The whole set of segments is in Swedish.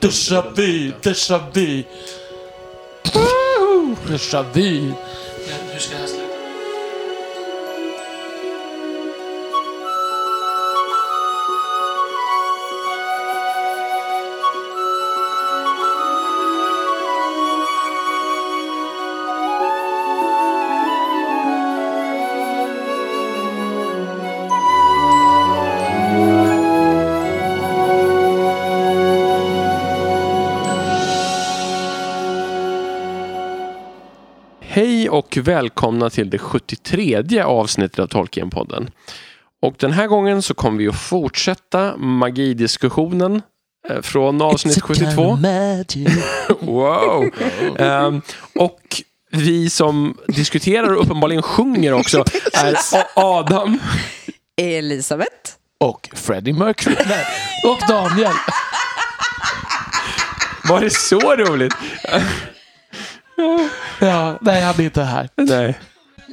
Déjà vu, déjà vu. Woo! Déjà vu. Hur ska det och välkomna till det 73 avsnittet av Tolkien-podden. Och den här gången så kommer vi att fortsätta magidiskussionen eh, från avsnitt 72. Wow! Ehm, och vi som diskuterar och uppenbarligen sjunger också är Adam. Elisabeth. Och Freddie Mercury. Och Daniel. Var det så roligt? Ja, nej, han är inte här. Nej.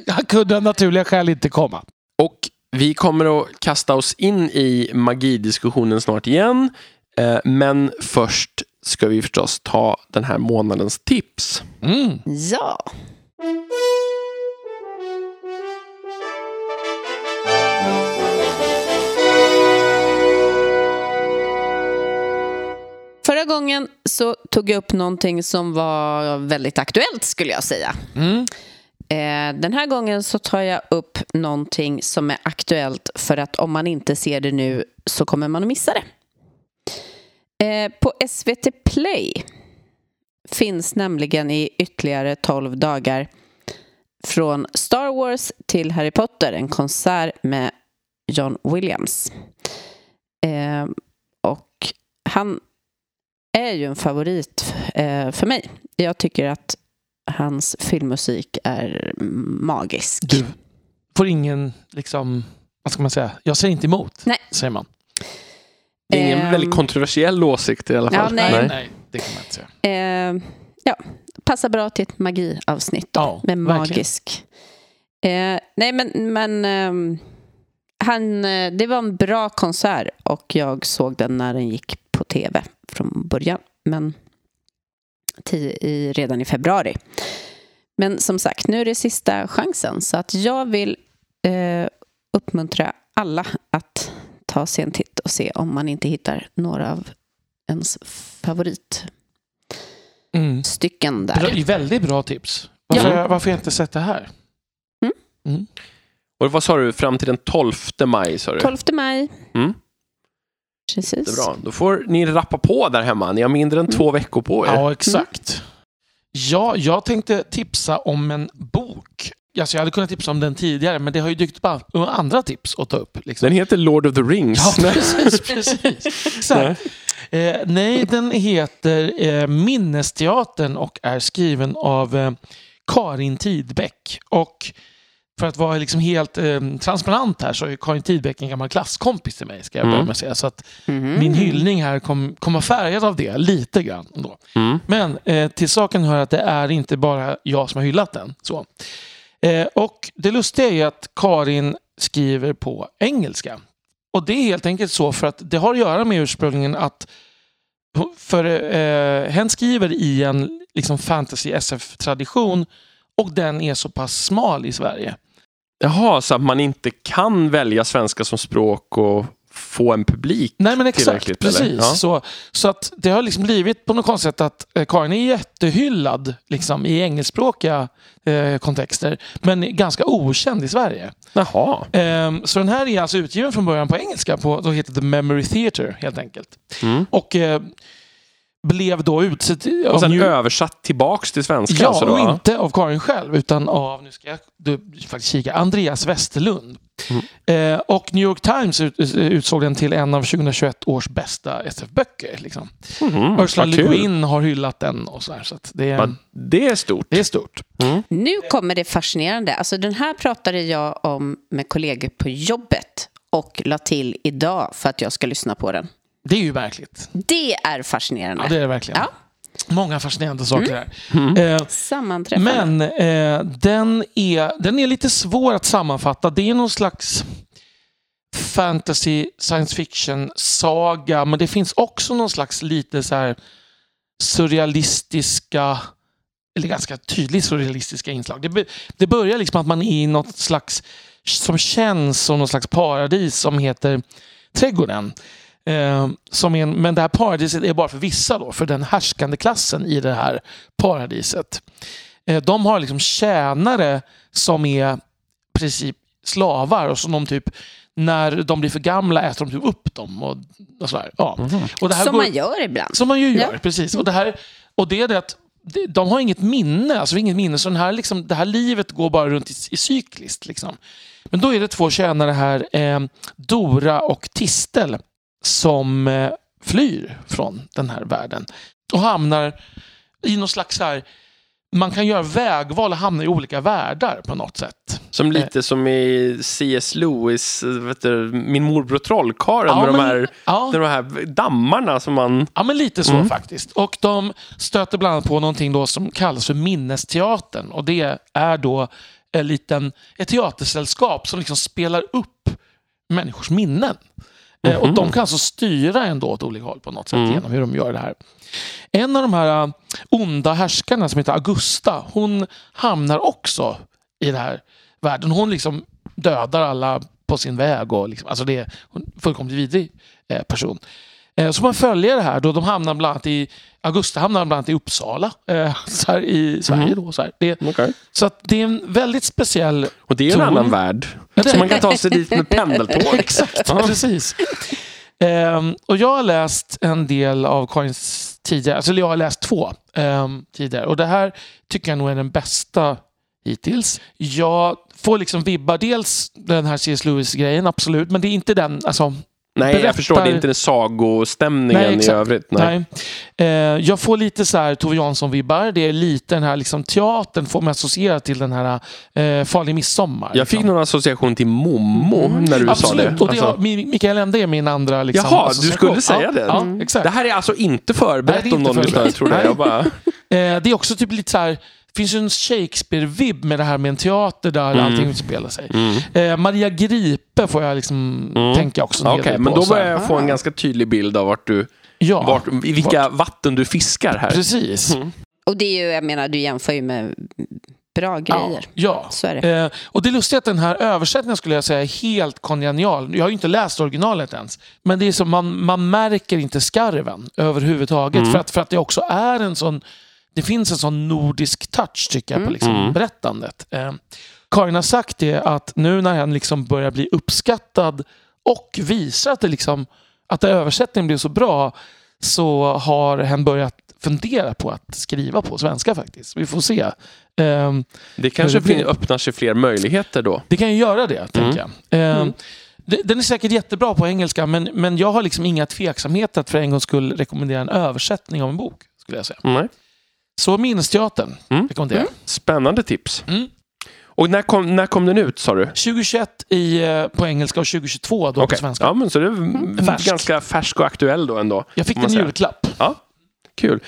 Han kunde av naturliga skäl inte komma. Och vi kommer att kasta oss in i magidiskussionen snart igen. Eh, Men först ska vi förstås ta den här månadens tips. Mm. Ja. Förra gången så tog jag upp någonting som var väldigt aktuellt skulle jag säga. Mm. Eh, Den här gången så tar jag upp någonting som är aktuellt för att om man inte ser det nu så kommer man att missa det. Eh, På SVT Play finns nämligen i ytterligare 12 dagar från Star Wars till Harry Potter en konsert med John Williams. Eh, och han är ju en favorit eh, för mig. Jag tycker att hans filmmusik är magisk. Du får ingen, liksom, vad ska man säga? Jag säger inte emot, Nej. säger man. Det är ingen Ehm. väldigt kontroversiell åsikt i alla Ja, fall. nej. nej, det kan man inte säga. Eh, ja, passar bra till ett magiavsnitt då, Ja, med magisk. Eh, nej, men, men ehm, han, eh, det var en bra konsert och jag såg den när den gick tv från början. Men i, redan i februari. Men som sagt, nu är det sista chansen. Så att jag vill eh, uppmuntra alla att ta sig en titt och se om man inte hittar några av ens favoritstycken Mm. där. Bra, väldigt bra tips. Varför, Ja. varför har jag inte sett det här? Och vad sa du, fram till den 12 maj sa du? 12 maj. Mm. Precis. Det är bra. Då får ni rappa på där hemma. Ni har mindre än Mm. två veckor på er. Ja, exakt. Ja, jag tänkte tipsa om en bok. Alltså, jag hade kunnat tipsa om den tidigare, men det har ju dykt upp an- andra tips att ta upp. Liksom. Den heter Lord of the Rings. Ja, precis. precis. Exakt. Eh, nej, den heter eh, Minnesteatern och är skriven av eh, Karin Tidbeck. Och för att vara liksom helt eh, transparent här så är Karin Tidbeck en gammal klasskompis till mig, ska jag börja Mm. med att säga. Så att Mhm. min hyllning här kommer kom färgad av det, lite grann. Ändå. Mm. Men eh, till saken hör att det är inte bara jag som har hyllat den. Så. Eh, och det lustiga är att Karin skriver på engelska. Och det är helt enkelt så för att det har att göra med ursprungligen att för eh, hen skriver i en liksom fantasy SF-tradition och den är så pass smal i Sverige. Jaha, så att man inte kan välja svenska som språk och få en publik. Nej men exakt, precis. Ja. Så, så att det har liksom blivit på något konstigt sätt att eh, Karin är jättehyllad liksom, i engelskspråkiga eh, kontexter men ganska okänd i Sverige. Jaha. Ehm, så den här är alltså utgiven från början på engelska, på, då heter The Memory Theatre helt enkelt. Mm. Och eh, blev då utsett Och sen New- översatt tillbaks till svenska. Ja, alltså då, och ja. inte av Karin själv utan av, nu ska jag du, faktiskt kika, Andreas Westerlund. Mm. Eh, och New York Times ut, utsåg den till en av 2021 års bästa SF-böcker. Liksom. Mhm, Ursula Le. Guin har hyllat den och så här, så att det, är, det är stort. det är stort. Nu kommer det fascinerande. Alltså, den här pratade jag om med kollegor på jobbet och la till idag för att jag ska lyssna på den. Det är ju verkligt. Det är fascinerande. Ja, det är det verkligen. Ja. Många fascinerande saker här. Mm. Eh, Sammanträffande. Men eh, den, är, den är lite svår att sammanfatta. Det är någon slags... fantasy, science fiction, saga. Men det finns också någon slags lite så här surrealistiska eller ganska tydligt surrealistiska inslag. Det, det börjar liksom att man är i något slags som känns som något slags paradis som heter Trädgården. Eh, som en, men det här paradiset är bara för vissa då, för den härskande klassen i det här paradiset. Eh, de har liksom tjänare som är i princip slavar och som de typ när de blir för gamla äter de typ upp dem. Och, och sådär. Ja. Mm. Och det här som går, man gör ibland. Som man ju gör, ja. precis. Och det, här, och det är det att de har inget minne, alltså inget minne, så den här, liksom, det här livet går bara runt i, i cykliskt. Liksom. Men då är det två tjänare här, eh, Dora och Tistel, som eh, flyr från den här världen och hamnar i någon slags här man kan göra vägval och hamna i olika världar på något sätt. Som lite eh. som i C.S. Lewis, vet du, Min morbror trollkarlen ja, med, de här, ja. de här dammarna som man... Ja, men lite så mm. faktiskt. Och de stöter bland annat på någonting då som kallas för Minnesteatern. Och det är då en liten, ett teatersällskap som liksom spelar upp människors minnen. Mm -hmm. Och de kan alltså styra ändå åt olika håll på något sätt mm. genom hur de gör det här. En av de här äh, onda härskarna som heter Augusta, hon hamnar också i den här världen. Hon liksom dödar alla på sin väg. Och liksom, alltså det är en fullkomligt vidrig eh, person. Eh, så man följer det här. Då de hamnar bland annat i Augusta hamnar bland annat i Uppsala eh, så här, i Sverige. Mm. Då, så här. Det, okay. så att det är en väldigt speciell Och det är en annan värld. Ja, så man kan ta sig dit med pendeltåg. Exakt, precis. Um, och jag har läst en del av Karins tidigare, alltså jag har läst två um, tidigare. Och det här tycker jag nog är den bästa hittills. Jag får liksom vibbar, dels den här C.S. Lewis-grejen, absolut, men det är inte den, alltså Nej, berättar... jag förstår. Det är inte den sagostämningen nej, i övrigt. Nej. nej. Eh, jag får lite så här Tove Jansson-vibbar. Det är lite den här liksom, teatern får mig associera till den här eh, Farlig midsommar. Jag fick liksom. någon association till Momo mm. när du Absolut. sa det. Och det alltså... Mikael Ende är min andra liksom, Jaha, du skulle säga ja, det? Ja, exakt. Det här är alltså inte förberett nej, om någon lyssnare tror det. Jag bara... eh, det är också typ lite så här det finns ju en Shakespeare-vibb med det här med en teater där mm. allting utspelar sig. Mm. Eh, Maria Gripe får jag liksom mm. tänka också. Okej, okay, men då börjar jag få en ganska tydlig bild av vart du, ja, vart, i vilka vart... vatten du fiskar här. Precis. Mm. Och det är ju, jag menar, du jämför ju med bra grejer. Ja, ja. Så är det. Eh, och det är lustigt att den här översättningen skulle jag säga är helt kongenial. Jag har ju inte läst originalet ens. Men det är som man, man märker inte skarven överhuvudtaget. Mm. För, att, för att det också är en sån det finns en sån nordisk touch tycker jag på mm. liksom mm. berättandet. Eh, Karin har sagt det att nu när han liksom börjar bli uppskattad och visar att, det liksom, att översättningen blev så bra så har hen börjat fundera på att skriva på svenska faktiskt. Vi får se. Um, det kanske det öppnar sig fler möjligheter då? Det kan ju göra det, mm. tänker jag. Um, mm. Den är säkert jättebra på engelska men, men jag har liksom inga tveksamheter att för en gång skulle rekommendera en översättning av en bok. skulle jag säga. Mm. Så Minnesteatern mm. Mm. Spännande tips. Mm. Och när kom, när kom den ut sa du? 2021 i, eh, på engelska och 2022 då okay. på svenska. Ja, men så det är mm. färsk. ganska färsk och aktuell då ändå. Jag fick den i julklapp. Ja, kul.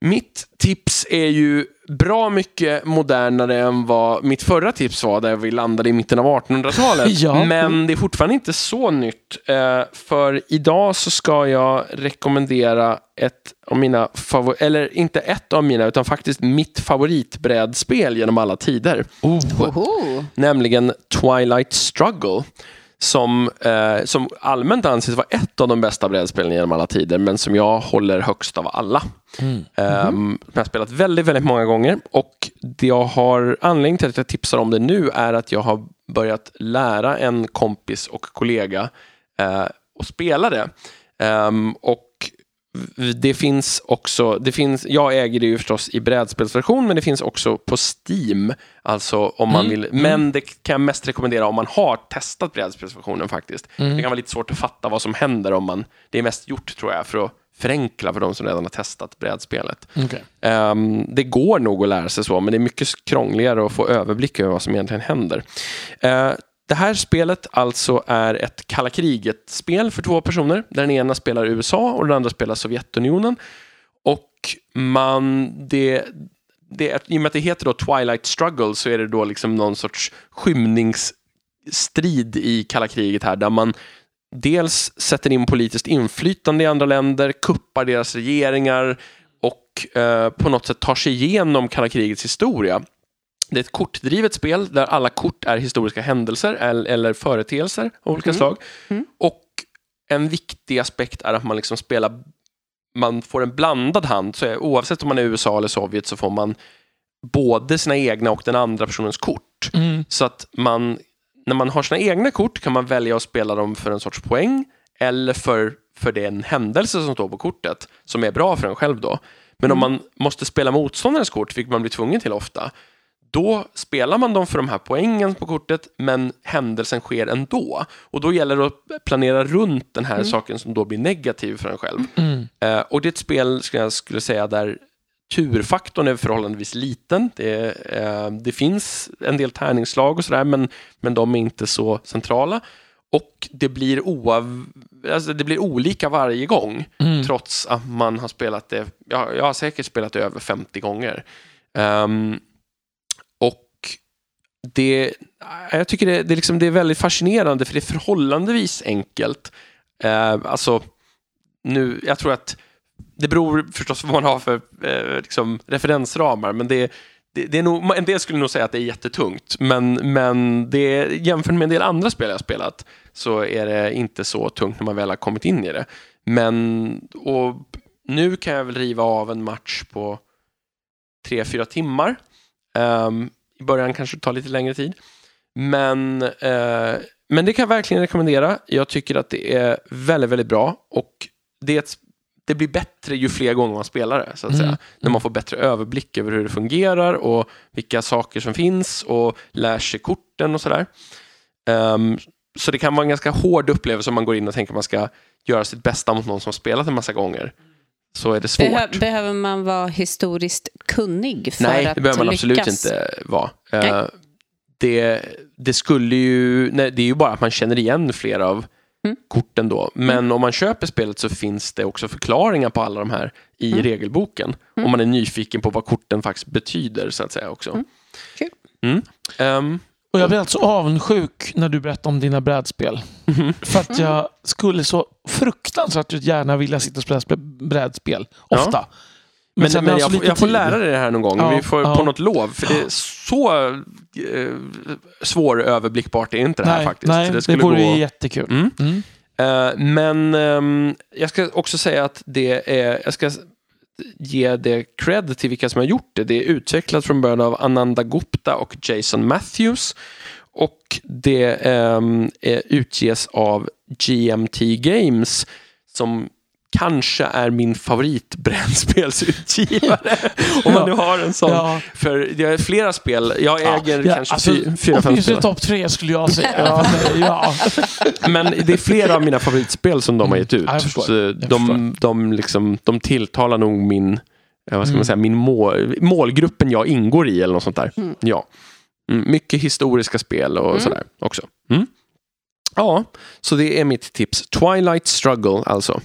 Mitt tips är ju bra mycket modernare än vad mitt förra tips var, där vi landade i mitten av 1800-talet. ja. Men det är fortfarande inte så nytt. Eh, för idag så ska jag rekommendera ett av mina favor eller inte ett av mina, utan faktiskt mitt favoritbrädspel genom alla tider. Oh. Nämligen Twilight Struggle som, eh, som allmänt anses vara ett av de bästa brädspelen genom alla tider, men som jag håller högst av alla. Mm. Um, jag har spelat väldigt, väldigt många gånger och det jag har anledning till att jag tipsar om det nu är att jag har börjat lära en kompis och kollega uh, att spela det. Um, och det finns också, det finns, jag äger det ju förstås i brädspelsversion men det finns också på Steam. Alltså om man mm. vill, mm. men det kan jag mest rekommendera om man har testat brädspelsversionen faktiskt. Mm. Det kan vara lite svårt att fatta vad som händer om man, det är mest gjort tror jag för att förenkla för de som redan har testat brädspelet. Okay. Um, ehm, det går nog att lära sig så, men det är mycket krångligare att få överblick över vad som egentligen händer. Uh, det här spelet alltså är ett kalla kriget-spel för två personer. Där den ena spelar USA och den andra spelar Sovjetunionen. Och man, det, det, i och med att det heter då Twilight Struggle så är det då liksom någon sorts skymningsstrid i kalla kriget här där man dels sätter in politiskt inflytande i andra länder, kuppar deras regeringar och eh, på något sätt tar sig igenom kalla krigets historia. Det är ett kortdrivet spel där alla kort är historiska händelser eller, företeelser av olika Mm. slag. Mm. Och en viktig aspekt är att man liksom spelar man får en blandad hand, så oavsett om man är USA eller Sovjet så får man både sina egna och den andra personens kort. Mm. Så att man, när man har sina egna kort kan man välja att spela dem för en sorts poäng eller för, för den händelse som står på kortet, som är bra för en själv då. Men om man måste spela motståndarens kort, vilket man blir tvungen till ofta, då spelar man dem för de här poängen på kortet, men händelsen sker ändå. Och då gäller det att planera runt den här saken som då blir negativ för en själv. Mm. Eh, och det är ett spel, skulle jag skulle säga, där turfaktorn är förhållandevis liten. Det, eh, det finns en del tärningsslag och sådär, men, men de är inte så centrala. Och det blir, oav, alltså det blir olika varje gång, Mm. trots att man har spelat det, jag, jag har säkert spelat det över 50 gånger. Och det, jag tycker det, det, är liksom, det är väldigt fascinerande, för det är förhållandevis enkelt. Eh, alltså, nu, jag tror att det beror förstås på vad man har för eh, liksom, referensramar, men det, det, det är nog, en del skulle nog säga att det är jättetungt, men, men det, jämfört med en del andra spel jag spelat så är det inte så tungt när man väl har kommit in i det. Men och nu kan jag väl riva av en match på tre, fyra timmar. Um, i början kanske det tar lite längre tid. Men, eh, men det kan jag verkligen rekommendera. Jag tycker att det är väldigt, väldigt bra och det, är ett, det blir bättre ju fler gånger man spelar det, så att Mm. säga. När man får bättre överblick över hur det fungerar och vilka saker som finns och lär sig korten och sådär. Ehm, så det kan vara en ganska hård upplevelse om man går in och tänker att man ska göra sitt bästa mot någon som har spelat en massa gånger. Så är det svårt. Behö- behöver man vara historiskt kunnig för Nej, att det behöver man lyckas? absolut inte vara. Eh, Nej. det, det skulle ju, nej, det är ju bara att man känner igen flera av Mm. korten då. Men om man köper spelet så finns det också förklaringar på alla de här i Mm. regelboken. Om man är nyfiken på vad korten faktiskt betyder så att säga också. Mm. Kul. Mm. Och jag blir alltså avundsjuk när du berättar om dina brädspel. Mhm. För att jag skulle så fruktansvärt gärna vilja sitta och spela sp- brädspel. Ja. Ofta. men sen men har jag, så får, lite jag får lära dig det här någon gång. Ja, Vi får ja. på något lov. För det är så eh, svåröverblickbart är inte det här nej, faktiskt. nej det, skulle vore gå- jättekul. Mm. Mm. Eh, men ehm, jag ska också säga att det är, jag ska ge det cred till vilka som har gjort det. Det är utvecklat från början av Ananda Gupta och Jason Matthews. Och det ehm, eh, utges av GMT Games som kanske är min favoritbrädspelsutgivare. Om man nu har en sån. Ja. För det är flera spel. Jag äger Ja, kanske alltså, fy, fyra, fem spel. topp tre skulle jag säga. Ja. Men det är flera av mina favoritspel som de har gett ut. Så de, de, liksom, de tilltalar nog min, eh, vad ska Mm. man säga, min mål, målgruppen jag ingår i eller något sånt där. Mm. Ja. Mm, mycket historiska spel och Mm. sådär också. Mm. Ja, så det är mitt tips. Twilight Struggle alltså.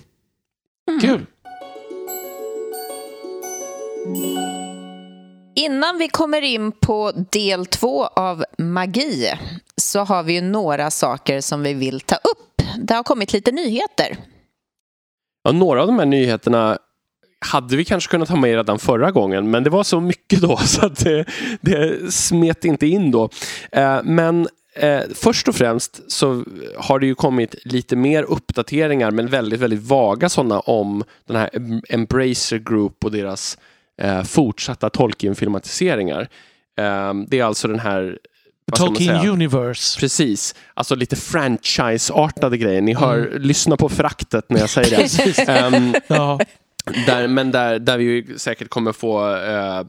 Kul. Innan vi kommer in på del två av magi så har vi ju några saker som vi vill ta upp. Det har kommit lite nyheter. Ja, några av de här nyheterna hade vi kanske kunnat ha med redan förra gången, men det var så mycket då så att det, det smet inte in då. Eh, men eh, först och främst så har det ju kommit lite mer uppdateringar, men väldigt, väldigt vaga sådana om den här Em- Embracer Group och deras eh, fortsatta Tolkien-filmatiseringar. Eh, det är alltså den här Tolkien? Universe. Precis, alltså lite franchise-artade grejer. Ni hör, Mm. lyssna på föraktet när jag säger det. Ehm, Ja. där, men där, där vi ju säkert kommer få eh,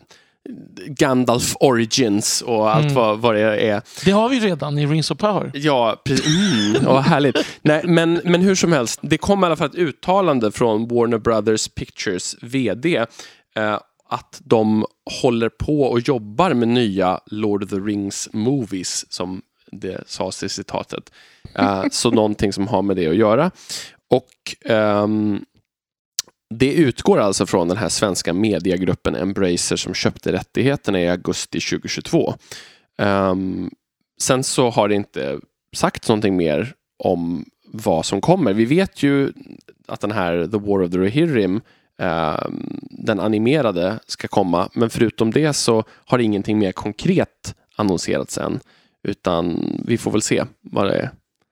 Gandalf Origins och allt Mm. vad, vad det är. Det har vi redan i Rings of Power. Ja, precis. Mm, härligt. Nej, men, men hur som helst, det kom i alla fall ett uttalande från Warner Brothers Pictures VD eh, att de håller på och jobbar med nya Lord of the Rings movies, som det sades i citatet. Eh, så någonting som har med det att göra. Och ehm, det utgår alltså från den här svenska mediegruppen Embracer som köpte rättigheterna i augusti 2022. Um, ehm, sen så har det inte sagt någonting mer om vad som kommer. Vi vet ju att den här The War of the Rohirrim um, den animerade ska komma. Men förutom det så har ingenting mer konkret annonserats än. Utan vi får väl se vad det är.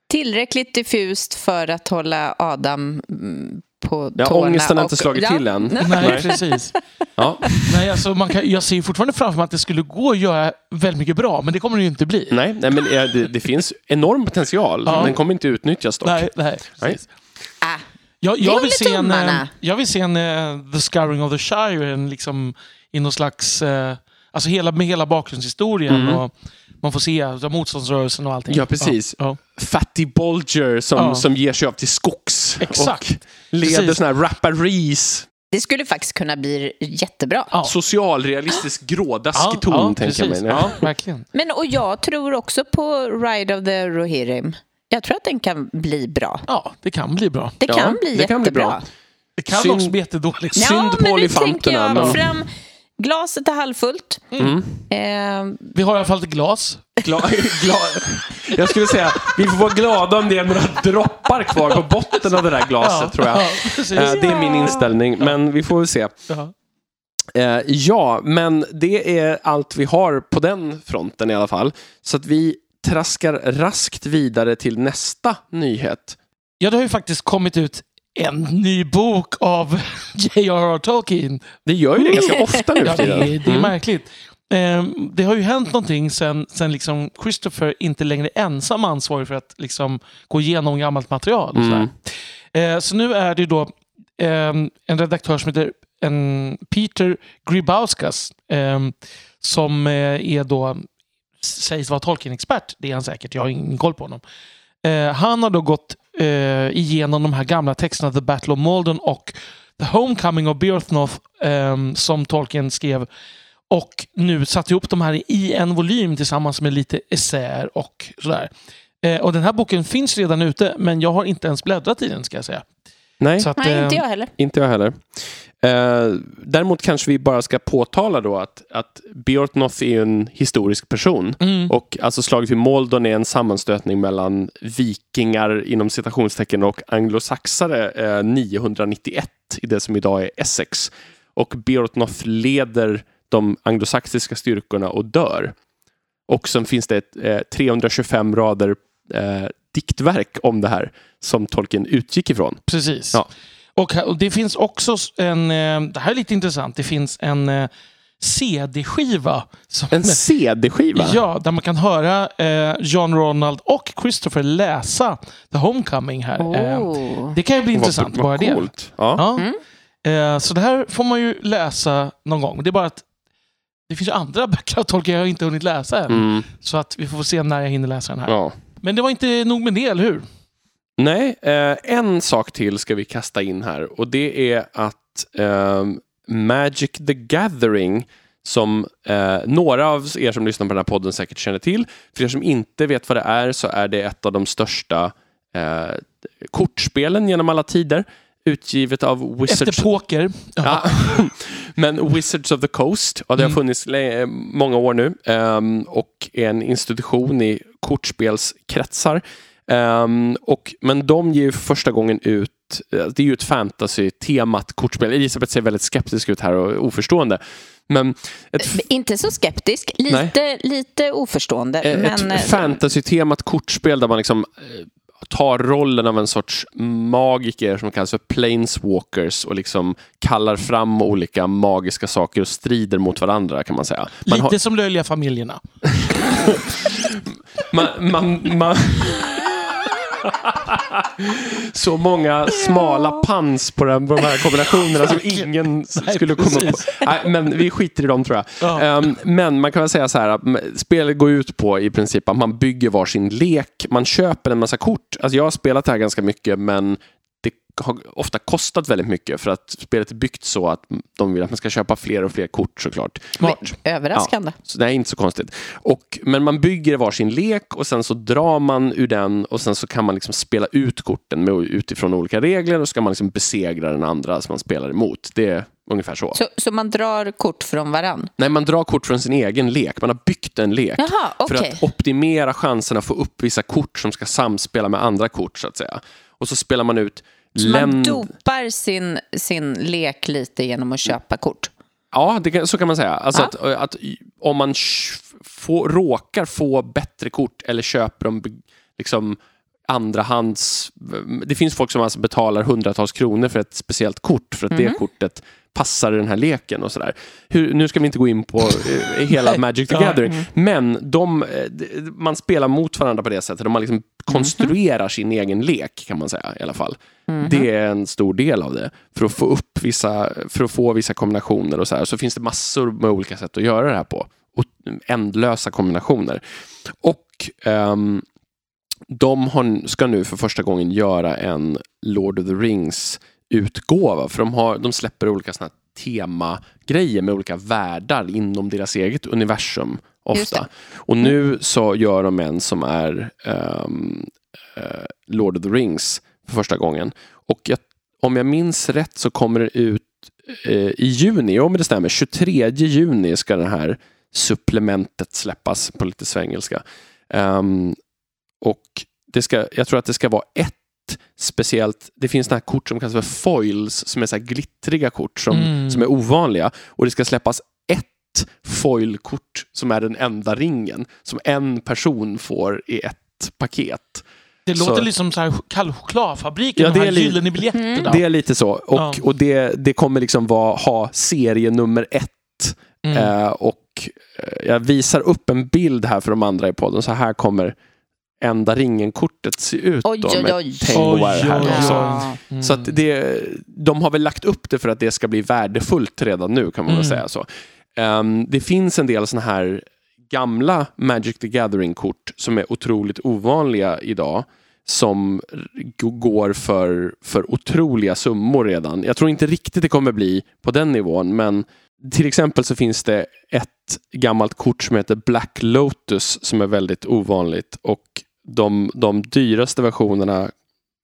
Tillräckligt diffust för att hålla Adam mm, på Ja, tårna. ångesten har inte och- slagit till än. Nej, Nej. precis. Ja, Nej, alltså, man kan, jag ser fortfarande framför mig att det skulle gå att göra väldigt mycket bra, men det kommer det ju inte bli. nej, nej, men det, det finns enorm potential. Ja. Den kommer inte utnyttjas dock. Nej, nej, Nej. precis. Ah, Jag, jag, vill se en, eh, jag vill se en eh, The Scouring of the Shire en, liksom, i någon slags... eh, alltså hela, med hela bakgrundshistorien. Mm. Och man får se alltså, motståndsrörelsen och allting. Ja, precis. Ja, Fatty Bolger som, Ja. som ger sig av till skogs. Exakt. Och leder Precis. såna här rapparees. det skulle faktiskt kunna bli jättebra. ja. Socialrealistisk grådaskig ton, ja, tänker jag precis. mig. Ja, verkligen. Men och jag tror också på Ride of the Rohirrim. Jag tror att den kan bli bra. Ja, det kan bli bra. Det Ja, kan bli det kan bli jättebra. bra. Det kan Synd- också bli jättedåligt. Ja. Synd på men olifanterna, tänker jag men- fram... Glaset är halvfullt. Mm. Eh, Vi har i alla fall ett glas. Gla, gla, jag skulle säga, vi får vara glada om det är några droppar kvar på botten av det där glaset, tror jag. Ja. Eh, Det är min inställning, men vi får väl se. Ja. Eh, ja, men det är allt vi har på den fronten i alla fall. Så att vi traskar raskt vidare till nästa nyhet. ja, det har ju faktiskt kommit ut en ny bok av J.R.R. Tolkien. Det gör ju det ganska ofta nu Ja, det, är, det är Mm. märkligt. Ehm, det har ju hänt någonting sen, sen liksom Christopher inte längre är ensam ansvarig för att liksom gå igenom gammalt material. Och Mm. sådär. Eh, så nu är det då ehm, en redaktör som heter en Peter Gribauskas ehm, som eh, är då sägs vara Tolkien-expert. Det är han säkert, jag har ingen koll på honom. Han har då gått eh, igenom de här gamla texterna The Battle of Maldon och The Homecoming of Beorthnoth ehm, som Tolkien skrev och nu satt ihop de här i en volym tillsammans med lite essäer och sådär. Eh, och den här boken finns redan ute, men jag har inte ens bläddrat i den ska jag säga. Nej, Så att, nej, eh, inte jag heller. inte jag heller. Eh, däremot kanske vi bara ska påtala då att, att Beorthnoth är en historisk person. Mm, Och alltså slaget vid Moldon är en sammanstötning mellan vikingar inom citationstecken och anglosaxare eh, 991 i det som idag är Essex. Och Beorthnoth leder de anglosaxiska styrkorna och dör. Och sen finns det ett eh, 325 rader eh, diktverk om det här som Tolkien utgick ifrån. precis. Ja. Och, och det finns också en, eh, det här är lite intressant, det finns en eh, CD-skiva. Som, En CD-skiva? Ja, där man kan höra eh, John Ronald och Christopher läsa The Homecoming här. Eh, Oh. det kan ju bli Vad- intressant, vad bara det. coolt. Ja. Ja. Eh, så det här får man ju läsa någon gång. Det är bara att det finns ju andra böcker av Tolkien jag inte hunnit läsa än. Mm, Så att vi får se när jag hinner läsa den här. ja. Men det var inte nog med det, eller hur? Nej, eh, en sak till ska vi kasta in här och det är att ehm, Magic the Gathering som eh, några av er som lyssnar på den här podden säkert känner till. För er som inte vet vad det är så är det ett av de största eh, kortspelen genom alla tider. Utgivet av Wizards Efter poker. Ja. Men Wizards of the Coast, ja, det har Mm. funnits många år nu ehm, och är en institution i kortspelskretsar. Ehm, och, men de ger ju för första gången ut, eh, det är ju ett fantasy-temat kortspel. Elisabeth ser väldigt skeptisk ut här och oförstående. Men ett, f- Inte så skeptisk, lite, lite oförstående. eh, men, ett fantasy-temat kortspel där man liksom eh, tar rollen av en sorts magiker som kallas för planeswalkers och liksom kallar fram olika magiska saker och strider mot varandra kan man säga. Man Lite har, som Löjliga familjerna. man, man, man Så många smala pans på, den, på de här kombinationerna som ingen skulle komma på. Nej, men vi skiter i dem tror jag. Ja. Ehm, men man kan väl säga så här spelet går ut på i princip att man bygger varsin lek. Man köper en massa kort. Alltså jag har spelat det här ganska mycket men har ofta kostat väldigt mycket för att spelet är byggt så att de vill att man ska köpa fler och fler kort såklart. Smart. Överraskande. Så det är inte så konstigt. Och, men man bygger varsin lek och sen så drar man ur den och sen så kan man liksom spela ut korten med, utifrån olika regler och så ska man liksom besegra den andra som man spelar emot. Det är Ungefär så. Så, så man drar kort från varann? Nej, man drar kort från sin egen lek. Man har byggt en lek. Jaha, okej. För att optimera chanserna att få upp vissa kort som ska samspela med andra kort så att säga. Och så spelar man ut Så man dopar sin, sin lek lite genom att köpa kort? Ja, det så kan man säga. Alltså Ja. att, att om man får, råkar få bättre kort eller köper dem liksom andrahands... Det finns folk som alltså betalar hundratals kronor för ett speciellt kort för att Mhm. det kortet passar i den här leken och sådär. Nu ska vi inte gå in på eh, hela Magic the. Gathering, men de, eh, man spelar mot varandra på det sättet. Man liksom konstruerar sin egen lek kan man säga i alla fall. Det är en stor del av det. För att få upp vissa, för att få vissa kombinationer och så här. Så finns det massor med olika sätt att göra det här på. Och ändlösa kombinationer. Och ehm, de har, ska nu för första gången göra en Lord of the Rings utgåva. För de, har, de släpper olika såna temagrejer med olika världar inom deras eget universum. Ofta. Och nu så gör de en som är ehm, eh, Lord of the Rings för första gången. Och jag, om jag minns rätt så kommer det ut eh, i juni, om det stämmer, 23 juni ska det här supplementet släppas på lite svengelska. Ehm, och det ska, jag tror att det ska vara ett speciellt, det finns såna här kort som kallas för foils, som är så här glittriga kort som, Mm. som är ovanliga. Och det ska släppas ett foilkort som är den enda ringen, som en person får i ett paket. Det Så- låter lite som så här kallchokladfabriken, Ja, de det här gyllene biljetterna. Det är lite så. Och, Ja. och det, det kommer liksom vara, ha serie nummer ett. Mm. Eh, och eh, jag visar upp en bild här för de andra i podden. Så här kommer enda ringen-kortet se ut. Oj, då, oj, med oj. Tengware Oj, här. Ja. Mm. så att det, de har väl lagt upp det för att det ska bli värdefullt redan nu kan man väl Mm. säga så. Ehm, det finns en del såna här gamla Magic the Gathering-kort som är otroligt ovanliga idag som går för, för otroliga summor redan. Jag tror inte riktigt det kommer bli på den nivån, men till exempel så finns det ett gammalt kort som heter Black Lotus som är väldigt ovanligt och de, de dyraste versionerna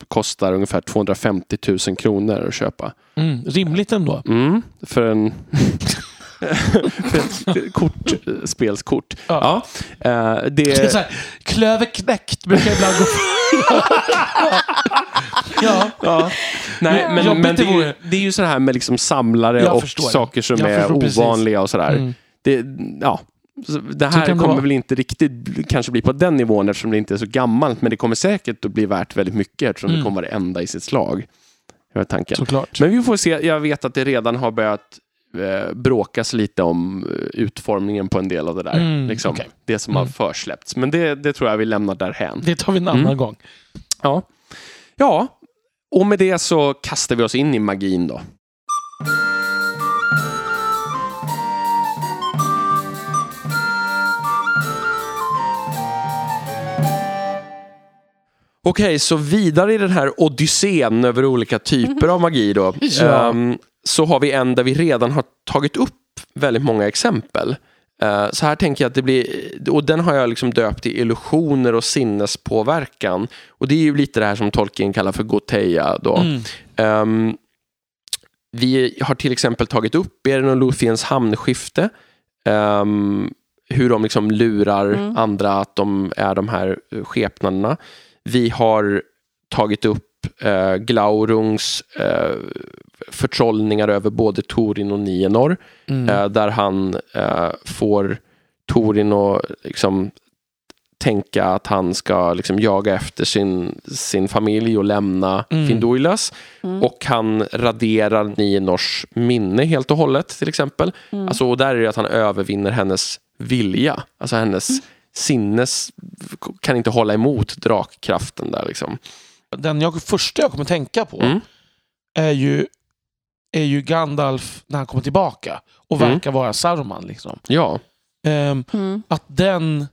kostar ungefär 250 000 kronor att köpa. Mm. Rimligt ändå. Mm, för en för ett kort, spelskort. Ja. Ja. eh, det, är så här, klöverknäckt brukar ibland gå Ja, Ja. Nej, men, Jobbigt men det, är ju, det är ju så här med liksom samlare Jag och saker som är förstår precis. ovanliga och sådär. mm. Det, ja. Det här det kommer vara. väl inte riktigt kanske bli på den nivån eftersom det inte är så gammalt, men det kommer säkert att bli värt väldigt mycket eftersom Mm. det kommer vara det enda i sitt slag. Det var tanken. såklart. Men vi får se. Jag vet att det redan har börjat eh, bråkas lite om eh, utformningen på en del av det där. Mm, liksom, okej. Det som har Mm. försläppts. Men det, det tror jag vi lämnar därhän. Det tar vi en annan Mm. gång. Ja. ja, och med det så kastar vi oss in i magin då. Okej, så vidare i den här odyssén över olika typer av magi då. Ja. ehm, så har vi en där vi redan har tagit upp väldigt många exempel. Eh, så här tänker jag att det blir, och den har jag liksom döpt till illusioner och sinnespåverkan. Och det är ju lite det här som Tolkien kallar för goteia då. Mm. Ehm, vi har till exempel tagit upp Beren och Luthiens hamnskifte. Ehm, hur de liksom lurar Mm. andra att de är de här skepnaderna. Vi har tagit upp eh, Glaurungs eh, förtrollningar över både Torin och Nienor. Mm. Eh, där han eh, får Torin att liksom, tänka att han ska liksom, jaga efter sin, sin familj och lämna Mm. Finduilas. Mm. Och han raderar Nienors minne helt och hållet till exempel. Mm. Alltså, och där är det att han övervinner hennes vilja. Alltså hennes Mm. Sinnes kan inte hålla emot drakkraften där liksom. Den jag, första jag kommer tänka på Mm. är, ju, är ju Gandalf när han kommer tillbaka och Mm. verkar vara Saruman. Liksom. Ja. Ehm, Mm. att den,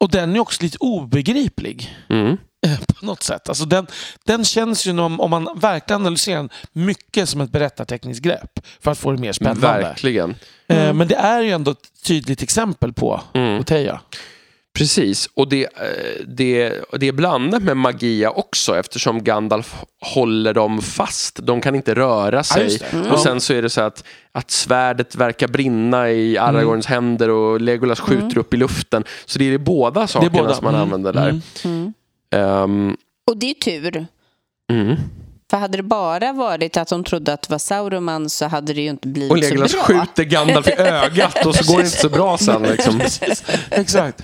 och den är också lite obegriplig Mm. eh, på något sätt. Alltså den, den känns ju, om, om man verkligen analyserar den, mycket som ett berättartekniskt grepp för att få det mer spännande. Verkligen. Eh, Mm. men det är ju ändå ett tydligt exempel på Mm. Oteja. Precis, och det, eh, det, det är blandat med magia också eftersom Gandalf håller dem fast. De kan inte röra sig. det. Mm. Och sen så är det så att, att svärdet verkar brinna i Aragorns händer och Legolas skjuter upp i luften. Så det är båda sakerna båda. som man Mm. använder där. Mm. Ehm, Och det är tur. mm. För hade det bara varit att de trodde att det var Sauroman så hade det ju inte blivit Och Legolas så bra. skjuter Gandalf i ögat och så går det inte så bra sen. Liksom. Exakt.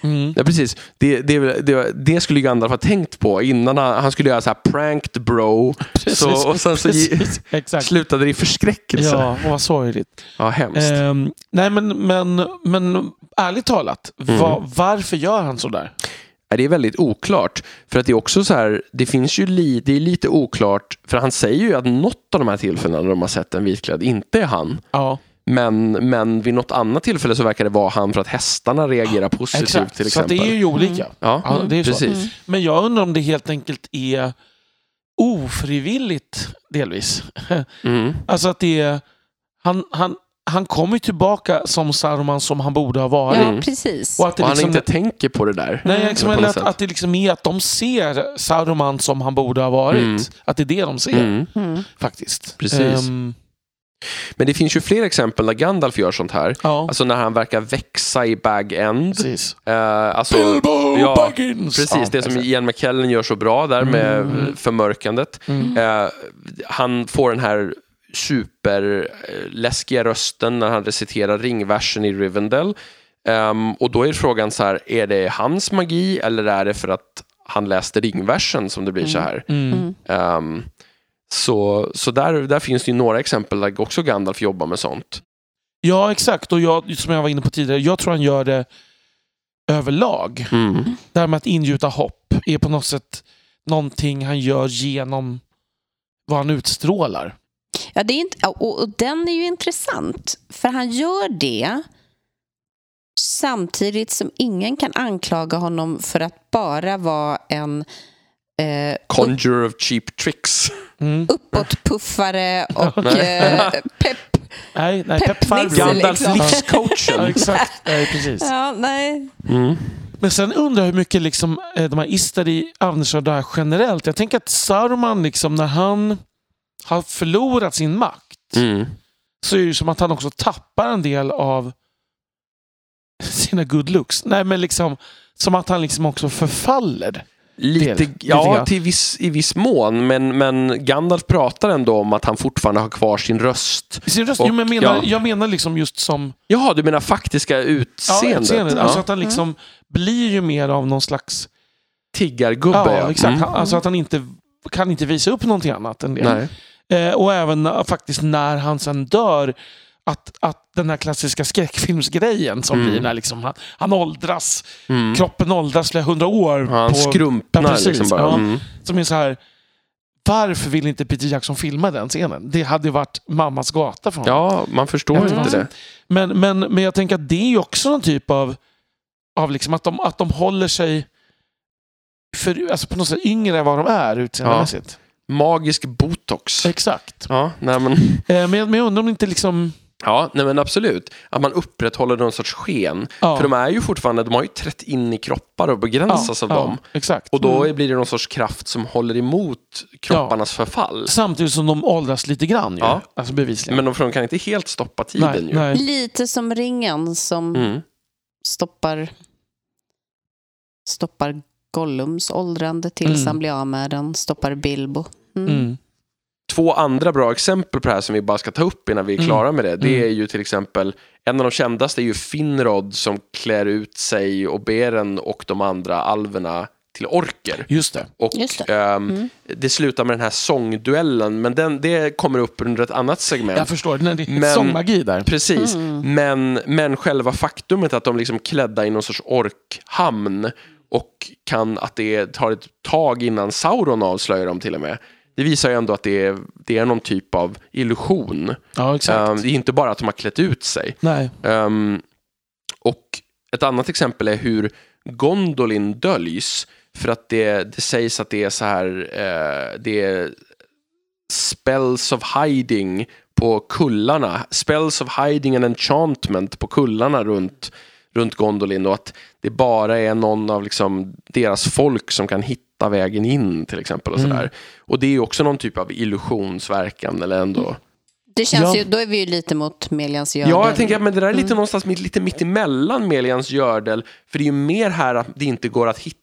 Mm. Ja, precis. Det, det, det, det skulle Gandalf ha tänkt på innan han, han skulle göra så här pranked bro. Så, och sen så Precis. Exakt. slutade det i förskräckelse. Ja, Ja, vad sorgligt. hemskt. Ehm, nej, men, men, men ärligt talat, Mm. va, varför gör han sådär? Ja, Det är väldigt oklart. För att det är också så här, det finns ju li, det är lite oklart, för han säger ju att något av de här tillfällena när de har sett en vitklädd inte är han. Ja, Men, men vid något annat tillfälle så verkar det vara han för att hästarna reagerar positivt exakt. till Så exempel. det är ju olika. Ja, Ja, det är så. precis. Men jag undrar om det helt enkelt är ofrivilligt delvis. Mm. Alltså att det är... Han, han, han kommer ju tillbaka som Saruman som han borde ha varit. Ja, precis. Och att det Och han liksom, inte tänker på det där. nej, liksom, eller att, sätt. att det liksom är att de ser Saruman som han borde ha varit. Mm. Att det är det de ser, Mm. Mm. faktiskt. Precis. Ehm, Men det finns ju fler exempel där Gandalf gör sånt här. ja, Alltså när han verkar växa i bag end. precis. Eh, alltså, Bilbo ja, Baggins! Precis, Ja, det som exakt. Ian McKellen gör så bra där med Mm. förmörkandet. Mm. Eh, han får den här superläskiga rösten när han reciterar ringversen i Rivendell. Ehm, och då är frågan så här, är det hans magi eller är det för att han läste ringversen som det blir så här? Mm. Ehm, så så där, där finns det ju några exempel där också Gandalf jobbar med sånt. Ja, exakt. Och jag, som jag var inne på tidigare, jag tror han gör det överlag. Mm. Det här med att ingjuta hopp är på något sätt någonting han gör genom vad han utstrålar. Ja, det är inte, och, och den är ju intressant, för han gör det samtidigt som ingen kan anklaga honom för att bara vara en eh, Conjure of cheap tricks. Mm. uppåtpuffare och eh, pepp. Nej, nej, peppfarbror. Liksom. Ja, livscoachen. exakt. Nej, precis. Ja, nej. Mm. Men sen undrar jag hur mycket liksom, eh, de här Istari använder där generellt. Jag tänker att Saruman, liksom, när han har förlorat sin makt, Mm. så är det som att han också tappar en del av sina good looks. Nej, men liksom, som att han liksom också förfaller. Lite, Del, ja, till viss, i viss mån. Men, men Gandalf pratar ändå om att han fortfarande har kvar sin röst. Sin röst, Och- jo, men jag, menar, ja. jag menar liksom just som Jaha, du menar faktiska ja, utseendet? utseendet. Ja. Alltså att han liksom blir ju mer av någon slags... Tiggargubbe, Ja, ja. exakt. Mm. Alltså att han inte kan inte visa upp någonting annat än det. Nej. Eh, och även faktiskt när han sen dör, att, att den här klassiska skräckfilmsgrejen som Mm. blir när liksom han, han åldras, Mm. kroppen åldras flera hundra år. Ja, han på, skrumpnar Ja, precis, liksom bara. ja. Mm. som är så här, varför vill inte Peter Jackson filma den scenen? Det hade ju varit mammas gata för honom. Ja, man förstår Ja, inte ja. det. Men, men, men jag tänker att det är ju också någon typ av, av liksom att, de, att de håller sig för, alltså på något sätt yngre än vad de är utseendemässigt. Magisk botox. Exakt. Ja, nej men, Eh, men, men jag undrar om det inte liksom... ja, nej men absolut. Att man upprätthåller någon sorts sken. Ja, För de är ju fortfarande, de har ju trätt in i kroppar och begränsas av dem. Exakt. Och då blir det någon sorts kraft som håller emot kropparnas förfall. Samtidigt som de åldras lite grann ju. Ja. Alltså bevisligen. Men de, för de kan inte helt stoppa tiden nej, ju. nej. Lite som ringen som Mm. stoppar, stoppar Gollums åldrande tills Mm. han blir av med den, stoppar Bilbo. Mm. Mm. Två andra bra exempel på det här som vi bara ska ta upp innan vi är Mm. klara med det. Det Mm. är ju till exempel, en av de kändaste är ju Finrod som klär ut sig och Beren och de andra alverna till orker. Just det. Och Just det. ehm, Mm. det slutar med den här sångduellen, men den, det kommer upp under ett annat segment. Jag förstår. Det är Men- sångmagi där. Precis, Mm. men, men själva faktumet att de liksom klädda i någon sorts orkhamn och kan att det tar ett tag innan Sauron avslöjar dem till och med. Det visar ju ändå att det är, det är någon typ av illusion. Ja, exakt. Ehm, det är inte bara att de har klätt ut sig. nej. Ehm, och ett annat exempel är hur Gondolin döljs. För att det, det sägs att det är så här, eh, det är spells of hiding på kullarna. Spells of hiding and enchantment på kullarna runt, runt Gondolin och att det bara är någon av liksom deras folk som kan hitta vägen in till exempel. Och, Mm. sådär. och det är ju också någon typ av illusionsverkan eller ändå. Det känns Ja. ju, då är vi ju lite mot Melians gördel. Ja, jag tänker att men det där är lite någonstans mitt, lite mitt emellan Melians gördel. För det är ju mer här att det inte går att hitta.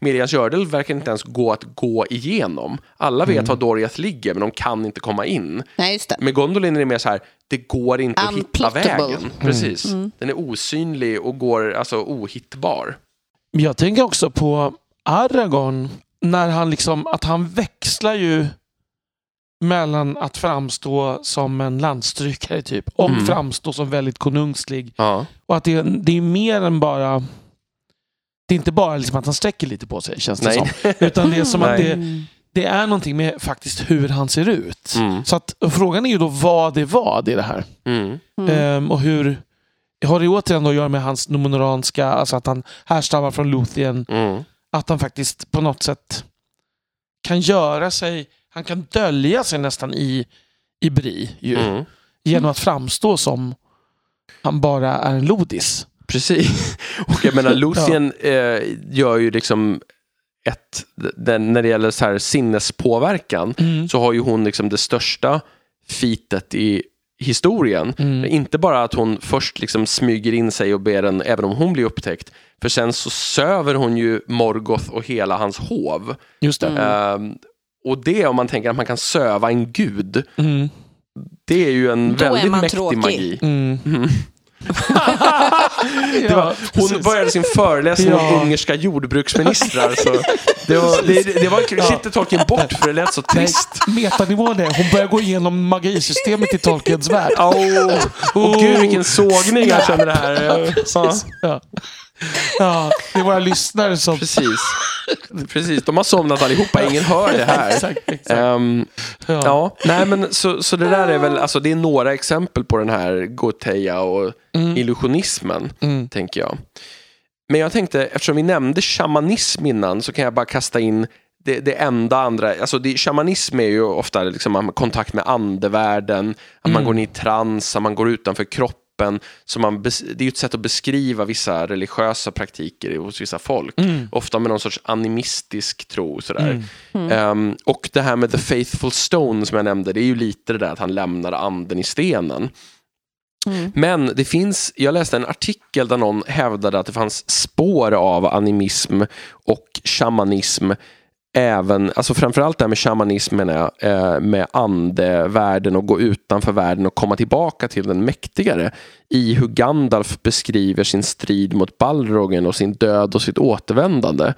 Melians gördel verkar inte ens gå att gå igenom. Alla vet var Doriath ligger, men de kan inte komma in. Nej, just det. Med Gondolin är det mer så här, det går inte att hitta vägen. Precis. Den är osynlig och går alltså ohittbar. Jag tänker också på Aragorn. När han liksom, att han växlar ju mellan att framstå som en landstrykare typ och Mm. framstå som väldigt konungslig. Ja. Och att det, det är mer än bara... Det är inte bara liksom att han sträcker lite på sig känns det Nej. som. Utan det är som att det, det är någonting med faktiskt hur han ser ut. Mm. Så att frågan är ju då vad det var i det här. Mm. Ehm, och hur... Har det återigen då att göra med hans nomonoranska, alltså att han härstammar från Luthien. Mm. Att han faktiskt på något sätt kan göra sig, han kan dölja sig nästan i, i Bri ju. Mm. Genom att framstå som han bara är en lodis. Precis. Och jag menar, Luthien eh, gör ju liksom ett, den, när det gäller så här sinnespåverkan så har ju hon liksom det största fitet i historien. Mm. Inte bara att hon först liksom smyger in sig och ber en, även om hon blir upptäckt, för sen så söver hon ju Morgoth och hela hans hov. Just det. Ehm, och det, om man tänker att man kan söva en gud, Mm. det är ju en Då väldigt mäktig tråkig. magi. Mm. Det var, hon började sin föreläsning om Ja. ungerska jordbruksministrar. Så det, var, det, det var. Sitter Tolkien bort för det lät så Nej, trist. metanivån är, hon börjar gå igenom magisystemet i Tolkiens värld. Åh, oh, gud vilken sågning jag känner det här. Ja, Precis. Ja. Det är våra lyssnare som... precis. precis, de har somnat allihopa, ingen hör det här. Exakt, exakt. Ehm, Ja. ja, nej men så, så det där är väl, alltså det är några exempel på den här Goteia och illusionismen, Mm. tänker jag. Men jag tänkte, eftersom vi nämnde shamanism innan så kan jag bara kasta in det, det enda andra, alltså det, shamanism är ju ofta liksom kontakt med andevärlden, att man går ner i trans, att man går utanför kroppen. Så man, bes- det är ju ett sätt att beskriva vissa religiösa praktiker hos vissa folk. Ofta med någon sorts animistisk tro. Sådär. Ehm, och det här med the faithful stone som jag nämnde, det är ju lite det där att han lämnar anden i stenen. Men det finns, jag läste en artikel där någon hävdade att det fanns spår av animism och shamanism även, alltså framförallt det här med shamanism menar jag, eh, med andevärlden och gå utanför världen och komma tillbaka till den mäktigare i hur Gandalf beskriver sin strid mot Balrogen och sin död och sitt återvändande.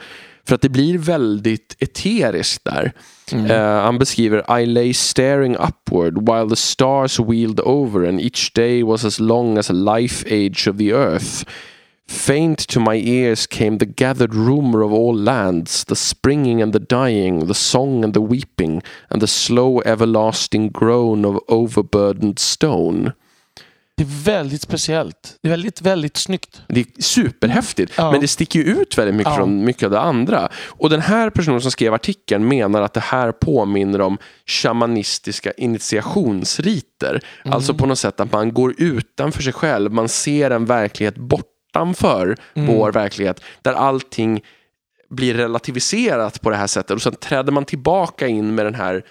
För att det blir väldigt eteriskt där. Eh, han beskriver I lay staring upward while the stars wheeled over and each day was as long as a life age of the earth. Faint to my ears came the gathered rumor of all lands, the springing and the dying, the song and the weeping, and the slow everlasting groan of overburdened stone. Det är väldigt speciellt. Det är väldigt, väldigt snyggt. Det är superhäftigt, Ja. men det sticker ju ut väldigt mycket Ja. från mycket av det andra. Och den här personen som skrev artikeln menar att det här påminner om shamanistiska initiationsriter. Mm. Alltså på något sätt att man går utanför sig själv, man ser en verklighet bortanför Mm. vår verklighet, där allting blir relativiserat på det här sättet. Och sen träder man tillbaka in med den här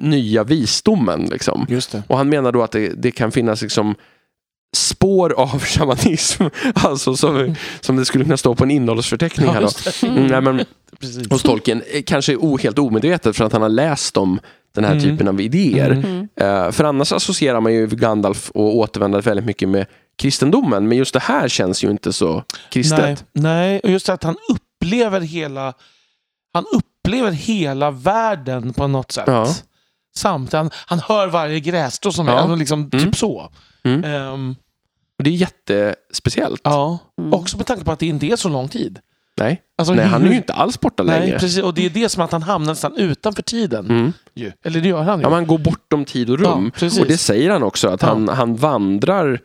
nya visdomen. Liksom. Och han menar då att det, det kan finnas liksom spår av shamanism. Alltså som, som det skulle kunna stå på en innehållsförteckning här. Då. Mm, nej, men, hos Tolkien, eh, kanske helt omedvetet för att han har läst om den här Mm. typen av idéer. Mm. Eh, för annars associerar man ju Gandalf och återvändandet väldigt mycket med kristendomen. Men just det här känns ju inte så kristet. Nej, nej, och just att han upplever hela han upplever hela världen på något sätt. Ja. Samt han, han hör varje grässtrå som Ja. är, alltså liksom, Mm. typ så. Mm. Ehm, Och det är jättespeciellt. ja. Mm. Också med tanke på att det inte är så lång tid. Nej. Alltså, Nej, han är ju inte alls borta Nej, längre. precis. Och det är det som att han hamnar nästan utanför tiden. Mm. Ju. Eller det gör han ju. Ja, man går bortom tid och rum. Ja, precis. och det säger han också, att Ja. han, han vandrar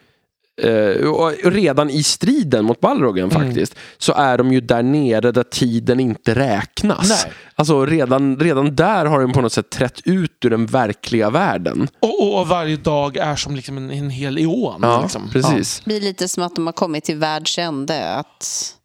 och redan i striden mot Balrogen Mm. faktiskt, så är de ju där nere där tiden inte räknas. Nej. Alltså redan, redan där har de på något sätt trätt ut ur den verkliga världen. Och, och, och varje dag är som liksom en, en hel eon. Ja, liksom. precis. Det blir lite som att de har kommit till världs ände. Att...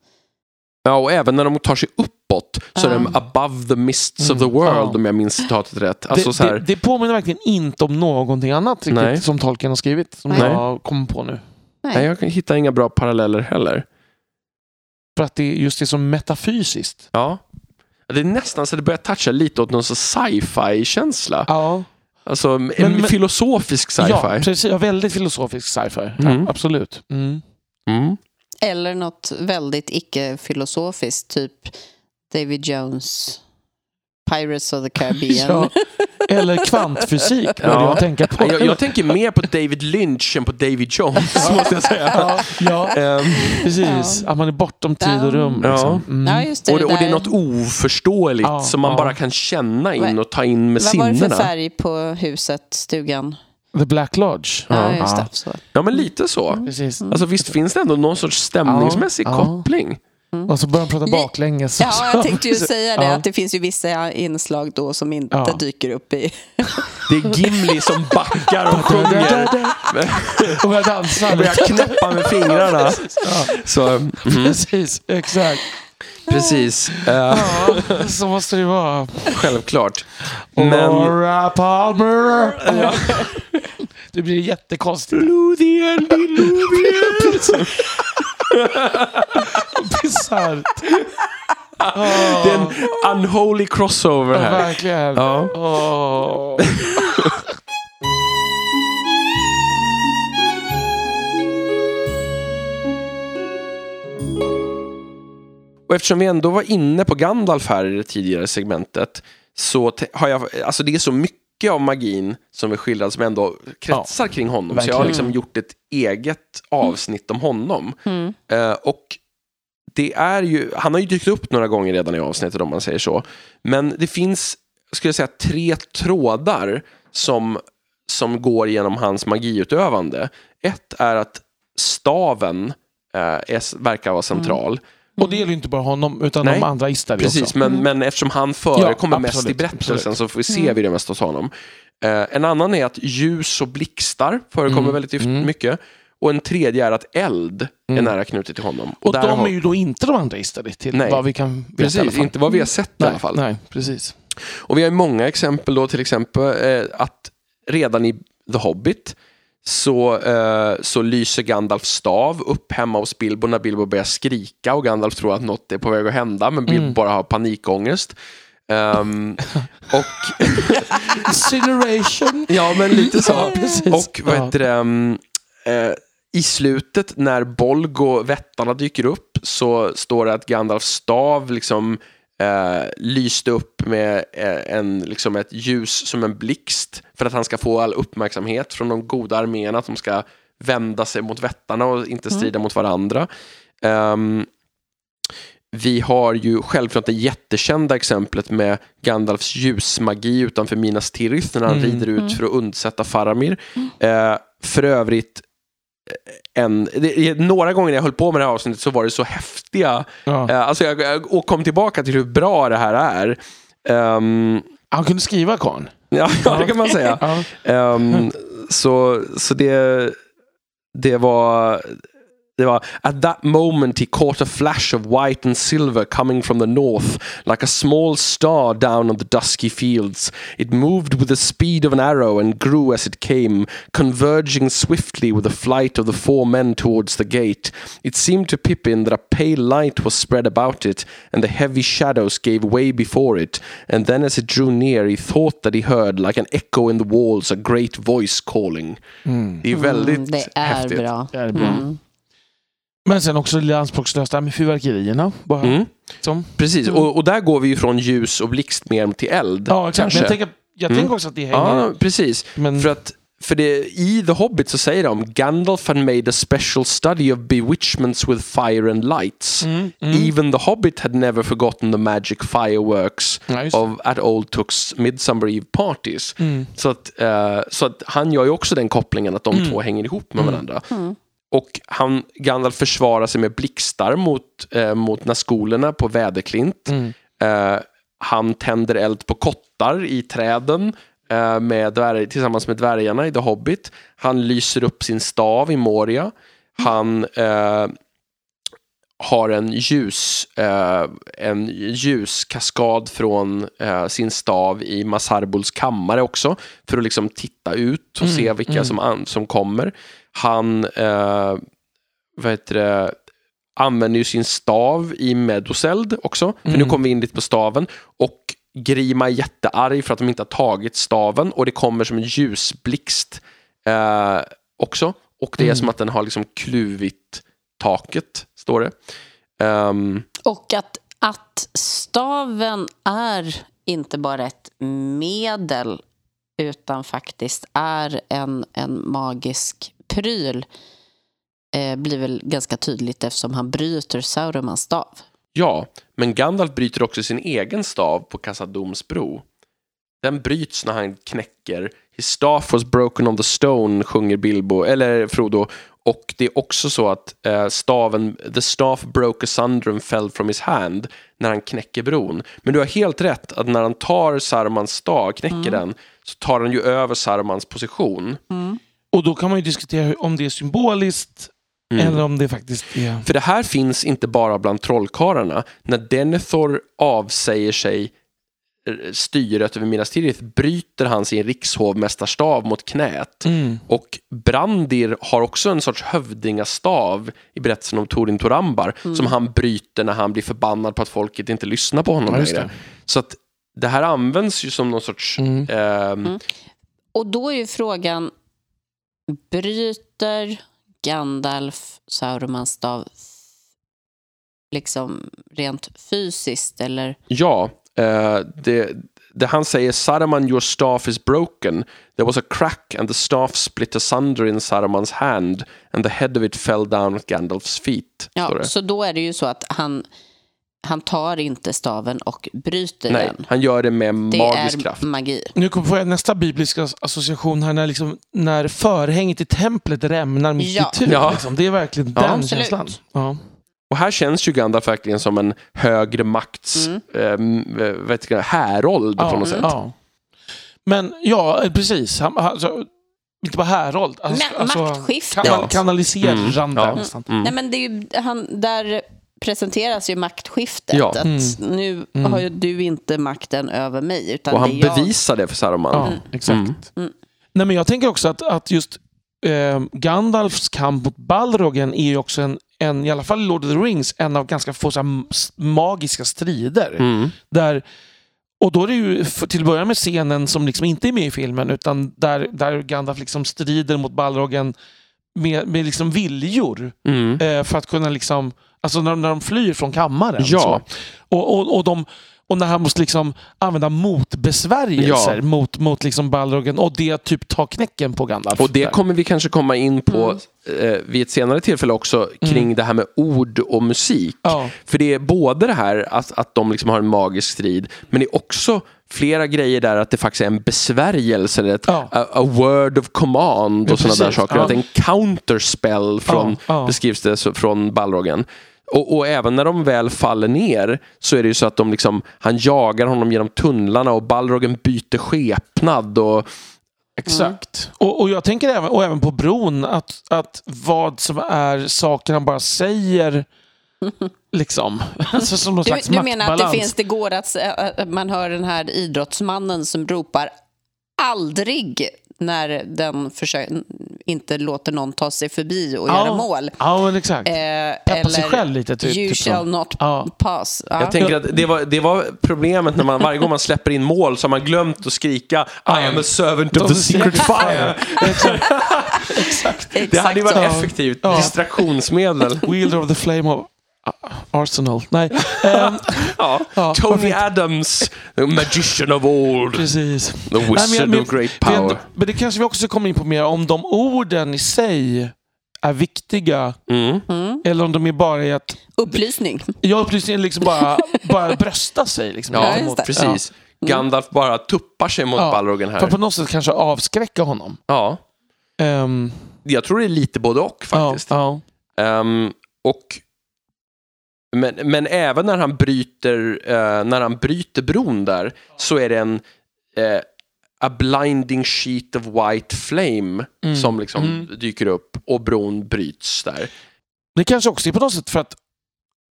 Ja, och även när de tar sig uppåt så är Ja. de above the mists of the Mm, world, ja. om jag minns citatet rätt. Alltså, det, så här, det, det påminner verkligen inte om någonting annat riktigt som Tolkien har skrivit. Som Nej. jag kommer på nu. Nej. nej, jag kan hitta inga bra paralleller heller. För att det just är så metafysiskt. Ja. Det är nästan så det börjar toucha lite åt någon sci-fi-känsla. Ja, Alltså en Men- men- filosofisk ja sci-fi. precis. Ja, väldigt filosofisk sci-fi. Mm. Ja, absolut. Mm. Mm. Eller något väldigt icke-filosofiskt, typ David Jones, Pirates of the Caribbean. Ja. Eller kvantfysik Ja. jag tänka på. Jag, jag tänker mer på David Lynch än på David Jones, måste jag säga. ja, ja, Ehm, precis. Att man är bortom tid och rum. Ja. Liksom. Mm. Ja, just det. och, det, och det är något oförståeligt Ja, som man ja. bara kan känna in Vad- och ta in med Vad var det för sinnena. färg på huset, stugan? The Black Lodge. Ja, Ja. just Ja. det. Ja, men lite så. Precis. Alltså visst finns det ändå någon sorts stämningsmässig Ja, ja. koppling? Och så börjar de prata baklänges. Ja, jag tänkte ju säga det, Ja. att det finns ju vissa inslag då som inte Ja. dyker upp i... Det är Gimli som backar och sjunger. Och börjar dansa. Och börjar knäppa med fingrarna. Så, mm, Precis, exakt. precis. Eh, Ja, så måste det vara. självklart. Men... Laura Palmer. Det blir jättekonstigt. Luthien, Luthien. Bisarrt. Det är en unholy crossover Ja, här. verkligen. Ja. Åh. Och eftersom vi ändå var inne på Gandalf här i det tidigare segmentet så har jag, alltså det är så mycket av magin som är skildrad som ändå kretsar kring honom. Så jag har verkligen. liksom gjort ett eget avsnitt om honom. Eh, och det är ju, han har ju dykt upp några gånger redan i avsnittet om man säger så. Men det finns, skulle jag säga, tre trådar som, som går genom hans magiutövande. Ett är att staven eh, är, verkar vara central. Och det gäller ju inte bara honom, utan Nej. de andra Istari Precis, också. men, men eftersom han förekommer Ja, mest i berättelsen absolut. så får vi se vi det mest hos honom. Eh, en annan är att ljus och blixtar förekommer Mm, väldigt mm. mycket. Och en tredje är att eld är Mm. nära knutet till honom. Och där de har- är ju då inte de andra Istari, till Nej. vad vi kan veta i alla Precis, fall. inte vad vi har sett i nej, alla fall. Nej, precis. Och vi har ju många exempel då, till exempel eh, att redan i The Hobbit så, eh, så lyser Gandalfs stav upp hemma hos Bilbo när Bilbo börjar skrika och Gandalf tror att något är på väg att hända men Bilbo Mm. bara har panikångest. Ehm, och Incineration. Ja, men lite så. Ja. Och vad heter det, um, eh, i slutet när Bolg och vättarna dyker upp så står det att Gandalfs stav liksom eh, lyste upp med eh, en, liksom ett ljus som en blixt för att han ska få all uppmärksamhet från de goda arméerna att de ska vända sig mot vättarna och inte strida mot varandra. Ehm, vi har ju självklart det jättekända exemplet med Gandalfs ljusmagi utanför Minas Tirith när han Mm. rider ut för att undsätta Faramir. Eh, för övrigt, en, det, några gånger när jag höll på med det här avsnittet så var det så häftiga, Ja. eh, alltså jag, jag och kom tillbaka till hur bra det här är. Ehm, Han kunde skriva karln. ja, ja, det kan man säga. Ja. Ehm, så, så det, det var det var at that moment he caught a flash of white and silver coming from the north like a small star down on the dusky fields. It moved with the speed of an arrow and grew as it came, converging swiftly with the flight of the four men towards the gate. It seemed to Pippin that a pale light was spread about it, and the heavy shadows gave way before it. And then as it drew near he thought that he heard, like an echo in the walls, a great voice calling. Det är väldigt Mm, det är häftigt. bra. Det är bra. Mm. Men sen också lite anspråkslöst där med fyrverkerierna. Bara. Mm. Som. Precis, och, och där går vi ju från ljus och blixt mer till eld. Ja, exakt. Jag tänker, jag Mm. tänker också att det hänger... Ja, precis. men, För att för det, i The Hobbit så säger de Gandalf had made a special study of bewitchments with fire and lights. Mm, mm. Even the Hobbit had never forgotten the magic fireworks det. of at Old Tooks Midsummer Eve parties. Mm. Så, att, eh, så att han gör ju också den kopplingen att de två hänger ihop med Mm. varandra. Och han, Gandalf försvarar sig med blixtar mot, eh, mot Nazgulerna på väderklint. Mm. Eh, han tänder eld på kottar i träden eh, med dvärg, tillsammans med dvärgarna i The Hobbit. Han lyser upp sin stav i Moria. Han eh, har en, ljus, eh, en ljuskaskad från eh, sin stav i Masarbuls kammare också. För att liksom titta ut och Mm, se vilka mm. som, an, som kommer. Han eh, vad heter det, använder ju sin stav i Meduseld också. För nu Mm. kommer vi in lite på staven. Och Grima är jättearg för att de inte har tagit staven. Och det kommer som en ljusblixt eh, också. Och det är Mm. som att den har liksom kluvit taket, står det. Ehm, Och att, att staven är inte bara ett medel utan faktiskt är en, en magisk pryl eh, blir väl ganska tydligt eftersom han bryter Saurumans stav. ja, men Gandalf bryter också sin egen stav på Kassadoms bro. Den bryts när han knäcker His staff was broken on the stone, sjunger Bilbo, eller Frodo. Och det är också så att eh, staven, the staff broke asunder and fell from his hand när han knäcker bron. Men du har helt rätt att när han tar Sarumans stav, knäcker den, så tar han ju över Sarumans position. Och då kan man ju diskutera om det är symboliskt Mm. eller om det faktiskt är... För det här finns inte bara bland trollkarlarna. När Denethor avsäger sig styret över Minas Tirith bryter han sin rikshovmästarstav mot knät. Mm. Och Brandir har också en sorts hövdingastav i berättelsen om Torin Torambar som han bryter när han blir förbannad på att folket inte lyssnar på honom Ja, längre. Så att det här används ju som någon sorts... Mm. ehm, Och då är ju frågan, bryter Gandalf Saurumans stav liksom rent fysiskt eller? Ja, eh, det, det han säger Saruman your staff is broken. There was a crack and the staff split asunder in Sarumans hand and the head of it fell down at Gandalfs feet. Ja, det. så då är det ju så att han, han tar inte staven och bryter Nej, den. han gör det med Det magisk är kraft. magi. Nu kommer får jag nästa bibliska association här när, liksom, när förhänget i templet rämnar mitt Ja. i tur. Ja. Liksom. Det är verkligen Ja. den Absolut. känslan. Ja. Och här känns ju Gandalf verkligen som en högre makts Mm. eh, vet jag, härold på något sätt. Ja. Men ja, eh, precis. Han, alltså, inte bara härold. Alltså, Men alltså, maktskifte. Kanal, Ja. kanaliserande Mm. Ja. nästan. Mm. Nej, men det är ju, han, där presenteras ju maktskiftet. Ja. Att Mm. Nu Mm. har ju du inte makten över mig, utan Och han det bevisar det för Saruman. Ja, exakt. Mm. Mm. Nej, men jag tänker också att, att just eh, Gandalfs kamp mot Balrogen är ju också en, en, i alla fall Lord of the Rings, en av ganska få magiska strider. Mm. Där, och då är det ju för, till att börja med scenen som liksom inte är med i filmen, utan där, där Gandalf liksom strider mot Balrogen med, med liksom viljor. Mm. Eh, för att kunna liksom, alltså när, när de flyr från kammaren. Ja. Så. Och, och, och, de, och när han måste liksom använda motbesvärjelser Ja. mot, mot liksom Balrogen och det typ tar knäcken på Gandalf. Och det Där. kommer vi kanske komma in på eh, vid ett senare tillfälle också kring det här med ord och musik. Ja. För det är både det här att, att de liksom har en magisk strid, men det är också flera grejer där att det faktiskt är en besvärjelse, eller ett, Ja. a, a word of command Ja, och sådana där saker. Ja. Att det är en counterspell från, Ja, ja. beskrivs det så, från Balrogen. Och, och även när de väl faller ner så är det ju så att de liksom, han jagar honom genom tunnlarna och Balrogen byter skepnad. Och, Exakt. Och, och jag tänker även, och även på bron, att, att vad som är saker han bara säger, liksom. Alltså som någon Du, slags du menar att det finns, det går att, man hör den här idrottsmannen som ropar aldrig när den försöker, inte låter någon ta sig förbi och göra mål. Ja, men exakt. Eh, Peppa sig själv lite. Typ, you typ så. shall not Ja. pass. Ja. Jag tänker att det var, det var problemet när man varje gång man släpper in mål så har man glömt att skrika I am a servant of the secret fire. exakt. exakt. Det hade ju varit så. effektivt Ja. distraktionsmedel. Wielder of the flame of Arsenal. Nej, ehm, Ja. Ja, Tony. Adams, the magician of old, precis. the Nej, wizard men- men- of great power. men det kanske vi också kommer in på mer om de orden i sig är viktiga Mm. eller om de är bara i att Upplysning. jag upplysningen liksom bara, bara brösta sig. Liksom, Ja, Ja, just gentemot- det. precis. Gandalf bara tuppar sig mot Ja. Balrogen För här. att på något sätt kanske avskräcka honom. Ja. Ehm, jag tror det är lite både och faktiskt. Ja, Ehm, och, men, men även när han bryter, eh, när han bryter bron där så är det en eh, a blinding sheet of white flame Mm. som liksom Mm. dyker upp och bron bryts där. Det kanske också är på något sätt för att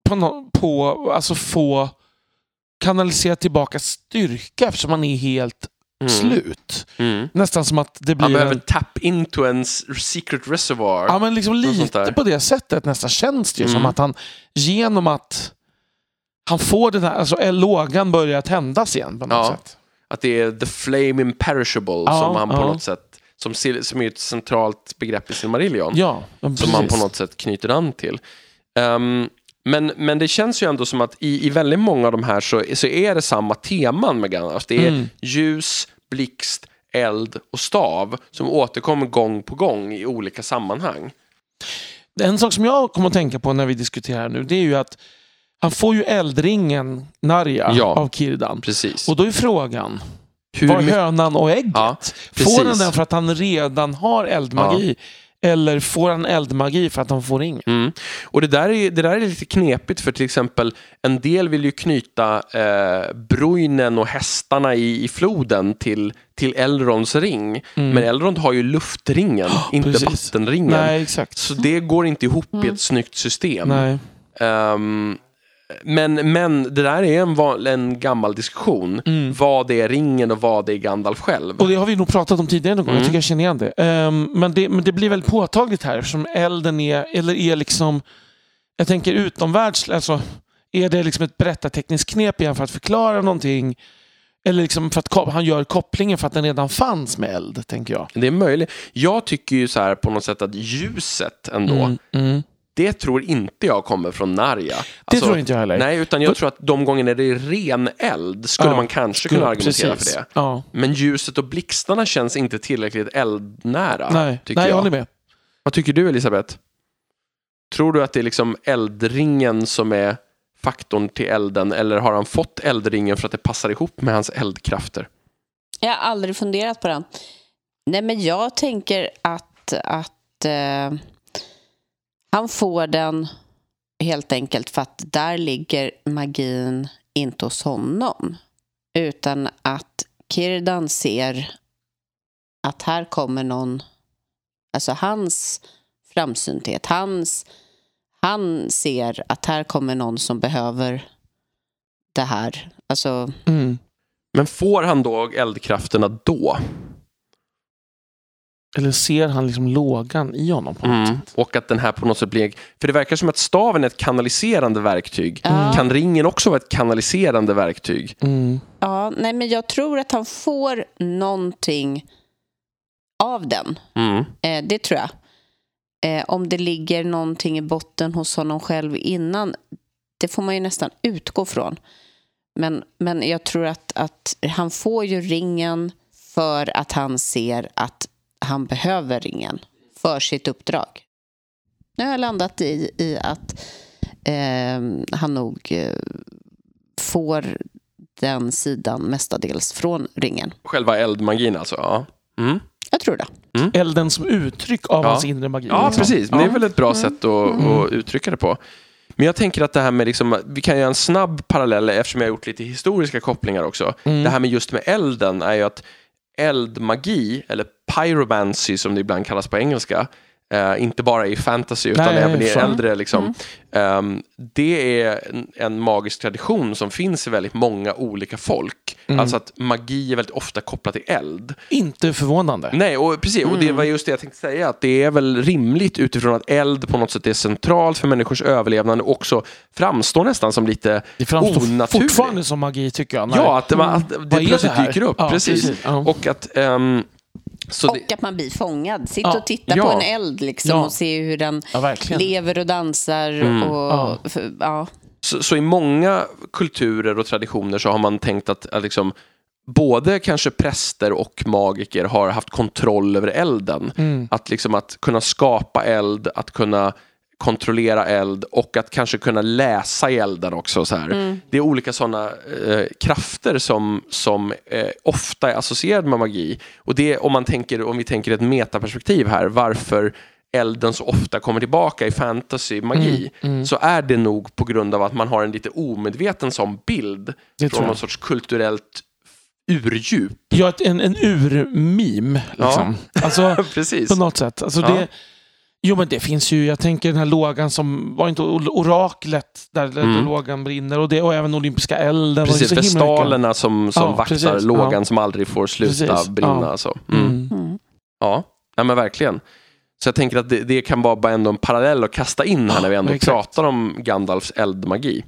på, no, på, alltså få kanalisera tillbaka styrka eftersom man är helt Mm. slut. Mm. Nästan som att det blir... Han behöver en, tap into en secret reservoir. ja, men liksom lite på det sättet nästan känns det ju som Mm. att han genom att han får den här, alltså är lågan börjar tändas igen på något Ja. sätt. Att det är the flame imperishable Ja, som han på ja. något sätt, som, som är ett centralt begrepp i Silmarillion. Ja, som man på något sätt knyter an till. Ehm, men, men det känns ju ändå som att i, i väldigt många av de här så, så är det samma teman med Gandalf. Det är Mm. ljus, blixt, eld och stav som återkommer gång på gång i olika sammanhang. En sak som jag kommer att tänka på när vi diskuterar nu, det är ju att han får ju eldringen Narja Ja. av Kirdan. Precis. Och då är frågan, Hur var hönan och ägget? Ja, får han den för att han redan har eldmagi? Eller får han eldmagi för att han får ringen? Mm. Och det där, är, det där är lite knepigt för till exempel en del vill ju knyta eh, Bruinen och hästarna i, i floden till, till Elrons ring. Men Elrond har ju luftringen, inte Mm. precis. vattenringen. Nej, exakt. Så det går inte ihop i ett snyggt system. Nej. Men, men det där är en, van- en gammal diskussion. Vad är ringen och vad är Gandalf själv? Mm. Och det har vi nog pratat om tidigare någon gång. Mm. Jag tycker jag känner igen det. Ehm, men det. Men det blir väldigt påtagligt här eftersom elden är, eller är liksom, jag tänker utomvärlds, alltså är det liksom ett berättartekniskt knep igen för att förklara någonting? Eller liksom för att han gör kopplingen för att den redan fanns med eld, tänker jag. Det är möjligt. Jag tycker ju så här på något sätt att ljuset ändå, Mm, mm. Det tror inte jag kommer från Narja. Alltså, tror inte jag heller. Nej, utan jag tror att de gångerna det är ren eld skulle Ja, man kanske skulle- kunna argumentera precis. för det. Ja. Men ljuset och blixtarna känns inte tillräckligt eldnära. Nej, tycker Nej jag jag. håller med. Vad tycker du Elisabeth? Tror du att det är liksom eldringen som är faktorn till elden eller har han fått eldringen för att det passar ihop med hans eldkrafter? Jag har aldrig funderat på den. Nej, men jag tänker att, att eh, han får den helt enkelt för att där ligger magin inte hos honom. Utan att Kirdan ser att här kommer någon, alltså hans framsynthet, hans, han ser att här kommer någon som behöver det här. Alltså, Mm. Men får han då eldkrafterna då? Eller ser han liksom lågan i honom på något Mm. sätt? Och att den här på något sätt blir... För det verkar som att staven är ett kanaliserande verktyg. Ja. Kan ringen också vara ett kanaliserande verktyg? Mm. Ja, nej, men jag tror att han får någonting av den. Mm. Eh, det tror jag. Eh, om det ligger någonting i botten hos honom själv innan, det får man ju nästan utgå från. Men, men jag tror att, att han får ju ringen för att han ser att han behöver ringen för sitt uppdrag. Nu har jag landat i, i att eh, han nog eh, får den sidan mestadels från ringen. Själva eldmagin alltså? Ja. Mm. Jag tror det. Elden som uttryck av Ja. hans inre magi. Ja, liksom. precis. Men det är väl ett bra sätt att, att uttrycka det på. Men jag tänker att det här med, liksom, vi kan göra en snabb parallell eftersom jag har gjort lite historiska kopplingar också. Mm. Det här med just med elden är ju att eldmagi, eller pyromancy som det ibland kallas på engelska, eh, inte bara i fantasy utan Nej, även i äldre, liksom, ehm, det är en, en magisk tradition som finns i väldigt många olika folk. Mm. Alltså att magi är väldigt ofta kopplat till eld. Inte förvånande. Nej, och precis. Och det var just det jag tänkte säga. Att det är väl rimligt utifrån att eld på något sätt är centralt för människors överlevnad och också framstår nästan som lite Det framstår onaturligt. fortfarande som magi tycker jag. när- Ja, att det, att Vad det plötsligt här? dyker upp. Ja, precis. Ja. Och att... ehm, så det, Och att man blir fångad. Sitt Ja. och titta Ja. på en eld liksom, Ja. och se hur den lever och dansar. Mm. Och, Ja. för, ja. så, så i många kulturer och traditioner så har man tänkt att, att liksom, både kanske präster och magiker har haft kontroll över elden. Mm. Att, liksom, att kunna skapa eld, att kunna kontrollera eld och att kanske kunna läsa i elden också. Så här. Det är olika sådana eh, krafter som, som eh, ofta är associerade med magi. Och det om, man tänker, om vi tänker ett metaperspektiv här, varför elden så ofta kommer tillbaka i fantasy, magi, Mm, så är det nog på grund av att man har en lite omedveten sån bild Det från någon sorts kulturellt urdjup. Ja, en, en urmim. Liksom. Alltså, Precis. på något sätt. Alltså, Ja. det, jo, men det finns ju, jag tänker den här lågan som, var inte or- oraklet där, där Mm. lågan brinner och, det, och även olympiska elden. Precis, festalerna som, som Ja, vaktar precis. lågan Ja. som aldrig får sluta Precis. brinna. Ja. Alltså. Mm. Mm. Mm. Ja, ja men verkligen. Så jag tänker att det, det kan vara bara ändå en parallell att kasta in här när vi ändå exakt. pratar om Gandalfs eldmagi.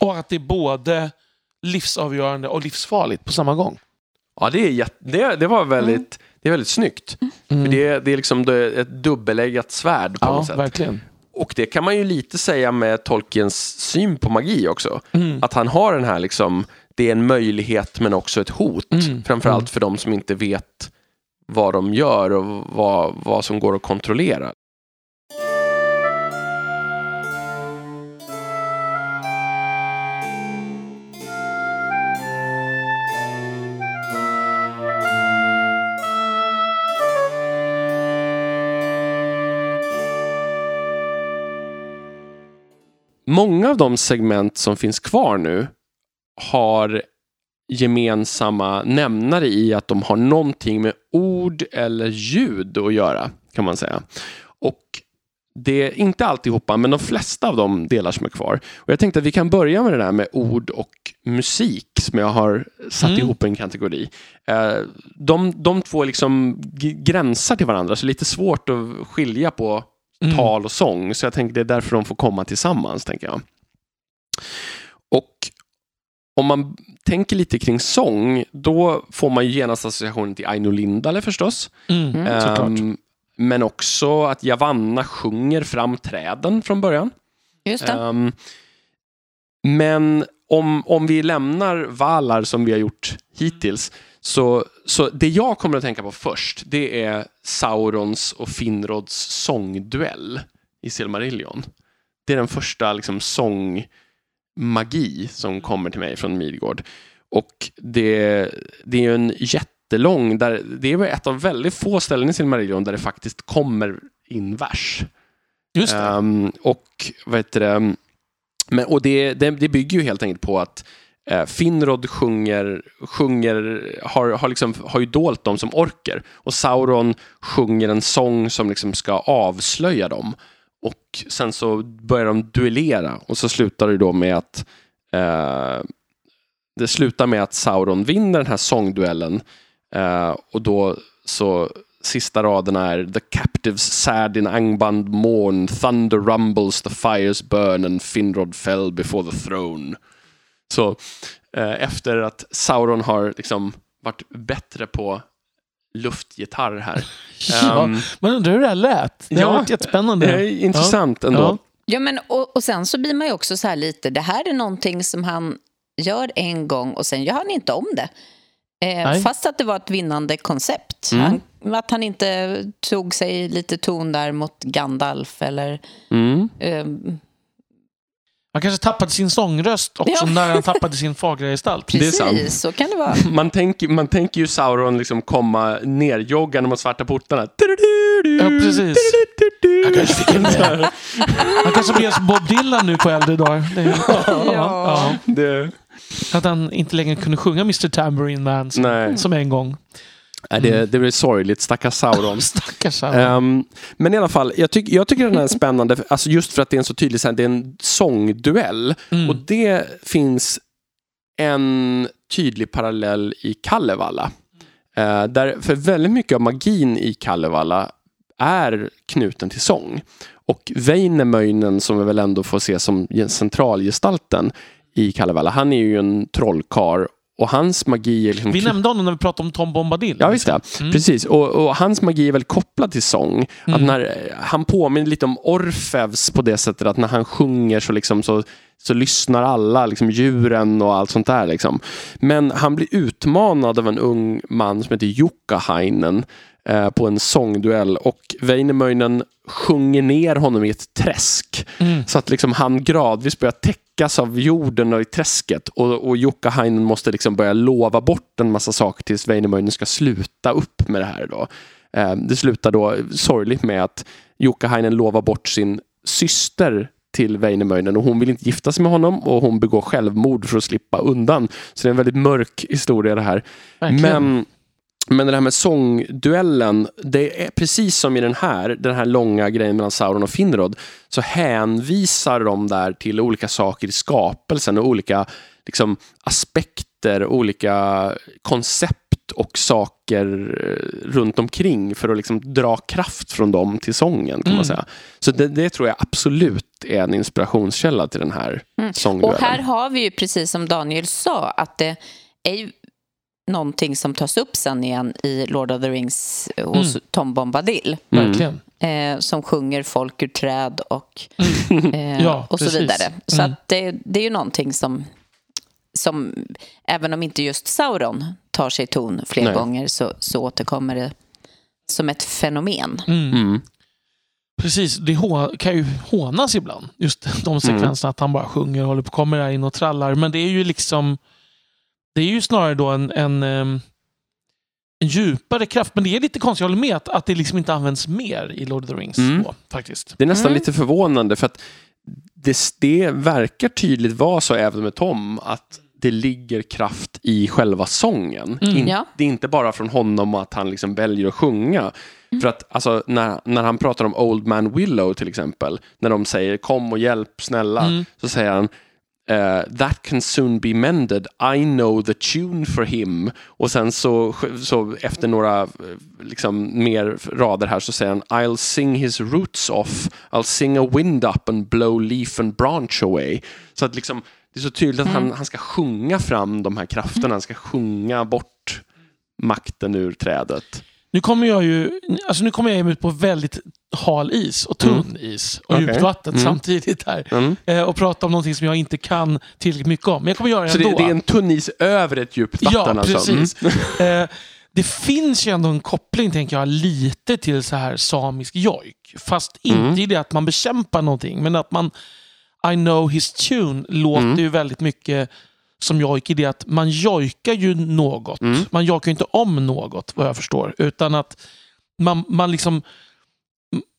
Och att det är både livsavgörande och livsfarligt på samma gång. Ja, det, är det, det var väldigt, det är väldigt snyggt. Mm. För det, det är liksom det- ett dubbeleggat svärd på ja, något sätt. verkligen. Och det kan man ju lite säga med Tolkiens syn på magi också. Mm. Att han har den här liksom, det är en möjlighet men också ett hot. Mm. Framförallt Mm. för de som inte vet vad de gör och vad, vad som går att kontrollera. Många av de segment som finns kvar nu har gemensamma nämnare i att de har någonting med ord eller ljud att göra, kan man säga. Och det är inte alltihopa, men de flesta av de delar som är kvar. Och jag tänkte att vi kan börja med det där med ord och musik som jag har satt Mm. ihop en kategori. Eh, De, de två liksom gränsar till varandra, så det är lite svårt att skilja på Mm. tal och sång. Så jag tänker det är därför de får komma tillsammans, tänker jag. Och om man tänker lite kring sång, då får man ju genast associationen till Aino Lindale förstås. Mm. Mm. Ehm, men också att Javanna sjunger fram träden från början. Just det. Ehm, men om, om vi lämnar Valar som vi har gjort hittills, så, så det jag kommer att tänka på först, det är Saurons och Finrods sångduell i Silmarillion. Det är den första liksom, sångmagi som kommer till mig från Midgård. Och det, det är en jättelång, där, det är ett av väldigt få ställen i Silmarillion där det faktiskt kommer in vers. Just det. Ehm, och vad heter det? Men, och det, det, det bygger ju helt enkelt på att eh, Finrod sjunger, sjunger har, har, liksom, har ju dolt dem som orker. Och Sauron sjunger en sång som liksom ska avslöja dem. Och sen så börjar de duellera och så slutar det då med att eh, det slutar med att Sauron vinner den här sångduellen. Eh, och då så sista raderna är The captives sad in Angband mourn, thunder rumbles, the fires burn and Finrod fell before the throne. Så eh, efter att Sauron har liksom varit bättre på luftgitarr här. Ja, Ehm, Man undrar hur det här lät. Det ja, har varit jättespännande. det är intressant ändå. Ja. Ja, men, och, och sen så blir man ju också så här lite, det här är någonting som han gör en gång och sen gör han inte om det. Eh, fast att det var ett vinnande koncept. Mm. Han, att han inte tog sig lite ton där mot Gandalf eller... Mm. Eh, Han kanske tappade sin sångröst också Ja. när han tappade sin fagra gestalt. Det är sant. precis, så kan det vara. Man, tänker, man tänker ju Sauron liksom komma nerjoggande mot svarta portarna. Ja, precis. Han kanske fick en Han kanske blir som Bob Dylan nu på äldre dagar. Det är, ja. Ja. Det, Att han inte längre kunde sjunga Mr Tambourine Man som, nej, som en gång. Nej, det, det blir sorgligt, stackars Sauron. Stackars han. Ehm, men i alla fall, jag, tyck, jag tycker den är spännande, alltså just för att det är en så tydlig, det är en sångduell. Mm. Och det finns en tydlig parallell i Kalevala. Eh, där, för väldigt mycket av magin i Kalevala är knuten till sång. Och Väinämöinen, som vi väl ändå får se som centralgestalten i Kalevala, han är ju en trollkar och hans magi är liksom Vi nämnde honom när vi pratade om Tom Bombadil. Ja, visst det. Mm. Precis. Och, och hans magi är väl kopplad till sång. Att Mm. när, eh, han påminner lite om Orfeus på det sättet att när han sjunger så, liksom, så, så lyssnar alla, liksom, djuren och allt sånt där. Liksom. Men han blir utmanad av en ung man som heter Jukkahainen eh, på en sångduell och Väinämöinen sjunger ner honom i ett träsk. Mm. Så att liksom han gradvis börjar täckas av jorden och i träsket. Och, och Jukka-Hainen måste liksom börja lova bort en massa saker tills Väinämöinen ska sluta upp med det här. Då. Eh, det slutar då sorgligt med att Jukka-Hainen lovar bort sin syster till Väinämöinen och hon vill inte gifta sig med honom och hon begår självmord för att slippa undan. Så det är en väldigt mörk historia det här. Verkligen. Men, men det här med sångduellen, det är precis som i den här, den här långa grejen mellan Sauron och Finrod, så hänvisar de där till olika saker i skapelsen och olika liksom, aspekter, olika koncept och saker eh, runt omkring för att liksom dra kraft från dem till sången kan Mm. man säga. Så det, det tror jag absolut är en inspirationskälla till den här Mm. sångduellen. Och här har vi ju precis som Daniel sa att det är ju någonting som tas upp sen igen i Lord of the Rings hos Mm. Tom Bombadil. Mm. Verkligen. Eh, som sjunger folk ur träd och, eh, Ja, och så vidare. Så Mm. att det, det är ju någonting som, som, även om inte just Sauron tar sig ton fler Nej. gånger så, så återkommer det som ett fenomen. Mm. Mm. Precis, det kan ju hånas ibland. Just de sekvenserna att han bara sjunger och håller på, kommer in och trallar. Men det är ju liksom Det är ju snarare då en, en, ehm, en djupare kraft. Men det är lite konstigt, jag håller med, att, att det liksom inte används mer i Lord of the Rings. Mm. Då, faktiskt. Det är nästan Mm. lite förvånande för att det, det verkar tydligt vara så även med Tom att det ligger kraft i själva sången. Mm. In, Ja. Det är inte bara från honom att han liksom väljer att sjunga. För att alltså, när, när han pratar om Old Man Willow till exempel, när de säger kom och hjälp snälla, Mm. så säger han eh, That can soon be mended, I know the tune for him. Och sen så, så efter några eh, liksom, mer rader här så säger han I'll sing his roots off, I'll sing a wind up and blow leaf and branch away. Så att liksom, det är så tydligt att han, han ska sjunga fram de här krafterna, han ska sjunga bort makten ur trädet. Nu kommer jag ju alltså nu kommer jag ut på väldigt hal is och tunn is och Okej. djupt vatten Mm. samtidigt här. Mm. Eh, och prata om någonting som jag inte kan tillräckligt mycket om. Men jag kommer göra det Så ändå. det är en tunn is över ett djupt vatten Ja, alltså? Mm. precis. Eh, det finns ju ändå en koppling, tänker jag, lite till så här samisk jojk. Fast inte Mm. i det att man bekämpar någonting, men att man I know his tune låter Mm. ju väldigt mycket som jojk i det att man jojkar ju något. Mm. Man jojkar ju inte om något, vad jag förstår. Utan att man, man liksom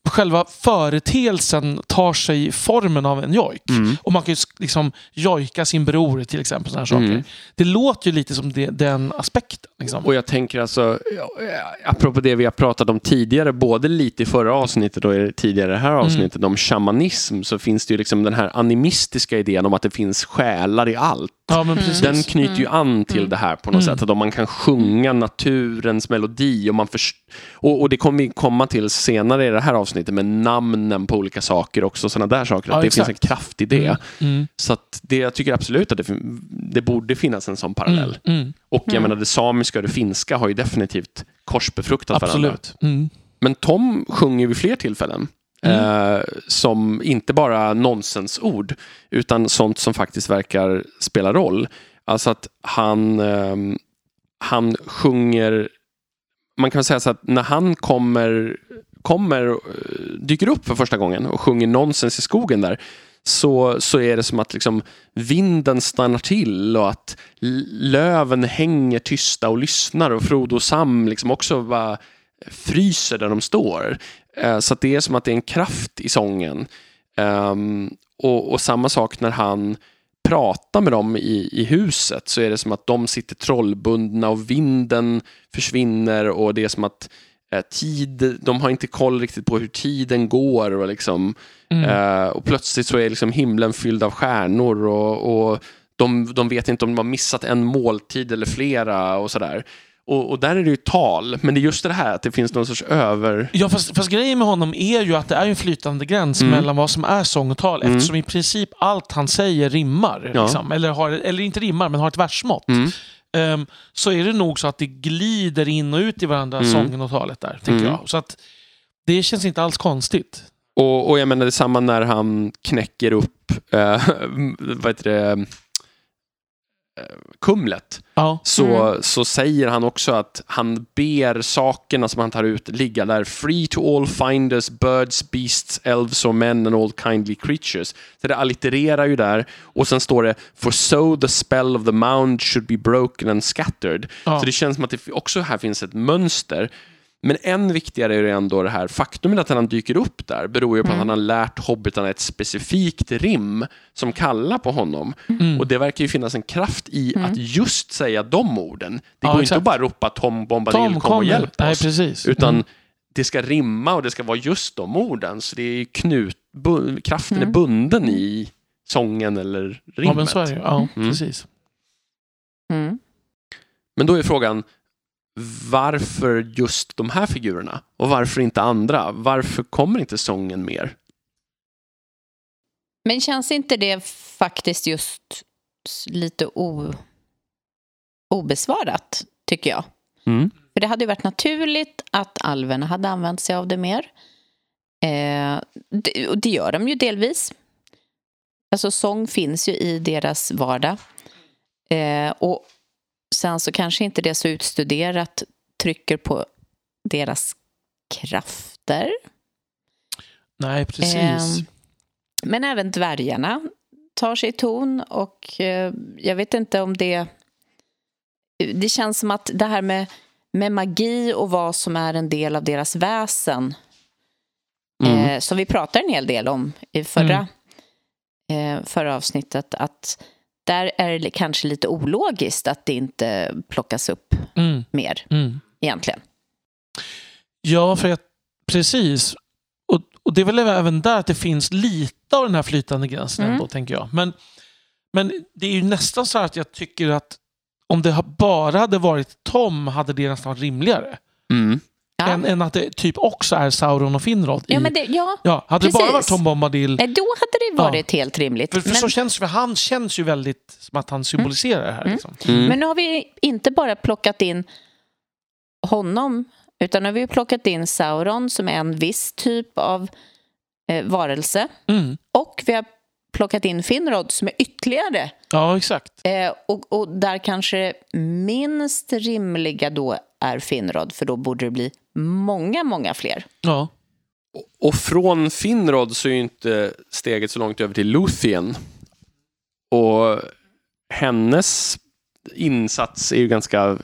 själva företeelsen tar sig formen av en jojk. Mm. Och man kan ju liksom jojka sin bror till exempel. Såna här saker. Mm. Det låter ju lite som det, den aspekten. Liksom. Och jag tänker alltså, ja, apropå det vi har pratat om tidigare, både lite i förra avsnittet och i tidigare det här Mm. avsnittet om shamanism, så finns det ju liksom den här animistiska idén om att det finns själar i allt. Ja, men precis. Den knyter ju an till Mm. det här på något Mm. sätt. Att om man kan sjunga naturens melodi och man och, och det kommer vi komma till senare i det här avsnittet med namnen på olika saker också, sådana där saker. Att Ja, det exakt. finns en kraft i det. Mm. Mm. Så att det, jag tycker absolut att det, det borde finnas en sån parallell. Mm. Mm. Och jag Mm. menar det samiska och det finska har ju definitivt korsbefruktat varandra. Mm. Men Tom sjunger vid fler tillfällen. Eh, som inte bara nonsensord utan sånt som faktiskt verkar spela roll. Alltså att han, ehm, han sjunger, man kan säga så att när han kommer, kommer eh, dyker upp för första gången och sjunger nonsens i skogen där så, så är det som att liksom vinden stannar till och att löven hänger tysta och lyssnar och Frodo och Sam liksom också bara fryser där de står. Eh, så att det är som att det är en kraft i sången. Ehm, och, och samma sak när han pratar med dem i, i huset så är det som att de sitter trollbundna och vinden försvinner och det är som att eh, tid, de har inte koll riktigt på hur tiden går och liksom Mm. Eh, och plötsligt så är liksom himlen fylld av stjärnor och, och de, de vet inte om de har missat en måltid eller flera och sådär. Och, och där är det ju tal, men det är just det här att det finns någon sorts över... Ja, fast, fast grejen med honom är ju att det är en flytande gräns Mm. mellan vad som är sång och tal Mm. eftersom i princip allt han säger rimmar. Ja. Liksom. Eller, har, eller inte rimmar, men har ett versmått. Mm. Ehm, så är det nog så att det glider in och ut i varandra, Mm. sången och talet där. Tänker Mm. jag. Så att det känns inte alls konstigt. Och, och jag menar detsamma när han knäcker upp, eh, vad heter det, kumlet Ja. så, Mm. så säger han också att han ber sakerna som han tar ut ligga där. Free to all finders, birds, beasts, elves or men and all kindly creatures. Så det allittererar ju där. Och sen står det For so the spell of the mound should be broken and scattered. Ja. Så det känns som att det också här finns ett mönster. Men än viktigare är det ändå det här faktumet att han dyker upp där beror ju på att han har lärt hobbitarna ett specifikt rim som kallar på honom. Mm. Och det verkar ju finnas en kraft i att just säga de orden. Det Ja, går ju inte att bara ropa Tom Bombadil, Tom kom och kommer. hjälp Nej, oss. precis. Utan Mm. det ska rimma och det ska vara just de orden. Så det är ju knut, bu, kraften är bunden i sången eller rimmet. Ja, men så är det. Ja, Mm. precis. Mm. Men då är frågan, varför just de här figurerna? Och varför inte andra? Varför kommer inte sången mer? Men känns inte det faktiskt just lite o... obesvarat, tycker jag? Mm. För det hade ju varit naturligt att alverna hade använt sig av det mer. Eh, det, och det gör de ju delvis. Alltså sång finns ju i deras vardag. Eh, och sen så kanske inte det så utstuderat trycker på deras krafter. Nej, precis. Ehm, Men även dvärgarna tar sig ton och eh, jag vet inte om det... Det känns som att det här med, med magi och vad som är en del av deras väsen Mm. eh, som vi pratar en hel del om i förra, eh, förra avsnittet att där är det kanske lite ologiskt att det inte plockas upp Mm, mer mm. egentligen. Ja, för att, precis. Och, och det är väl även där att det finns lite av den här flytande gränsen Mm. ändå, tänker jag. Men, men det är ju nästan så här att jag tycker att om det bara hade varit Tom hade det nästan varit rimligare. Mm. Ja, Än, än att det typ också är Sauron och Finrod. I, ja, men det, ja ja, hade det bara precis. varit Tom Bombadil. nej, då hade det varit helt rimligt. För, för men, så känns för han känns ju väldigt som att han symboliserar det här. Mm. Liksom. Mm. men nu har vi inte bara plockat in honom utan nu har vi plockat in Sauron som är en viss typ av eh, varelse Mm. och vi har plockat in Finrod som är ytterligare Ja, exakt. Eh, och, och där kanske minst rimliga då är Finrod, för då borde det bli många, många fler. Ja. Och från Finrod så är ju inte steget så långt över till Luthien. Och hennes insats är ju ganska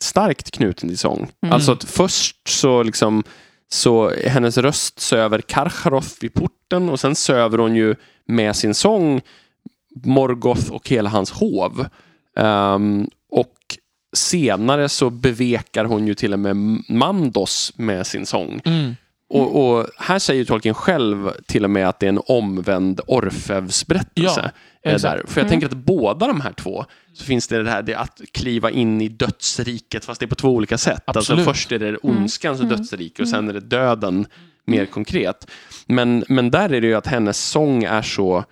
starkt knuten till sång. Mm. Alltså att först så liksom så hennes röst söver Karcharov vid porten och sen söver hon ju med sin sång Morgoth och hela hans hov. Um, och senare så bevekar hon ju till och med Mandos med sin sång. Mm. Och, och här säger Tolkien själv till och med att det är en omvänd Orfeus berättelse. Ja, där. För jag tänker att båda de här två så finns det det här det att kliva in i dödsriket fast det är på två olika sätt. Alltså först är det ondskans dödsrike och sen är det döden mer konkret. Men, men där är det ju att hennes sång är så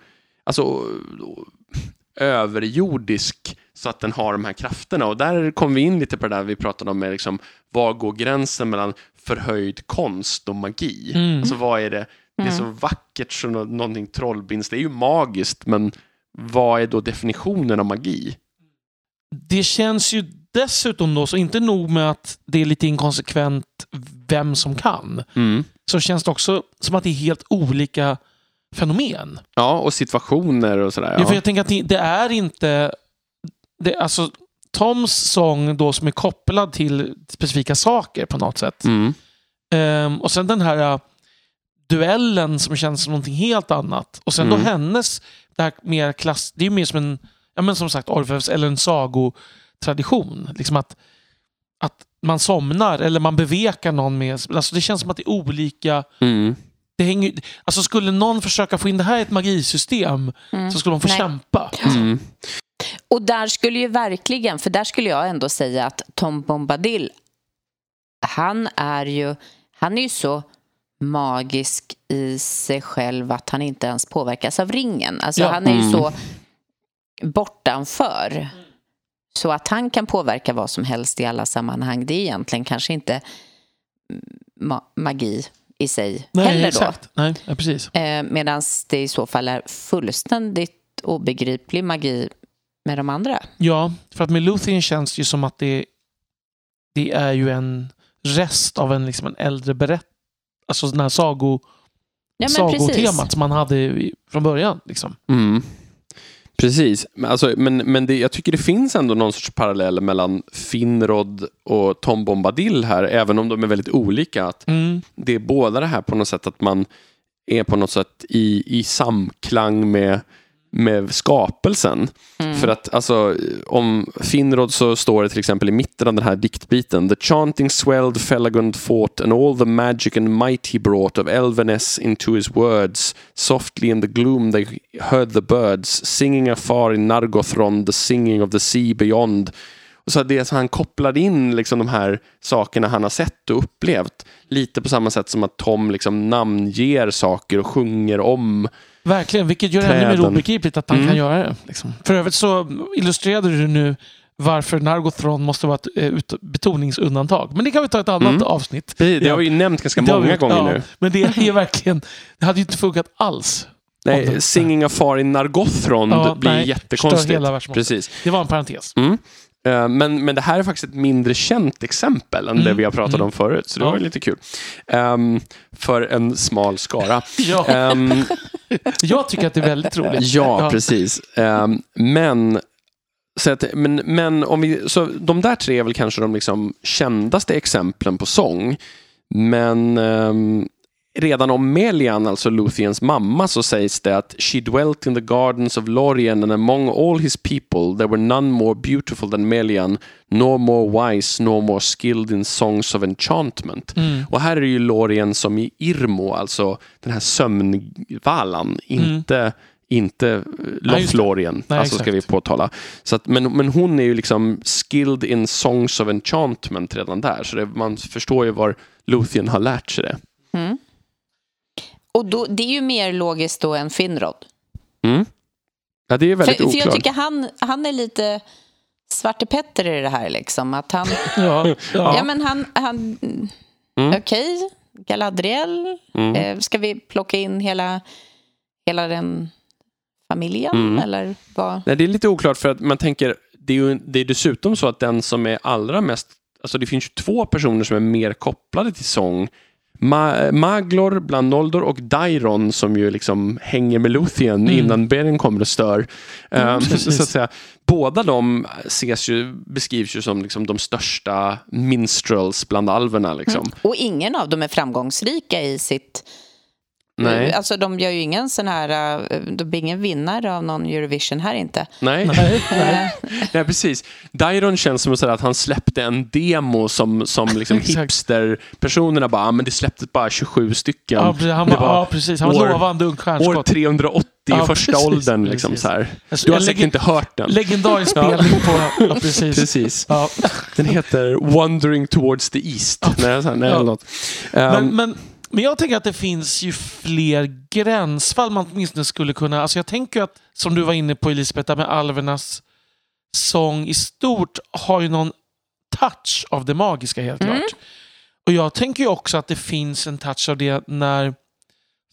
alltså, överjordisk så att den har de här krafterna. Och där kom vi in lite på det där vi pratade om med liksom, var går gränsen mellan förhöjd konst och magi? Mm. Alltså vad är det? Det är så vackert så nå- någonting trollbinds. Det är ju magiskt, men vad är då definitionen av magi? Det känns ju dessutom då, så inte nog med att det är lite inkonsekvent vem som kan, Mm. så känns det också som att det är helt olika fenomen. Ja, och situationer och sådär. Ja. för Ja. jag tänker att det är inte... Det, alltså, Toms sång då som är kopplad till specifika saker på något sätt. Mm. Ehm, och sen den här uh, duellen som känns som någonting helt annat. Och sen då Mm. hennes, det här mer klass... Det är ju mer som en, ja men som sagt, Orfeus eller en sagotradition. Liksom att, att man somnar eller man bevekar någon med... Alltså det känns som att det är olika... Mm. Det hänger, alltså skulle någon försöka få in det här i ett magisystem så skulle de få Nej. kämpa. Och där skulle ju verkligen, för där skulle jag ändå säga att Tom Bombadil, han är ju, han är ju så magisk i sig själv att han inte ens påverkas av ringen. Alltså Ja. han är ju Mm. så bortanför. Så att han kan påverka vad som helst i alla sammanhang, det är egentligen kanske inte ma- magi i sig Nej, heller då. exakt. Nej, ja, precis. Eh, Medan det i så fall är fullständigt obegriplig magi med de andra. Ja, för att med Luthien känns det ju som att det, det är ju en rest av en, liksom en äldre berättelse. Alltså den här sago, Ja, sagotemat som man hade från början. Liksom. Mm. Precis, men, alltså, men, men det, jag tycker det finns ändå någon sorts parallell mellan Finrod och Tom Bombadil här, även om de är väldigt olika. Att Mm. det är båda det här på något sätt att man är på något sätt i, i samklang med, med skapelsen. Mm. För att alltså, om Finrod så står det till exempel i mitten av den här diktbiten The chanting swelled Felagund fought and all the magic and might he brought of Elveness into his words softly in the gloom they heard the birds singing afar in Nargothron the singing of the sea beyond och så det så han kopplade in liksom de här sakerna han har sett och upplevt lite på samma sätt som att Tom liksom namnger saker och sjunger om Verkligen, vilket gör det ännu mer obegripligt att han Mm. kan göra det. Liksom. För övrigt så illustrerade du nu varför Nargothron måste vara ett eh, ut- betoningsundantag. Men det kan vi ta ett annat Mm. avsnitt. Det, har vi ju nämnt ganska Det många vi- gånger ja, nu. Men det är verkligen, det hade ju inte funkat alls. Nej, Singing Afar in Nargothrond Ja, blir nej, jättekonstigt. Precis. Det var en parentes. Mm. Eh, Men, men det här är faktiskt ett mindre känt exempel än det Mm, vi har pratat mm. om förut, så det Ja. var lite kul. Ehm, för en smal skara. Ja, Ehm, jag tycker att det är väldigt roligt. ja, Ja. precis. Ehm, men, så att, men, men om vi, så de där tre är väl kanske de liksom kändaste exemplen på sång. Men ehm, redan om Melian, alltså Luthiens mamma, så sägs det att She dwelt in the gardens of Lorien and among all his people there were none more beautiful than Melian, nor more wise, nor more skilled in songs of enchantment. Mm. Och här är det ju Lorien som i Irmo, alltså den här sömnvalan, inte inte eh, Nej, alltså ska vi påtala. Så att, men, men hon är ju liksom skilled in songs of enchantment redan där, så det, man förstår ju var Luthien har lärt sig det. Mm. Och då, det är ju mer logiskt då än Finrod. Mm. Ja, det är väldigt För, för oklart. jag tycker han, han är lite Svarte Petter i det här. Liksom. Att han, Ja, ja. ja. men han, han Mm. okej, Galadriel. Mm. Eh, ska vi plocka in hela, hela den familjen? Mm. Eller vad? Nej, det är lite oklart för att man tänker, det är ju det är dessutom så att den som är allra mest, alltså det finns ju två personer som är mer kopplade till sång. Ma Maglor bland Noldor och Dairon som ju liksom hänger med Luthien Mm. innan Beren kommer och stör. Ehm, precis. så att säga, båda de ses ju, beskrivs ju som liksom de största minstrels bland alverna. Liksom. Och ingen av dem är framgångsrika i sitt... Nej. Alltså de gör ju ingen sån här... eh, De blir ingen vinnare av någon Eurovision här inte. Nej. Nej, nej. Nej, precis. Dairon känns som så här att han släppte en demo som, som liksom hipster-personerna bara, ah, men det släpptes bara 27 stycken. Ja, precis. han var, ja, precis. Han var år- lovande ung År stjärnskott. 380 Ja, i första precis, åldern. Liksom, så här. Alltså, Du har säkert inte hört den. Legendarisk spelning på... Ja, precis. Precis. Ja. Den heter Wandering towards the East. Nej, så här, nej, Ja. eller något. Ehm, Men, men, men jag tänker att det finns ju fler gränsfall man åtminstone skulle kunna... Alltså jag tänker att, som du var inne på Elisabeth, med alvernas sång i stort har ju någon touch av det magiska helt Mm. klart. Och jag tänker ju också att det finns en touch av det när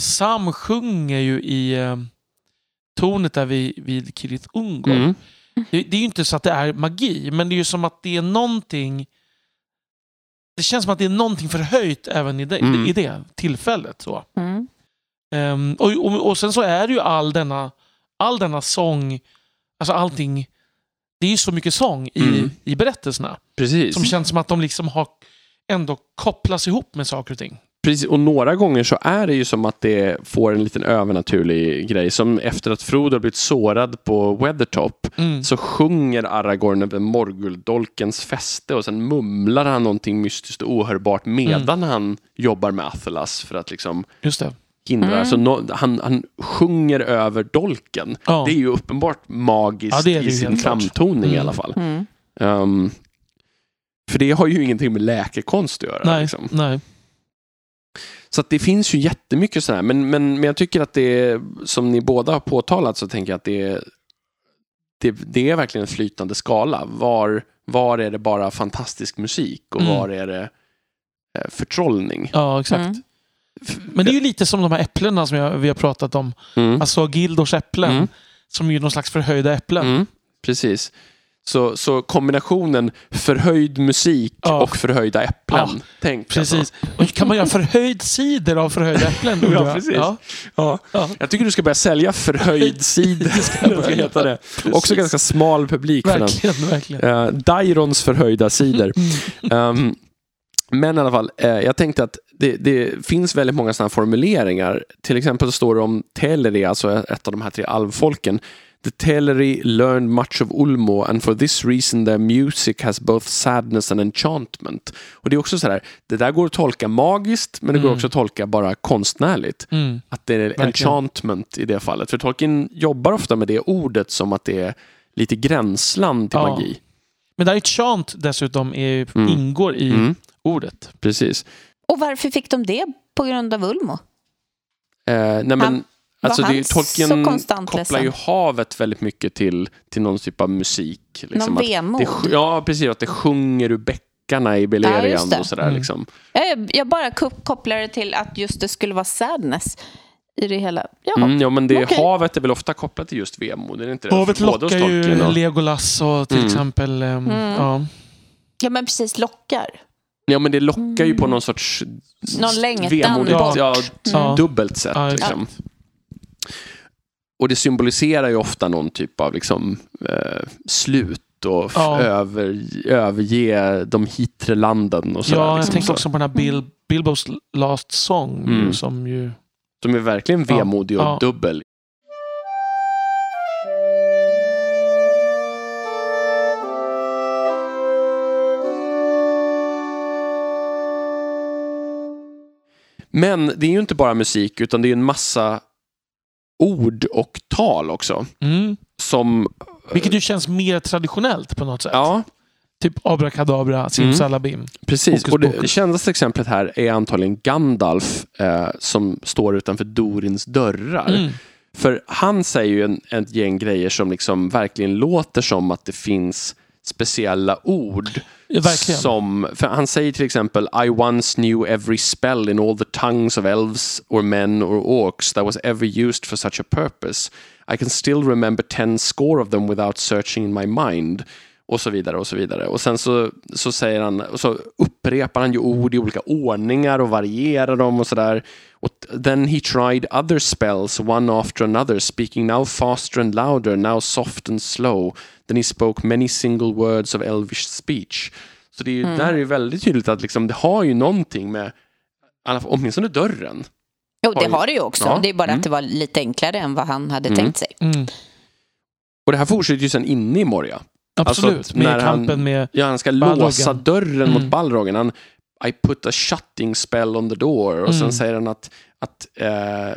Sam sjunger ju i eh, tornet där vid, vid Kirith Ungol. mm. Det, det är ju inte så att det är magi, men det är ju som att det är någonting... Det känns som att det är någonting förhöjt även i det, Mm. i det tillfället. Så. Mm. Ehm, och, och, och sen så är det ju all denna, all denna sång, alltså allting, det är ju så mycket sång i, Mm. i berättelserna. Precis. Som känns som att de liksom har ändå kopplas ihop med saker och ting. Precis, och några gånger så är det ju som att det får en liten övernaturlig grej. Som efter att Frodo har blivit sårad på Weathertop Mm. så sjunger Aragorn över Morguldolkens fäste och sen mumlar han någonting mystiskt och ohörbart medan han jobbar med Athelas för att liksom Just det. hindra. Mm. Så no, han, han sjunger över dolken. Ja. Det är ju uppenbart magiskt Ja, det det i sin framtoning i Mm. alla fall. Mm. Ehm, för det har ju ingenting med läkekonst att göra. Nej, Liksom. nej. Så att det finns ju jättemycket sådär. Men, men, men jag tycker att det är, som ni båda har påtalat så tänker jag att det är, det, det är verkligen en flytande skala. Var, var är det bara fantastisk musik och Mm. var är det eh, förtrollning? Ja, exakt. Mm. Men det är ju lite som de här äpplena som jag, vi har pratat om. Mm. Alltså Gildors äpplen. Mm. Som är ju någon slags förhöjda äpplen. Mm. precis. Så, så kombinationen förhöjd musik Ja. och förhöjda äpplen. Ja, Tänk alltså. Precis. Och kan man göra förhöjd cider av förhöjda äpplen? Ja, precis. Ja. Ja. Ja. Jag tycker du ska börja sälja förhöjd cider. ska heta det. Precis. Också ganska smal publik för den. Verkligen, verkligen. Uh, Dairons förhöjda cider. Ehm, men i alla fall, eh, jag tänkte att det, det finns väldigt många sådana formuleringar. Till exempel så står det om Teleri, alltså ett av de här tre alvfolken. The Teleri learned much of Ulmo and for this reason their music has both sadness and enchantment. Och det är också så här, det där går att tolka magiskt men det går Mm. också att tolka bara konstnärligt. Mm. Att det är Verkligen. enchantment i det fallet. För Tolkien jobbar ofta med det ordet som att det är lite gränsland till Ja. magi. Men där är chant dessutom är, Mm. ingår i Mm, ordet. precis. Och varför fick de det på grund av Ulmo? Eh, nej men, Han- alltså det, Tolkien kopplar ju havet väldigt mycket till, till någon typ av musik. Liksom, Någon vemod? det, Ja, precis. Att det sjunger ur bäckarna i Ja, Beleriand det. och sådär. Mm. Liksom. Jag, jag bara ko- kopplar det till att just det skulle vara sadness i det hela. Ja, Mm, ja, men det, Okej. havet är väl ofta kopplat till just vemod? Är det inte det? Havet lockar ju och- Legolas och till Mm. exempel... Mm. Ja. ja men precis lockar. Ja, men det lockar ju på någon sorts Någon längtan vemodigt, bort. ja, Mm. dubbelt sätt. Ja, liksom. Och det symboliserar ju ofta någon typ av liksom, eh, slut och Ja. över, överge de hitre landen och sådär. ja, jag liksom. tänker Så- också på den här Bil Bilbos Last Song Mm. som ju... De är verkligen vemodig och Ja. dubbel. Men det är ju inte bara musik utan det är en massa ord och tal också. Mm. Som, Vilket ju känns mer traditionellt på något sätt. ja, Typ abrakadabra, simsalabim. precis. Hokus Och det, pokus. det kändaste exemplet här är antagligen Gandalf eh, som står utanför Dorins dörrar. Mm. För han säger ju en, ett gäng grejer som liksom verkligen låter som att det finns speciella ord. Verkligen. Som, för han säger till exempel I once knew every spell in all the tongues of elves or men or orcs that was ever used for such a purpose. I can still remember ten score of them without searching in my mind. Och så vidare och så vidare. Och sen så, så säger han, och så upprepar han ju ord i olika ordningar och varierar dem och sådär. Then he tried other spells one after another, speaking now faster and louder, now soft and slow. Then he spoke many single words of elvish speech. Så det är ju, Mm. där är väldigt tydligt att liksom, det har ju någonting med, alla- åtminstone dörren. Jo, det har det ju också. Ja. Det är bara Mm. att det var lite enklare än vad han hade Mm. tänkt sig. Mm. Och det här fortsätter ju sen inne i Moria. Absolut. Alltså, med när han- kampen med... Ja, han ska Balrogen. låsa dörren Mm. mot Balrogen. Han, I put a shutting spell on the door. Och sen Mm. säger han att, att eh,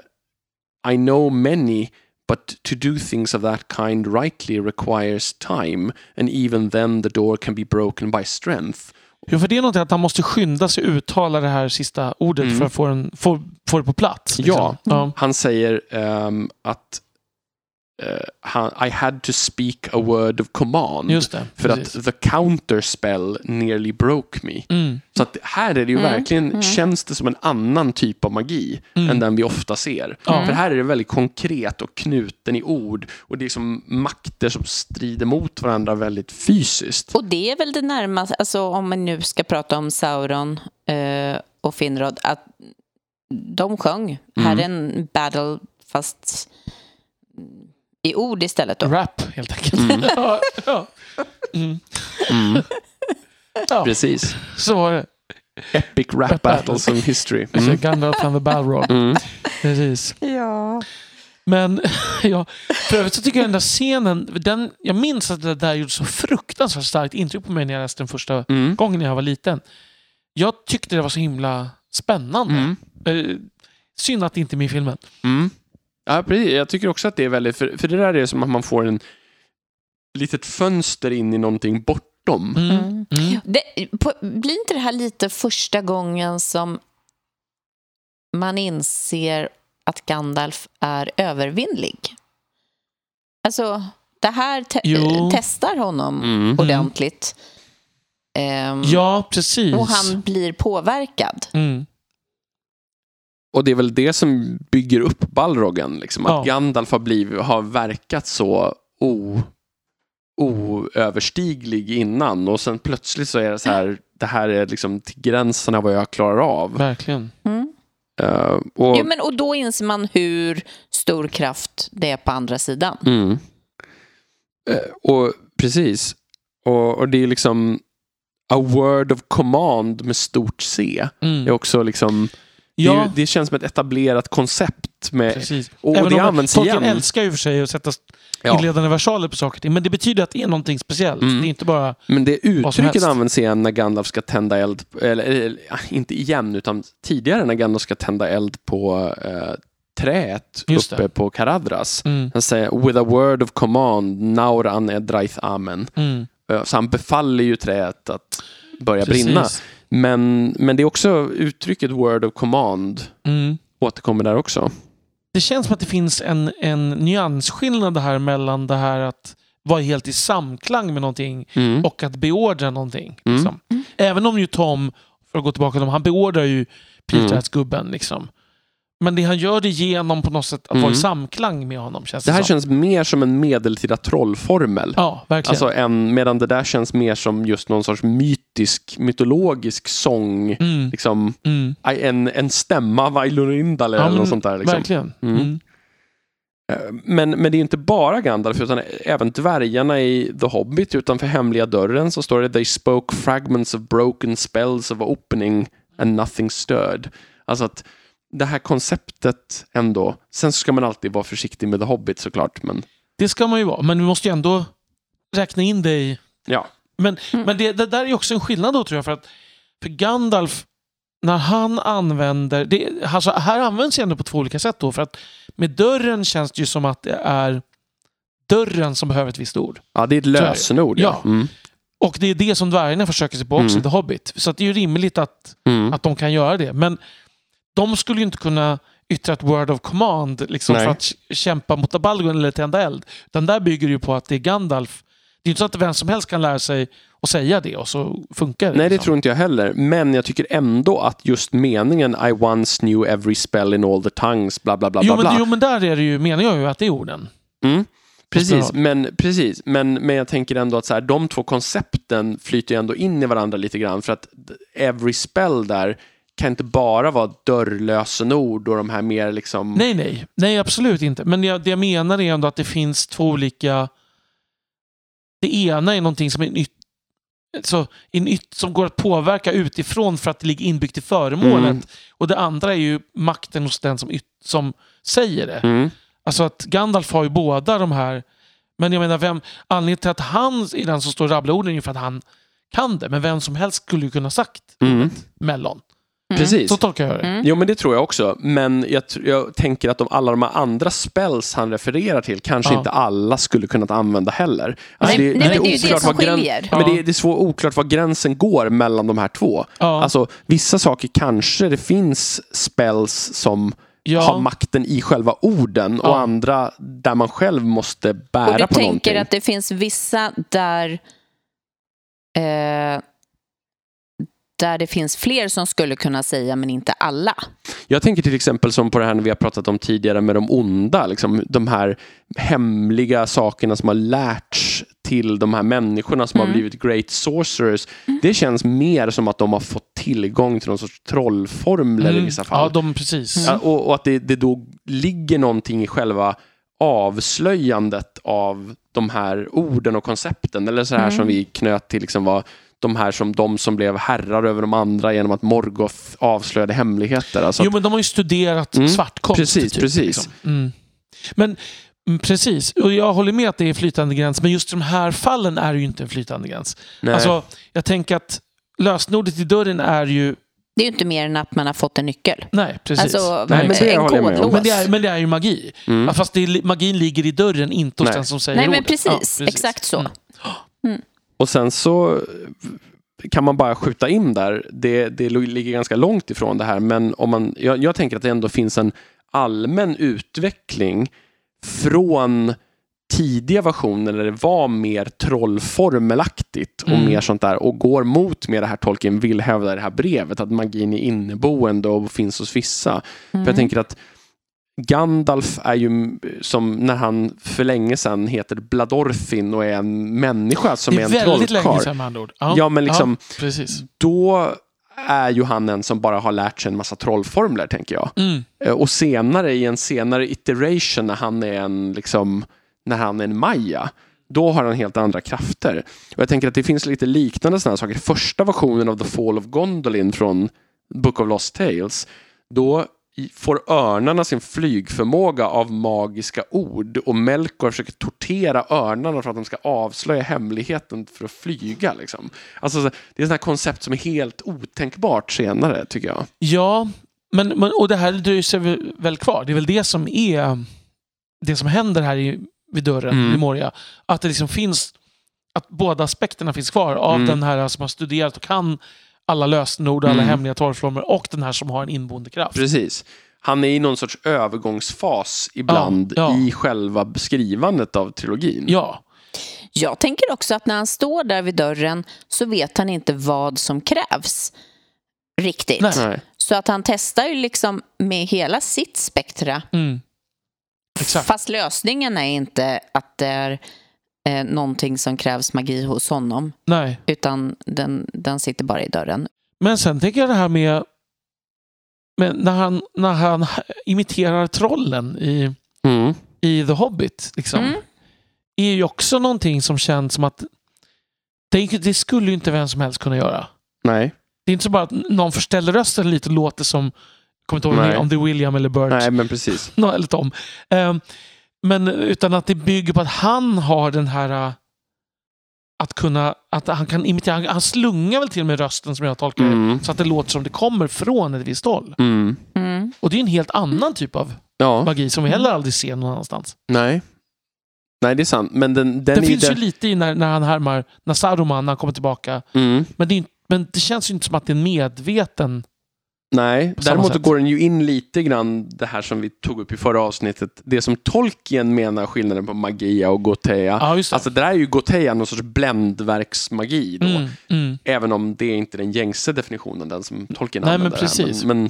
I know many but to do things of that kind rightly requires time and even then the door can be broken by strength. Jo, för det är något att han måste skynda sig uttala det här sista ordet Mm. för att få, en, få, få det på plats. liksom. Ja. ja. Han säger ehm, att han, I had to speak a word of command. Just det. för precis. att the counter spell nearly broke me. Mm. Så att här är det ju Mm, verkligen, mm. känns det som en annan typ av magi Mm. än den vi ofta ser. För här är det väldigt konkret och knuten i ord och det är som makter som strider mot varandra väldigt fysiskt. Och det är väl det närmaste, alltså om man nu ska prata om Sauron eh, och Finrod, att de sjöng Mm. här är en battle fast i ord istället då. Rap, helt enkelt. Mm. ja, ja. Mm. Mm. Ja. Precis. Så var det. Epic rap Rap battles in history. Mm. Gandalf and the Balrog. Mm. Precis. Ja. Men ja, för övrigt så tycker jag den där scenen, den, jag minns att det där gjorde så fruktansvärt starkt intryck på mig när jag läste den första Mm. gången när jag var liten. Jag tyckte det var så himla spännande. Mm. Eh, synd att det inte är med i filmen. Mm. Ja, precis. Jag tycker också att det är väldigt, för, för det där är som att man får en litet fönster in i någonting bortom. Mm. Mm. Mm. Det, på, blir inte det här lite första gången som man inser att Gandalf är övervinnlig? Alltså, det här te- Jo. testar honom Mm. ordentligt. Ehm, Ja, precis. och han blir påverkad. Mm. Och det är väl det som bygger upp Balrogen. Liksom, att Ja. Gandalf har, blivit, har verkat så oöverstiglig innan och sen plötsligt så är det så här, det här är liksom till gränsen av vad jag klarar av. Verkligen. Mm. Uh, och, Jo, men, och då inser man hur stor kraft det är på andra sidan. mm. Eh, och precis. Och, och det är liksom a word of command med stort C. Mm. är också liksom, det, Ja, ju, det känns som ett etablerat koncept. Med, precis. och, och Även det om används Tolkien igen. älskar ju för sig att sätta Ja. inledande versaler på saker och. Men det betyder att det är någonting speciellt. Mm. Det är inte bara... Men det uttrycket används igen när Gandalf ska tända eld, eller, eller inte igen, utan tidigare när Gandalf ska tända eld på eh, träet Just uppe det. på Karadras. Mm. Han säger with a word of command, nauran edraith amen. Mm. Eh, Så han befaller ju träet att börja Precis. brinna. Men, men det är också uttrycket word of command Mm. återkommer där också. Det känns som att det finns en, en nyansskillnad här mellan det här att vara helt i samklang med någonting Mm. och att beordra någonting. Mm. Liksom. Även om ju Tom, för att gå tillbaka till dem, han beordrar ju pilträdsgubben. Liksom. Men det han gör det genom på något sätt att vara Mm. i samklang med honom. Känns Det det, här som. känns mer som en medeltida trollformel. Ja, verkligen. Alltså en, medan det där känns mer som just någon sorts mytisk, mytologisk sång. mm. Liksom, Mm. en, en stämma av Ailurindal Ja, eller men något sånt där. Liksom. Verkligen. Mm. Mm. Eh, Men, men det är inte bara Gandalf utan även dvärgarna i The Hobbit utanför hemliga dörren så står det They spoke fragments of broken spells of opening and nothing stirred. Alltså att det här konceptet ändå, sen ska man alltid vara försiktig med The Hobbit såklart men Det ska man ju vara, men vi måste ju ändå räkna in det i... ja. Men, Mm. men det, det där är också en skillnad då tror jag. För att för Gandalf, när han använder... Det, alltså, här används det ändå på två olika sätt då. För att med dörren känns det ju som att det är dörren som behöver ett visst ord. ja, det är ett lösenord. Ja. Mm. Och det är det som dvärgarna försöker sig på också Mm. The Hobbit. Så att det är ju rimligt att, Mm. att de kan göra det. Men de skulle ju inte kunna yttra ett word of command liksom, Nej. för att kämpa mot Abalgon eller tända eld. Utan där bygger det ju på att det är Gandalf. Det är inte så att vem som helst kan lära sig att säga det och så funkar det. Nej, det liksom. tror inte jag heller. Men jag tycker ändå att just meningen I once knew every spell in all the tongues, bla bla bla jo, bla. men, bla. jo, men där är det ju, menar jag ju att det är orden. Mm. Precis, men, precis men, men jag tänker ändå att så här, de två koncepten flyter ändå in i varandra lite grann för att every spell där kan inte bara vara dörrlösenord och de här mer liksom... Nej, nej. Nej, absolut inte. Men jag, det jag menar är ändå att det finns två olika... Det ena är någonting som är nytt, så, är nytt som går att påverka utifrån för att det ligger inbyggt i föremålet. Mm. Och det andra är ju makten hos den som, yt, som säger det. Mm. Alltså att Gandalf har ju båda de här... Men jag menar, vem, anledningen till att han är den som står och rabblar orden är ju för att han kan det. Men vem som helst skulle ju kunna sagt Mm. mellon. Precis. Så tolkar jag det. Mm. Jo, men det tror jag också. Men jag, jag tänker att de, alla de här andra spells han refererar till kanske Ja. inte alla skulle kunnat använda heller. Alltså, Nej, nej, men det är ju oklart det som skiljer. Men det, Ja. är, det är så oklart var gränsen går mellan de här två. Ja. Alltså, vissa saker kanske det finns spells som Ja. har makten i själva orden och Ja. andra där man själv måste bära Och du på tänker någonting. att det finns vissa där eh, där det finns fler som skulle kunna säga men inte alla. Jag tänker till exempel som på det här vi har pratat om tidigare med de onda, liksom, de här hemliga sakerna som har lärts till de här människorna som Mm. har blivit great sorcerers. Det känns mer som att de har fått tillgång till någon sorts trollformler i Mm. vissa Ja, fall. de precis. Ja, och, och att det, det då ligger någonting i själva avslöjandet av de här orden och koncepten. Eller så här Mm. som vi knöt till liksom var de här som de som blev herrar över de andra genom att Morgoth avslöjade hemligheter. Alltså, Jo, men de har ju studerat Mm, svartkonst. precis, typ, precis. Liksom. Mm. Men mm, precis, och jag håller med att det är flytande gräns, men just de här fallen är ju inte en flytande gräns. nej. Alltså, jag tänker att lösenordet i dörren är ju... Det är ju inte mer än att man har fått en nyckel. Nej, precis. Alltså Nej, men det en kodlås. men, det är, men det är ju magi. Mm. Fast det är, magin ligger i dörren, inte hos Nej. den som säger Nej men ordet. precis, Ja, exakt så. Mm. Och sen så kan man bara skjuta in där, det, det ligger ganska långt ifrån det här, men om man, jag, jag tänker att det ändå finns en allmän utveckling från tidiga versioner där det var mer trollformelaktigt och Mm. mer sånt där och går mot mer det här Tolkien vill hävda i det här brevet, att magin är inneboende och finns hos vissa. För jag tänker att Gandalf är ju som när han för länge sedan heter Bladorfin och är en människa som det är är en väldigt länge trollkarl. sedan med andra ord. Ja, men liksom- precis. Då är ju han en som bara har lärt sig en massa trollformler, tänker jag. Mm. Eh, Och senare, i en senare iteration, när han är en, liksom, när han är en maja, då har han helt andra krafter. Och jag tänker att det finns lite liknande sådana saker. Första versionen av The Fall of Gondolin från Book of Lost Tales, då får örnarna sin flygförmåga av magiska ord och Melkor försöker tortera örnarna för att de ska avslöja hemligheten för att flyga. Liksom. Alltså, så- det är ett här koncept som är helt otänkbart senare, tycker jag. Ja, men, men, och det här dröjer sig väl- väl kvar. Det är väl det som är det som händer här i, vid dörren Mm. i Moria. Att det liksom finns, att båda aspekterna finns kvar av Mm. den här som har studerat och kan alla lösenord och alla Mm. hemliga torrformer och den här som har en inboende kraft. Precis. Han är i någon sorts övergångsfas ibland Ja, ja. i själva skrivandet av trilogin. Ja, Jag tänker också att när han står där vid dörren så vet han inte vad som krävs riktigt. Nej. Så att han testar ju liksom med hela sitt spektra. mm. exakt. Fast lösningen är inte att det är eh, någonting som krävs magi hos honom. Nej. Utan den, den sitter bara i dörren. Men sen tänker jag det här med, med när, han, när han imiterar trollen i, Mm. i The Hobbit. Liksom. Mm. är ju också någonting som känns som att det, det skulle ju inte vem som helst kunna göra. Nej. Det är inte så bara att någon förställer rösten lite och låter som, kommer inte ihåg Nej. om det är William eller Bert, Nej, men precis. Eller Tom. Ehm, men utan att det bygger på att han har den här äh, att kunna, att han kan imitera, han, slungar väl till och med rösten som jag tolkar Mm. så att det låter som det kommer från ett visst håll. Mm. Mm. Och det är en helt annan typ av Ja, magi som vi heller aldrig ser någon annanstans. nej. Nej, det är sant. Men den, den Det är finns den... ju lite i när, när han härmar, när Saruman när han kommer tillbaka. Mm. Men det, men det känns ju inte som att det är en medveten... Nej, däremot sätt. går den ju in lite grann det här som vi tog upp i förra avsnittet. Det som Tolkien menar skillnaden på magia och gotea. Just det. Alltså det där är ju gotea någon sorts bländverksmagi då. mm, mm. Även om det är inte är den gängse definitionen, den som Tolkien Nej, men använder. här. precis. Men,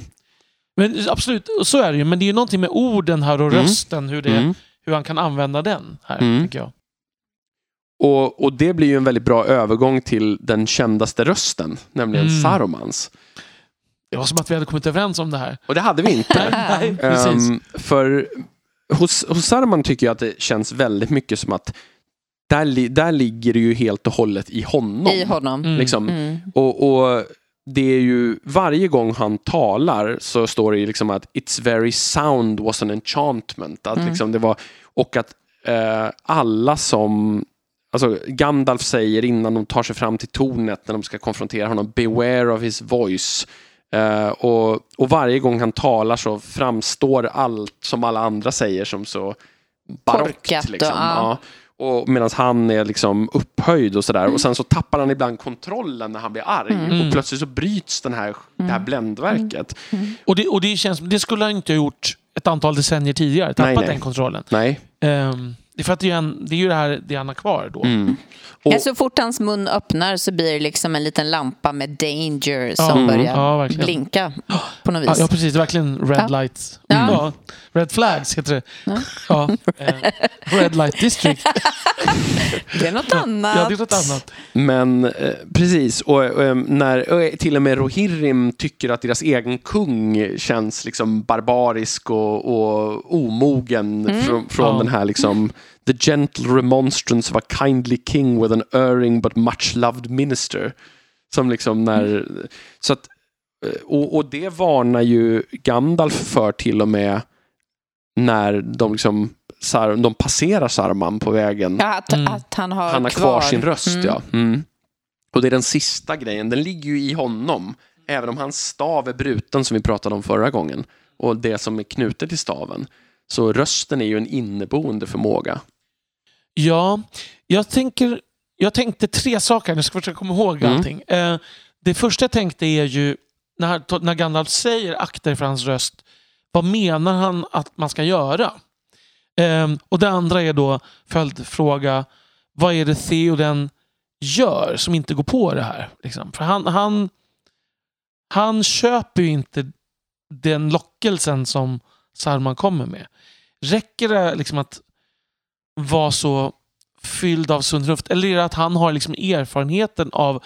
men, Men absolut, så är det ju. Men det är ju någonting med orden här och Mm. rösten, hur, det, mm. hur han kan använda den här, Mm. tycker jag. och, och det blir ju en väldigt bra övergång till den kändaste rösten, nämligen Mm. Sarumans. Det var som att vi hade kommit överens om det här. Och det hade vi inte. Nej, precis. Ehm, för hos, hos Saruman tycker jag att det känns väldigt mycket som att där, där ligger det ju helt och hållet i honom. I honom. Mm. Liksom. Mm. Och, och det är ju varje gång han talar så står det ju liksom att it's very sound was an enchantment. Att Mm. liksom det var, och att eh, alla som Alltså Gandalf säger innan de tar sig fram till tornet när de ska konfrontera honom Beware of his voice. Eh, och, och varje gång han talar så framstår allt som alla andra säger som så barockt. Korkat och- Liksom. ja. Ja. Och Medan han är liksom upphöjd och sådär. Och sen så tappar han ibland kontrollen när han blir arg. Mm. Och plötsligt så bryts den här, det här bländverket. Och, det, och det, känns, det skulle han inte ha gjort ett antal decennier tidigare, tappat Nej, nej. den kontrollen. Nej. Ehm, det är för att det är, en, det är ju det här det han har kvar då. Mm. Och, Ja, så fort hans mun öppnar så blir det liksom en liten lampa med danger som Ja, börjar ja, blinka på något Ja, vis. ja, precis. Det är verkligen red Ja. lights. Ja. Red flags heter det. Ja. Ja. eh, red light district. Det är något annat. Ja, det är något annat. Men eh, precis, och, eh, när och, eh, till och med Rohirrim tycker att deras egen kung känns liksom barbarisk och, och omogen från, från Ja. den här liksom The gentle remonstrance of a kindly king with an erring but much loved minister. Som liksom när... Så att, eh, och, och det varnar ju Gandalf för till och med när de liksom Sar, de passerar Sarman på vägen. Ja, att, Mm. att han har Han har kvar, sin röst, Mm. ja. Mm. Och det är den sista grejen. Den ligger ju i honom. Även om hans stav är bruten, som vi pratade om förra gången. Och det som är knutet till staven. Så rösten är ju en inneboende förmåga. Ja, jag, tänker, jag tänkte tre saker. Nu ska jag försöka komma ihåg Mm. allting. Eh, det första jag tänkte är ju när, när Gandalf säger akta dig för hans röst. Vad menar han att man ska göra? Eh, och det andra är då följdfråga. Vad är det Theoden gör som inte går på det här? Liksom? För han, han, han köper ju inte den lockelsen som Saruman kommer med. Räcker det liksom att vara så fylld av sunt förnuft? Eller är det att han har liksom erfarenheten av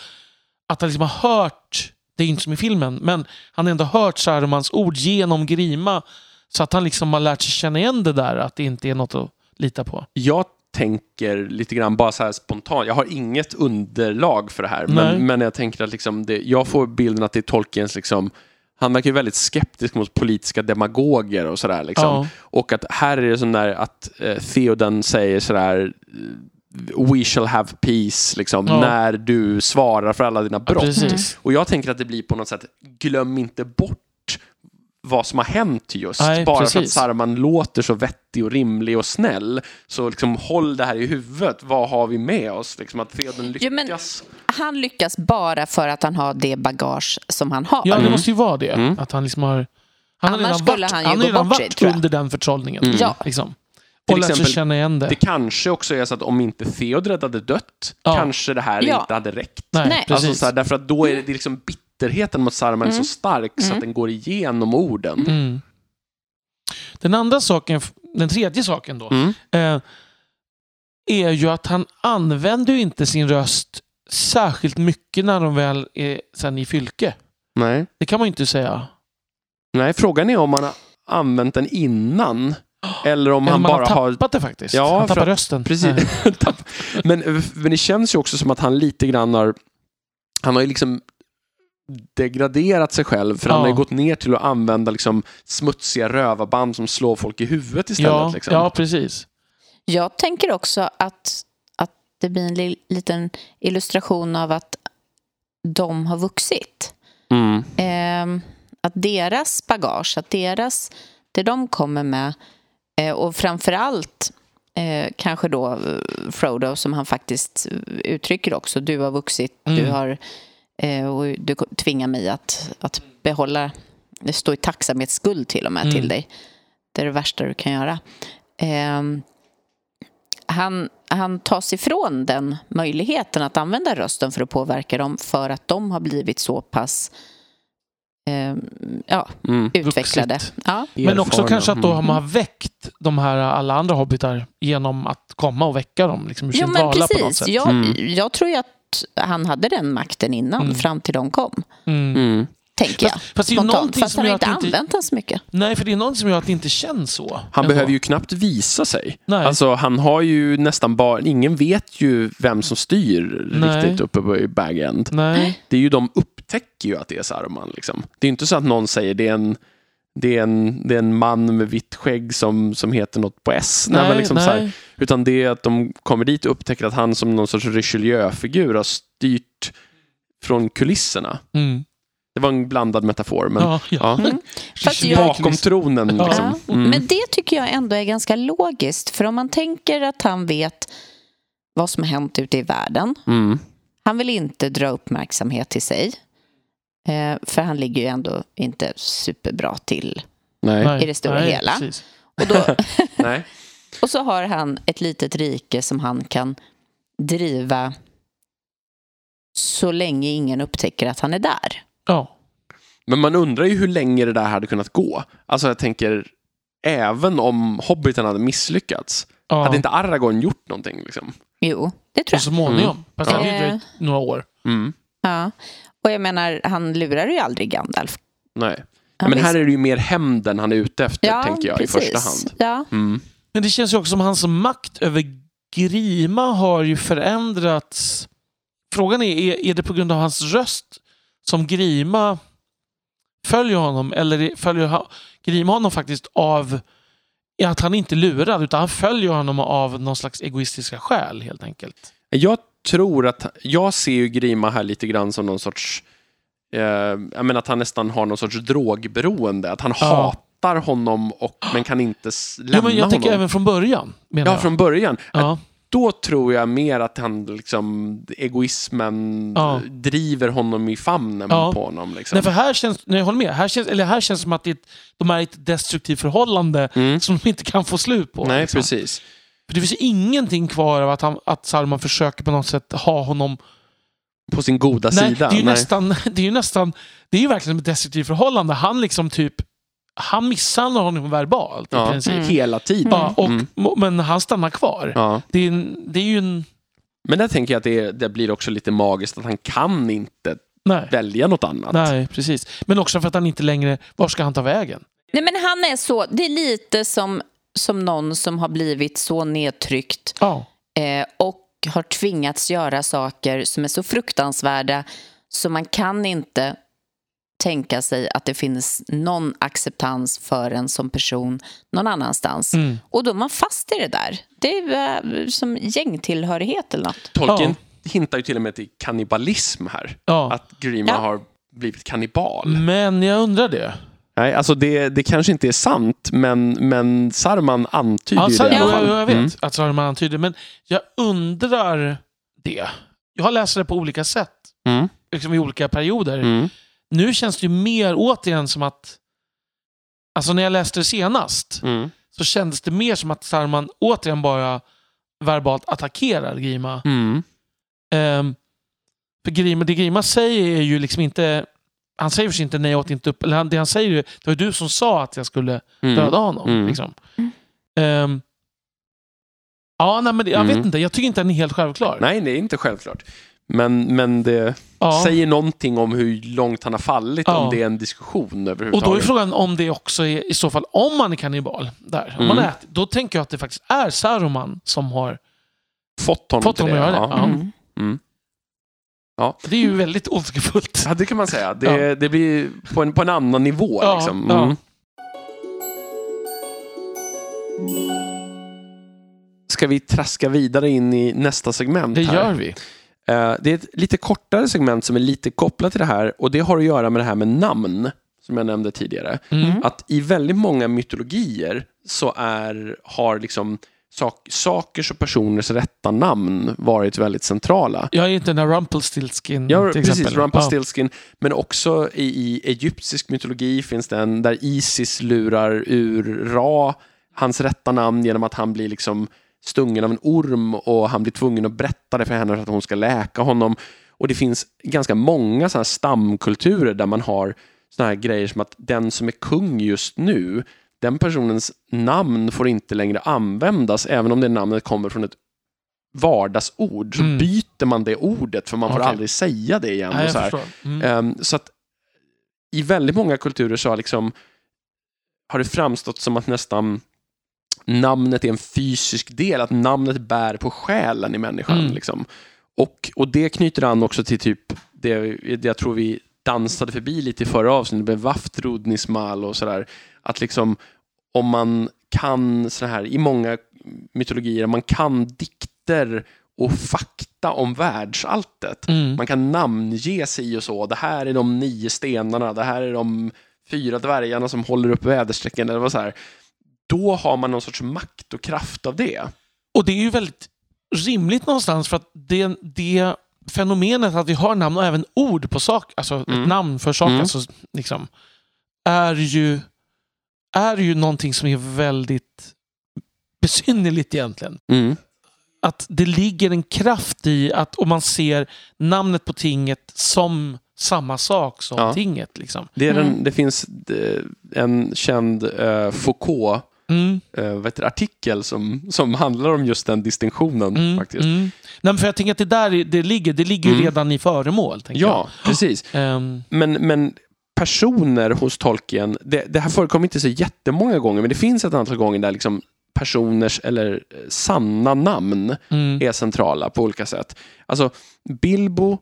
att han liksom har hört, det är inte som i filmen, men han har ändå hört Sarumans ord genom Grima så att han liksom har lärt sig känna igen det där, att det inte är något att lita på. Jag tänker lite grann bara så här spontant. Jag har inget underlag för det här, men, men jag tänker att liksom det, jag får bilden att det är Tolkiens liksom han verkar ju väldigt skeptisk mot politiska demagoger och sådär. Liksom. Ja. Och att här är det som där att eh, Theoden säger sådär We shall have peace, liksom, Ja. när du svarar för alla dina Ja, brott. precis. Och jag tänker att det blir på något sätt, glöm inte bort vad som har hänt just. Nej, Bara för att precis. Saruman låter så vettig och rimlig och snäll. Så liksom håll det här i huvudet. Vad har vi med oss? Liksom att Theoden Jo, men- lyckas. Han lyckas bara för att han har det bagage som han har. Ja, det måste ju vara det. Mm. Att han liksom har... Han har Annars redan skulle varit, han ju han har gå redan bort sig, tror jag. under den förtrollningen. Mm. Ja. Liksom. Till Och sig exempel- känna igen det. Det kanske också är så att om inte Theodred hade dött, Ja. kanske det här Ja. inte hade räckt. Nej, Nej. precis. Alltså så här, därför att då är det, det är liksom bitterheten mot Saruman är så stark så att den går igenom orden. Mm. Den andra saken, den tredje saken då, Mm. eh, är ju att han använder ju inte sin röst särskilt mycket när de väl är sen i fylke. Nej. Det kan man ju inte säga. Nej, frågan är om han har använt den innan eller om Eller han man bara har har... tappat det faktiskt. Ja, han tappar att- rösten. Precis. Men, men det känns ju också som att han lite grann har... Han har ju liksom degraderat sig själv för han Ja. har ju gått ner till att använda liksom smutsiga rövarband som slår folk i huvudet istället. Ja, liksom. ja, precis. Jag tänker också att, att det blir en li, liten illustration av att de har vuxit. Mm. Eh, att deras bagage, att deras, det de kommer med eh, och framför allt eh, kanske då eh, Frodo som han faktiskt uttrycker också, du har vuxit, du Mm. har eh, och du tvingar mig att, att behålla, det står i tacksamhetsskuld till och med Mm. till dig. Det är det värsta du kan göra. Eh, han, han tas ifrån den möjligheten att använda rösten för att påverka dem för att de har blivit så pass eh, ja, Mm. utvecklade. Ja. Men också kanske att då har Mm. man väckt de här alla andra hobbitar genom att komma och väcka dem liksom, ur Jo, sin men dvala på något precis. sätt. Jag, Mm. jag tror ju att han hade den makten innan, Mm. fram till de kom. Mm. Mm. Tänker jag. Fast, fast det är ju Spontant. Fast som han har inte använt den så mycket. Nej, för det är någonting som gör att det inte känns så. Han ändå. behöver ju knappt visa sig. Nej. Alltså, han har ju nästan bara... Ingen vet ju vem som styr Nej. riktigt uppe på i Bag End. Nej. Det är ju de upptäcker ju att det är Saruman. Liksom. Det är inte så att någon säger det är en, det är en, det är en man med vitt skägg som, som heter något på S. Nej, men liksom så här, nej. utan det är att de kommer dit och upptäcker att han som någon sorts Richelieu-figur har styrt från kulisserna. Mm. Det var en blandad metafor, men Ja, ja. ja. Mm. Jag- bakom tronen. Ja. Liksom. Mm. Men det tycker jag ändå är ganska logiskt. För om man tänker att han vet vad som har hänt ute i världen. Mm. Han vill inte dra uppmärksamhet till sig. Eh, för han ligger ju ändå inte superbra till. Nej. I det stora nej, hela. precis. Och, då, och så har han ett litet rike som han kan driva så länge ingen upptäcker att han är där. Ja. Men man undrar ju hur länge det där hade kunnat gå. Alltså jag tänker, även om Hobbiten hade misslyckats, ja. hade inte Aragorn gjort någonting? Liksom? Jo, det tror Så jag. småningom. Fast det hade ju Ja. några år. Mm. Ja. Och jag menar, han lurar ju aldrig Gandalf. Nej. Han Men här är det ju mer hämnden han är ute efter, ja, tänker jag, precis. i första hand. Ja. Mm. Men det känns ju också som hans makt över Grima har ju förändrats. Frågan är, är, är det på grund av hans röst som Grima följer honom eller följer Grima honom faktiskt av att han inte är lurad utan han följer honom av någon slags egoistiska skäl helt enkelt. Jag tror att, jag ser ju Grima här lite grann som någon sorts, eh, jag menar att han nästan har någon sorts drogberoende. Att han Ja. hatar honom och, men kan inte lämna Ja, men jag tänker honom. även från början. Ja, jag. från början. ja. Då tror jag mer att han liksom, egoismen Ja. driver honom i famnen Ja. på honom. Liksom. Nej, för här känns, nej, jag håller med. Här känns, eller här känns som att det, de är i ett destruktivt förhållande Mm. som de inte kan få slut på. Nej, liksom. precis. För det finns ju ingenting kvar av att, han, att Salman försöker på något sätt ha honom... På sin goda Nej, sida. det är ju Nej. nästan... Det är ju nästan... Det är ju verkligen ett destruktivt förhållande. Han liksom typ... han misshandlar honom verbalt i Ja. princip. Hela tiden. Ja, och, Mm. Men han stannar kvar. Ja. Det, är, en- det är ju en... Men där tänker jag att det, det blir också lite magiskt att han kan inte Nej. välja något annat. Nej, precis. Men också för att han inte längre... Var ska han ta vägen? Nej, men han är så, det är lite som, som någon som har blivit så nedtryckt Ja. eh, och har tvingats göra saker som är så fruktansvärda så man kan inte tänka sig att det finns någon acceptans för en som person någon annanstans. Mm. Och då är man fast i det där. Det är eh, som gängtillhörighet eller något. Tolkien hintar ju till och med till kannibalism här. ja. Att Grima Ja. har blivit kannibal. Men jag undrar det. Nej, alltså det, det kanske inte är sant, men, men Sarman antyder Ja, det alla jag, vet Mm. att Saruman antyder men jag undrar det. Jag har läst det på olika sätt, Mm. liksom i olika perioder. Mm. Nu känns det ju mer återigen som att... Alltså när jag läste det senast Mm. så kändes det mer som att Saruman återigen bara verbalt attackerar Grima. Ehm, för Grima, det Grima säger är ju liksom inte... Han säger för sig inte nej, jag åt inte upp. Eller han, det han säger det var du som sa att jag skulle Mm. döda honom. Mm. Liksom. Mm. Ehm, ja, nej, men det, jag Mm. vet inte. Jag tycker inte den är helt självklar. Nej, det är inte självklart. Men, men det ja. säger någonting om hur långt han har fallit, Ja. om det är en diskussion Och då är överhuvudtaget. frågan om det också är, i så fall, om man är kannibal, där, om man Mm. äter, då tänker jag att det faktiskt är Saruman som har... Fått honom Fått till honom det. att göra det. Ja. Ja. Mm. Det är ju väldigt ondskefullt. ja, det kan man säga. Det, det blir på en, på en annan nivå. Ja, liksom. ja. Mm. Ska vi traska vidare in i nästa segment? Det här? gör vi. Eh, Det är ett lite kortare segment som är lite kopplat till det här och det har att göra med det här med namn som jag nämnde tidigare. Mm. Att i väldigt många mytologier så är, har liksom sak, sakers och personers rätta namn varit väldigt centrala. Jag är inte den där Rumpelstiltskin Ja, till precis. exempel. Rumpelstiltskin. Men också i, i egyptisk mytologi finns det en där Isis lurar ur Ra hans rätta namn genom att han blir liksom stungen av en orm och han blir tvungen att berätta det för henne för att hon ska läka honom. Och det finns ganska många sådana stamkulturer där man har sådana här grejer som att den som är kung just nu, den personens namn får inte längre användas även om det namnet kommer från ett vardagsord. Så Mm. byter man det ordet för man får Okej. aldrig säga det igen. Nej, så. Mm. Ehm, så att i väldigt många kulturer så har, liksom, har det framstått som att nästan namnet är en fysisk del, att namnet bär på själen i människan. Mm. Liksom. Och, och det knyter an också till typ det, det jag tror vi dansade förbi lite i förra avsnittet med Vaftrud Nismal och sådär. Att liksom om man kan så här i många mytologier, man kan dikter och fakta om världsalltet. Mm. Man kan namnge sig och så. Det här är de nio stenarna, det här är de fyra dvärgarna som håller upp väderstrecken. Eller vad så här. Då har man någon sorts makt och kraft av det. Och det är ju väldigt rimligt någonstans för att det, det fenomenet att vi har namn och även ord på sak, alltså Mm. ett namn för saker, Mm. alltså, liksom, är, ju, är ju någonting som är väldigt besynnerligt egentligen. Att det ligger en kraft i att om man ser namnet på tinget som samma sak som Ja. tinget. Liksom. Det, är Mm. en, det finns eh, en känd uh, Foucault Mm, eh, det, artikel som, som handlar om just den distinktionen. mm, faktiskt. mm. Nej, för jag tänker att det där är- det ligger, det ligger ju Mm. redan i föremål. Ja, precis. jag. Ehm, Men, men personer hos Tolkien, det, det här förekommer inte så jättemånga gånger, men det finns ett antal gånger där liksom personers eller eh, sanna namn mm. är centrala på olika sätt. Alltså, Bilbo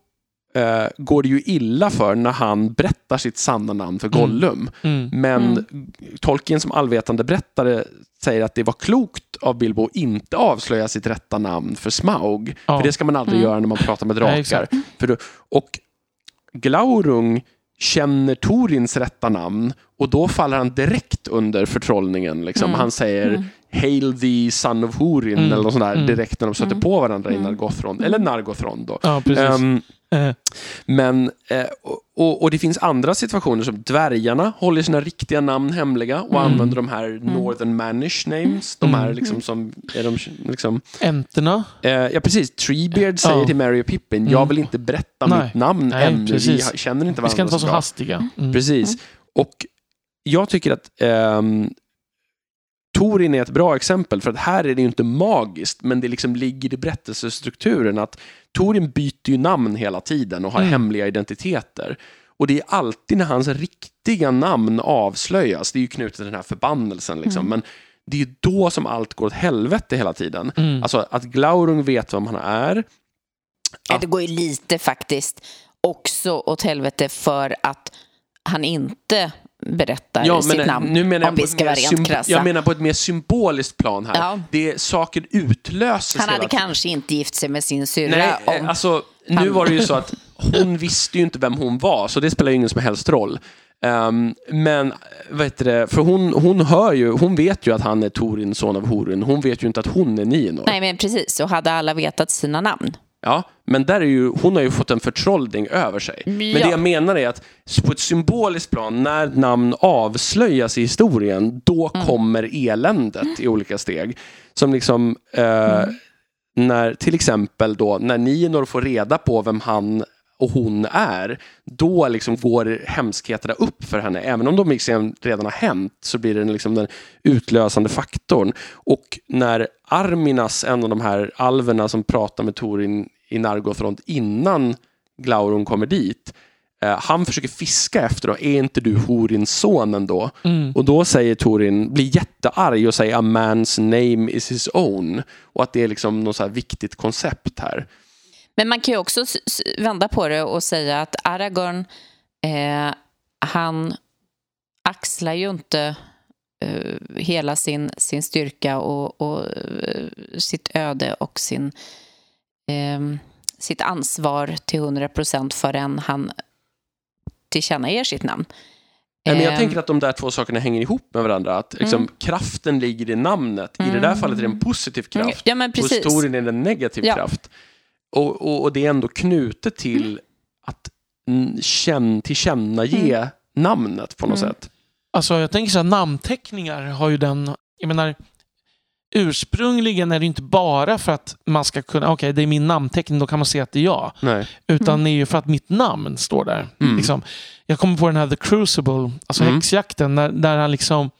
eh, går det ju illa för när han berättar sitt sanna namn för Mm. Gollum. Mm. Men Tolkien som allvetande berättare säger att det var klokt av Bilbo att inte avslöja sitt rätta namn för Smaug. Ja. För det ska man aldrig Mm. göra när man pratar med Nej, drakar. exakt. för då, och Glaurung känner Torins rätta namn och då faller han direkt under förtrollningen. Liksom. Mm. Han säger Mm. Hail the son of Hurin Mm. eller något sånt där Mm. direkt när de stöter Mm. på varandra i Mm. Nargothrond. Eller Nargothrond då. Ja, Eh, men, eh, och- och, det finns andra situationer som dvärgarna håller sina riktiga namn hemliga och Mm. använder de här Northern Manish names. De här Mm. liksom som är de liksom, Enterna. eh, ja precis, Treebeard säger till Mary och Pippin, Mm. jag vill inte berätta Nej. mitt namn Nej, ännu, vi precis. ha- känner inte varandra Vi ska inte vara så bra." hastiga. Mm. Precis. Och jag tycker att ehm, Torin är ett bra exempel för att här är det ju inte magiskt men det liksom ligger i berättelsestrukturen att Torin byter ju namn hela tiden och har Mm. hemliga identiteter. Och det är alltid när hans riktiga namn avslöjas, det är ju knutet till den här förbannelsen liksom, Mm. men det är ju då som allt går åt helvete hela tiden. Mm. Alltså att Glaurung vet vem han är. Ja. Det går ju lite faktiskt också åt helvete för att han inte berättar sitt men, namn. nu menar jag om vi ska vara rent krassa. Jag menar på ett mer symboliskt plan här. Ja. Det är, saker utlöses han hade hela kanske inte gift sig med sin syrra Nej, om... eh, alltså nu han- var det ju så att hon visste ju inte vem hon var, så det spelar ju ingen som helst roll. Ehm, men, vad heter det, för hon, hon hör ju, hon vet ju att han är Torin, son av Horun. Hon vet ju inte att hon är Nienor. Nej, men precis. Och hade alla vetat sina namn. Ja, men där är ju, hon har ju fått en förtrollning över sig. Men Ja. det jag menar är att på ett symboliskt plan, när namn avslöjas i historien, då Mm. kommer eländet i olika steg. Som liksom, eh, Mm. när till exempel då, när Nienor får reda på vem han och hon är, då liksom går hemskheterna upp för henne. Även om de liksom redan har hänt så blir det liksom den utlösande faktorn. Och när Arminas, en av de här alverna som pratar med Torin i Nargothrond innan Glaurung kommer dit, eh, han försöker fiska efter då, är inte du Horins son ändå? Mm. Och då säger Torin, blir jättearg och säger a man's name is his own. Och att det är liksom något så här viktigt koncept här. Men man kan ju också vända på det och säga att Aragorn, eh, han axlar ju inte eh, hela sin, sin styrka och, och eh, sitt öde och sin, eh, sitt ansvar till 100 procent förrän han tillkännager sitt namn. Nej, men jag Eh, tänker att de där två sakerna hänger ihop med varandra. Att liksom, Mm. kraften ligger i namnet. I det där fallet är det en positiv Mm, kraft. Ja, men Hos precis. Torin är en negativ Ja. kraft. Och, och, och det är ändå knutet till att mm, känn, tillkännage namnet på något Mm. sätt. Alltså jag tänker så här, namnteckningar har ju den, jag menar, ursprungligen är det inte bara för att man ska kunna, okej det är min namnteckning, då kan man se att det är jag. Nej. Utan det är ju för att mitt namn står där. Mm. Liksom. Jag kommer på den här The Crucible, alltså Mm. häxjakten, där, där han liksom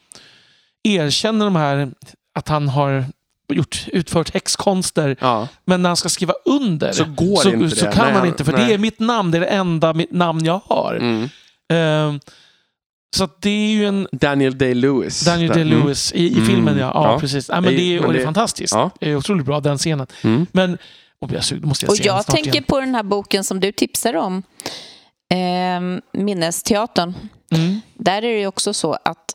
erkänner de här, att han har gjort, utfört häxkonster. Ja. Men när han ska skriva under Så går så, inte så det. kan Nej, man inte, för nej. det är mitt namn, det är det enda mitt namn jag har. Mm. Ehm, så det är ju en Daniel Day-Lewis. Daniel Där. Mm. Day-Lewis i, i filmen, ja. ja, Ja. precis. Ja, men det, är, Men och det är fantastiskt. Ja. Det är otroligt bra, den scenen. Mm. Men, och jag då måste jag Och jag tänker igen. på den här boken som du tipsar om, eh, Minnesteatern. Mm. Där är det ju också så att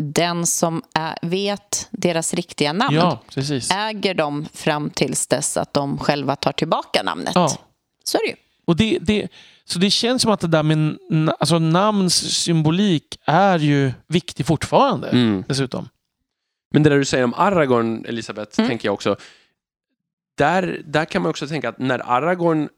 den som är, vet deras riktiga namn Ja, äger dem fram tills dess att de själva tar tillbaka namnet. Ja. Så är det ju. Och det, det, så det känns som att det där med alltså namns symbolik är ju viktig fortfarande. Mm. Dessutom. Men det där du säger om Aragorn, Elisabeth, Mm. tänker jag också. Där, där kan man också tänka att när Aragorn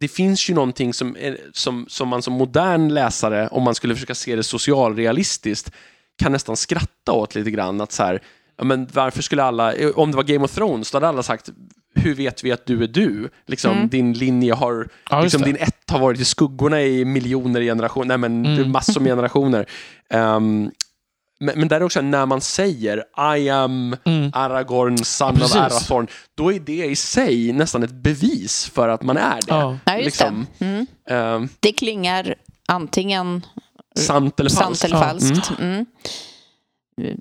det finns ju någonting som, som, som man som modern läsare, om man skulle försöka se det socialrealistiskt, kan nästan skratta åt lite grann. Att så här, men varför skulle alla, om det var Game of Thrones, då hade alla sagt hur vet vi att du är du? Liksom, Mm. Din linje har, Ja, liksom, din ett har varit i skuggorna i miljoner generationer, nej men Mm. det är massor med generationer. Ehm, men, men där är också när man säger I am Mm. Aragorn, son Precis. of Arathorn, då är det i sig nästan ett bevis för att man är det. Ja. Ja, just Liksom. det. Mm. Ehm, Det klingar antingen sant eller falskt. sant eller Ja. falskt. Mm.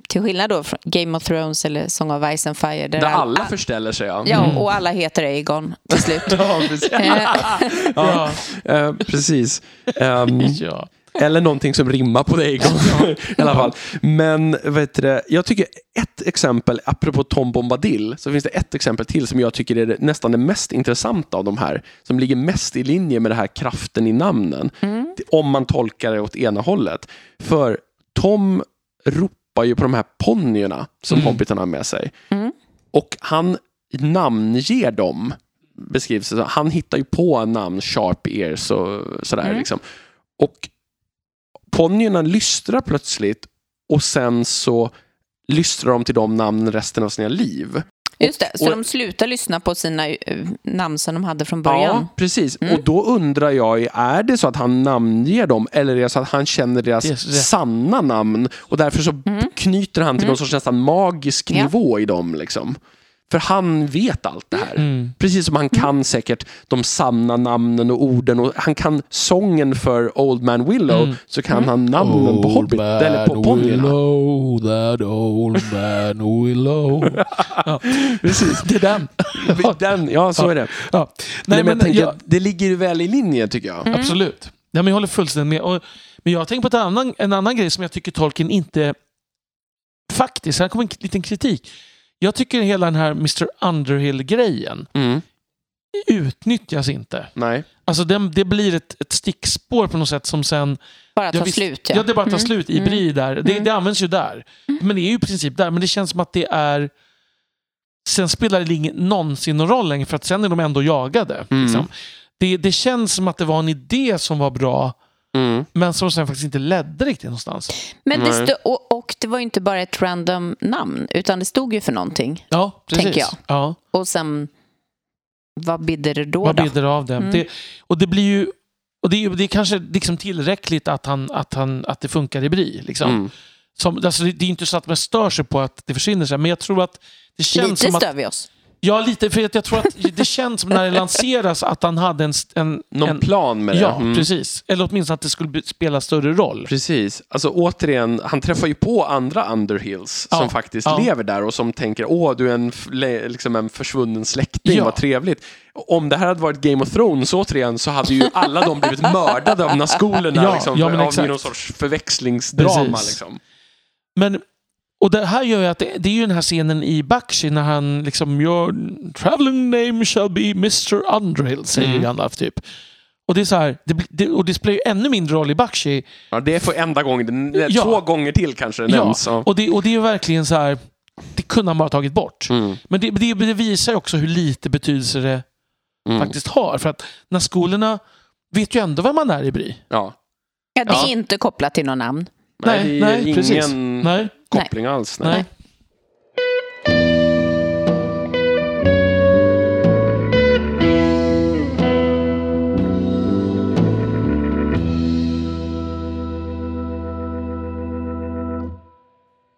Till skillnad då från Game of Thrones eller Song of Ice and Fire. Där Där all- alla förställer sig. Ja, Ja, Mm. och alla heter Aegon till slut. ja precis. Ja. Eh, precis. Ehm, ja. Eller någonting som rimmar på dig i alla fall. Men vet du, jag tycker ett exempel, apropå Tom Bombadil, så finns det ett exempel till som jag tycker är nästan det mest intressanta av de här. Som ligger mest i linje med det här kraften i namnen. Mm. Om man tolkar det åt ena hållet. För Tom ropar ju på de här ponnyerna som Mm. hobbitarna har med sig. Mm. Och han namnger dem. Beskrivs det. Han hittar ju på namn, sharp ears och sådär. Mm. Liksom. Och ponnyerna lystrar plötsligt och sen så lystrar de till de namnen resten av sina liv. Just det, så och- de slutar lyssna på sina eh, namn som de hade från början. Ja, precis. Mm. Och då undrar jag, är det så att han namnger dem eller är det så att han känner deras Yes, sanna namn och därför så knyter han till någon sorts nästan magisk Mm. Ja. nivå i dem. Liksom. För han vet allt det här. Mm. Precis som han kan säkert de sanna namnen och orden och han kan sången för Old Man Willow Mm. så kan han namnen på Hobbit, eller på ponnyerna. Willow, that old man Willow. ja, Precis. det är den. Den, ja, så är det. Ja. Nej, men jag tänker, jag- att det ligger väl i linje tycker jag. Mm. Absolut. Ja, men jag håller fullständigt med. Och, men jag tänker på ett annan, en annan grej som jag tycker Tolkien inte... Faktiskt, här kommer en liten kritik. Jag tycker hela den här Mr Underhill-grejen Mm. utnyttjas inte. Nej. Alltså den, det blir ett, ett stickspår på något sätt som sen... Bara Ja, ta visst. slut. Ja, det bara tar Mm. slut i Mm. Bri där. Det, Mm. det används ju där. Men det är ju i princip där. Men det känns som att det är... Sen spelar det ingen, någonsin någon roll längre för att sen är de ändå jagade. Mm. Liksom. Det, det känns som att det var en idé som var bra Mm. men som sen faktiskt inte ledde riktigt någonstans. Men det stod, och, och det var ju inte bara ett random namn, utan det stod ju för någonting. Ja, precis. Tänker jag. Ja, Och sen, vad bidde det då? vad blir det av det? Mm. det? Och det blir ju... Och det är, det är kanske liksom tillräckligt att, han, att, han, att det funkar i Bri. Liksom. Mm. Som, alltså det, det är inte så att man stör sig på att det försvinner, men jag tror att det känns Lite som att... stör vi oss. Ja, lite. För att jag tror att det känns som när det lanseras att han hade en... en, Någon en plan med det. Ja, Mm. precis. Eller åtminstone att det skulle spela större roll. Precis. Alltså återigen, han träffar ju på andra Underhills Ja, som faktiskt ja. lever där och som tänker åh, du är en, liksom en försvunnen släkting, Ja. vad trevligt. Om det här hade varit Game of Thrones återigen så hade ju alla de blivit mördade av Nazgulerna Ja, liksom, ja, av någon sorts förväxlingsdrama. Precis. Liksom. Men, och det här gör ju att det, det är ju den här scenen i Bakshi när han liksom Your traveling name shall be Mr Underhill, säger Mm. Gandalf typ. Och det är så här, det, det, och det spelar ju ännu mindre roll i Bakshi. Ja, det är för enda gången, det- Ja. två gånger till kanske det Ja, nämns. Ja. och det, och det är ju verkligen så här, det kunde han bara tagit bort. Mm. Men det, det, det visar ju också hur lite betydelse det Mm. faktiskt har. För att när skolorna vet ju ändå vem man är i Bri. Ja. Ja, det är Ja. inte kopplat till någon namn. Nej, Nej, det är nej, ingen precis. Nej, koppling alls. Nej. nej.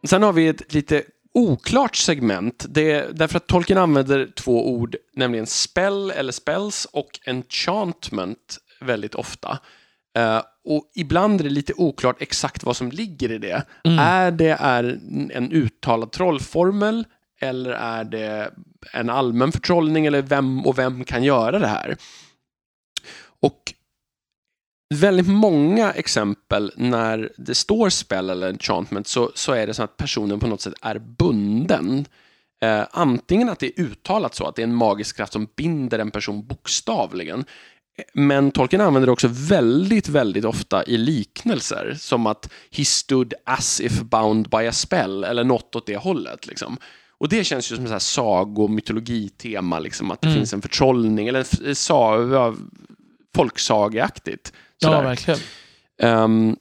Sen har vi ett lite oklart segment. Det är därför att Tolkien använder två ord, nämligen spell eller spells och enchantment väldigt ofta. Eh, och ibland är det lite oklart exakt vad som ligger i det. Mm. Är det är en uttalad trollformel eller är det en allmän förtrollning eller vem och vem kan göra det här? Och väldigt många exempel när det står spell eller enchantment så, så är det så att personen på något sätt är bunden. Eh, antingen att det är uttalat så, att det är en magisk kraft som binder en person bokstavligen. Men Tolkien använder det också väldigt, väldigt ofta i liknelser. Som att he stood as if bound by a spell, eller något åt det hållet. Liksom. Och det känns ju som ett sago mytologitema, liksom, att det Mm. finns en förtrollning, eller f- sa, folksageaktigt. Ja, verkligen.